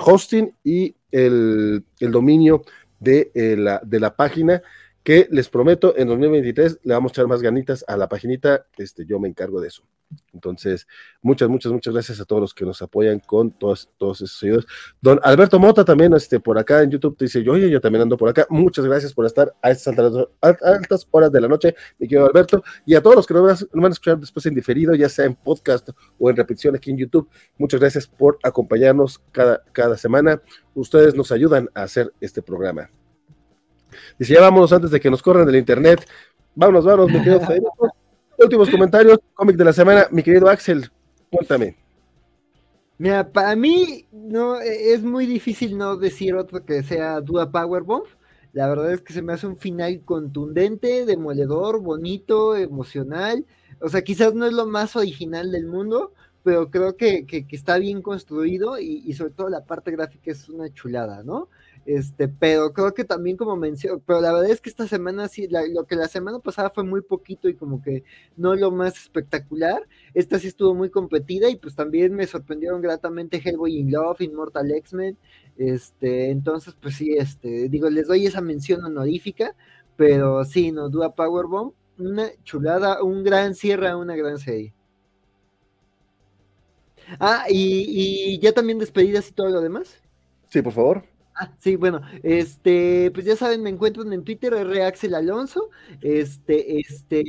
hosting y el, dominio de, eh, la, de la página que les prometo, en 2023 le vamos a echar más ganitas a la paginita, este, yo me encargo de eso. Entonces, muchas, muchas, muchas gracias a todos los que nos apoyan con todos, todos esos seguidores. Don Alberto Mota también, este, por acá en YouTube, te dice, yo, yo, también ando por acá. Muchas gracias por estar a estas altas, horas de la noche, mi querido Alberto. Y a todos los que nos van a escuchar después en diferido, ya sea en podcast o en repetición aquí en YouTube, muchas gracias por acompañarnos cada, cada semana. Ustedes nos ayudan a hacer este programa. Dice, ya vámonos antes de que nos corran del internet. Vámonos, vámonos, mi querido Federico. Últimos comentarios, cómic de la semana, mi querido Axel, cuéntame. Mira, para mí no es muy difícil no decir otro que sea Dua Powerbomb. La verdad es que se me hace un final contundente, demoledor, bonito, emocional. O sea, quizás no es lo más original del mundo, pero creo que, está bien construido y, y, sobre todo la parte gráfica es una chulada, ¿no? Este, pero creo que también como menciono, pero la verdad es que esta semana sí, lo que la semana pasada fue muy poquito y como que no lo más espectacular, esta sí estuvo muy competida y pues también me sorprendieron gratamente Hellboy in Love, Immortal X-Men, este, entonces pues sí, este, digo, les doy esa mención honorífica, pero sí, no, Dua Powerbomb, una chulada, un gran cierre a una gran serie. Ah, y, y ya también despedidas y todo lo demás. Sí, por favor. Ah, sí, bueno, este, pues ya saben, me encuentran en Twitter, Axel Alonso, este, este,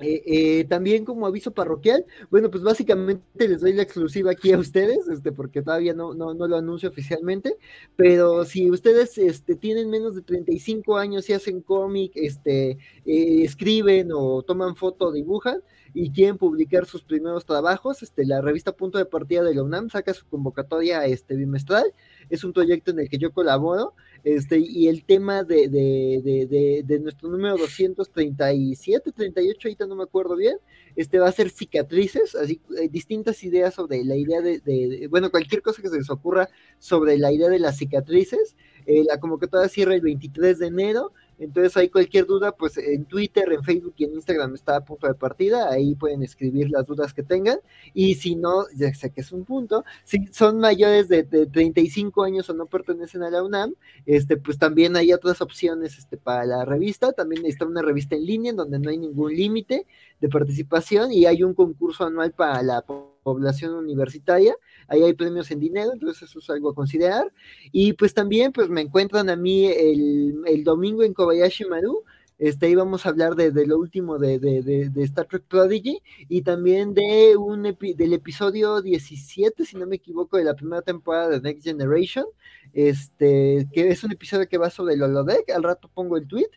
eh, eh, también como aviso parroquial, bueno, pues básicamente les doy la exclusiva aquí a ustedes, este, porque todavía no, no, no lo anuncio oficialmente, pero si ustedes este, tienen menos de 35 años y hacen cómic, este, eh, escriben o toman foto dibujan, y quieren publicar sus primeros trabajos, este, la revista Punto de Partida de la UNAM saca su convocatoria este, bimestral, es un proyecto en el que yo colaboro, este, y el tema de, de, de, nuestro número 237, 38, ahorita no me acuerdo bien, este va a ser cicatrices, así, eh, distintas ideas sobre la idea de, bueno, cualquier cosa que se les ocurra sobre la idea de las cicatrices, eh, la convocatoria cierra el 23 de enero, entonces, hay cualquier duda, pues en Twitter, en Facebook y en Instagram está a punto de partida. Ahí pueden escribir las dudas que tengan. Y si no, ya sé que es un punto, si son mayores de, 35 años o no pertenecen a la UNAM, este, pues también hay otras opciones este, para la revista. También está una revista en línea en donde no hay ningún límite de participación y hay un concurso anual para la población universitaria ahí hay premios en dinero, entonces eso es algo a considerar. Y pues también, pues me encuentran a mí el, domingo en Kobayashi Maru, este, ahí vamos a hablar de, lo último de, de, Star Trek Prodigy y también de un del episodio 17, si no me equivoco, de la primera temporada de Next Generation, este, que es un episodio que va sobre el holodeck, al rato pongo el tweet,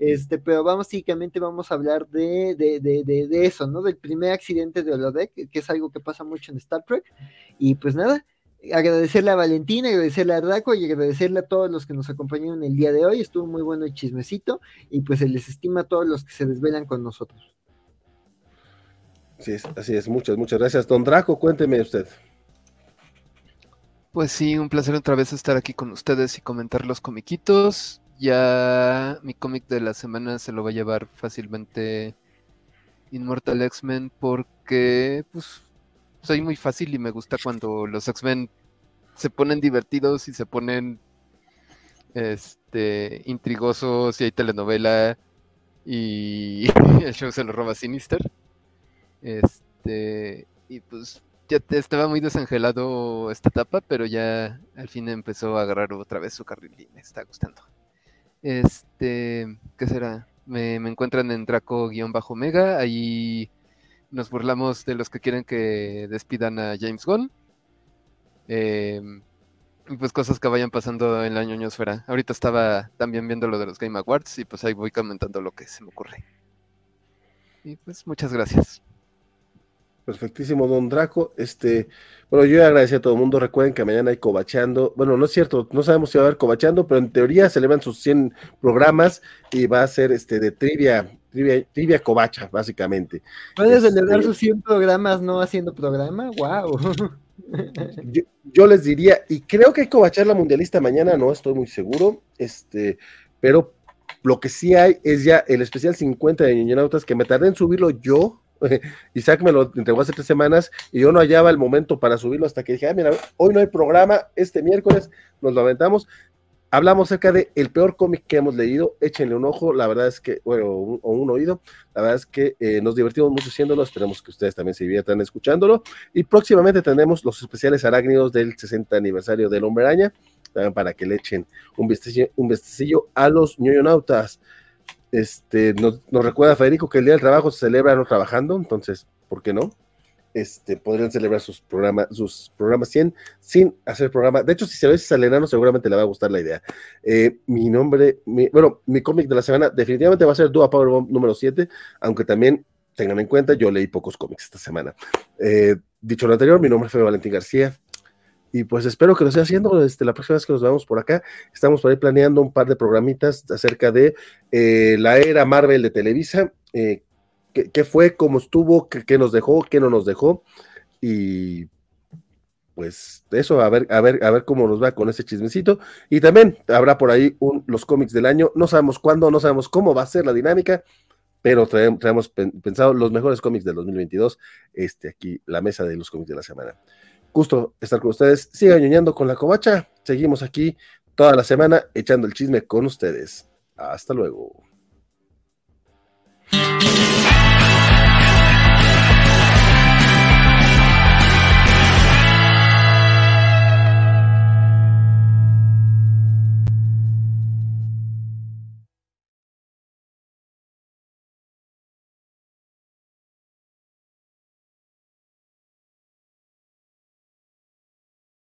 este, pero básicamente vamos a hablar de, de, de, de, eso, ¿no? Del primer accidente de holodeck, que es algo que pasa mucho en Star Trek. Y pues nada, agradecerle a Valentina, agradecerle a Draco y agradecerle a todos los que nos acompañaron el día de hoy. Estuvo muy bueno el chismecito y pues se les estima a todos los que se desvelan con nosotros. Sí, así es, muchas, muchas gracias. Don Draco, cuénteme usted. Pues sí, un placer otra vez estar aquí con ustedes y comentar los comiquitos. Ya mi cómic de la semana se lo va a llevar fácilmente Immortal X-Men porque pues soy muy fácil y me gusta cuando los X-Men se ponen divertidos y se ponen este intrigosos y hay telenovela y el show se lo roba Sinister. Este, y pues ya estaba muy desangelado esta etapa, pero ya al fin empezó a agarrar otra vez su carril y me está gustando. Este, ¿qué será? Me, encuentran en Draco-Mega, ahí nos burlamos de los que quieren que despidan a James Gunn. Y pues cosas que vayan pasando en la ñoñosfera. Ahorita estaba también viendo lo de los Game Awards y pues ahí voy comentando lo que se me ocurre. Y pues muchas gracias. Perfectísimo, don Draco. Este, bueno, yo agradezco a todo el mundo. Recuerden que mañana hay cobacheando. Bueno, no es cierto, no sabemos si va a haber cobacheando, pero en teoría celebran sus 100 programas y va a ser este de trivia, trivia, trivia cobacha, básicamente. ¿Puedes celebrar este, sus 100 programas no haciendo programa? ¡Wow! Yo, les diría, y creo que hay cobachar la mundialista mañana, no estoy muy seguro, este, pero lo que sí hay es ya el especial 50 de Ñoñonautas que me tardé en subirlo yo Isaac me lo entregó hace tres semanas y yo no hallaba el momento para subirlo hasta que dije, ah, mira, hoy no hay programa, este miércoles nos lo aventamos. Hablamos acerca de el peor cómic que hemos leído, échenle un ojo, la verdad es que, bueno, o un, oído, la verdad es que eh, nos divertimos mucho haciéndolo, esperemos que ustedes también se diviertan escuchándolo, y próximamente tenemos los especiales arácnidos del 60 aniversario del Hombre Araña, para que le echen un vistacillo, un a los ñoñonautas. Este, nos, recuerda Federico que el Día del Trabajo se celebra no trabajando, entonces, ¿por qué no? Este, podrían celebrar sus programas, sus programas 100 sin hacer programa. De hecho, si se lo dices a seguramente le va a gustar la idea. Eh, mi nombre, bueno, mi cómic de la semana definitivamente va a ser Dua Powerbomb número 7, aunque también tengan en cuenta, yo leí pocos cómics esta semana. Eh, dicho lo anterior, mi nombre es Valentín García. Y pues espero que lo esté haciendo desde la próxima vez que nos veamos por acá. Estamos por ahí planeando un par de programitas acerca de eh, la era Marvel de Televisa. Eh, qué, fue, cómo estuvo, qué, nos dejó, qué no nos dejó. Y pues eso, a ver, a ver, a ver cómo nos va con ese chismecito. Y también habrá por ahí un, los cómics del año. No sabemos cuándo, no sabemos cómo va a ser la dinámica, pero traemos, pensado los mejores cómics del 2022. Este aquí, la mesa de los cómics de la semana. Gusto estar con ustedes. Sigan ñoñando con la covacha. Seguimos aquí toda la semana echando el chisme con ustedes. Hasta luego.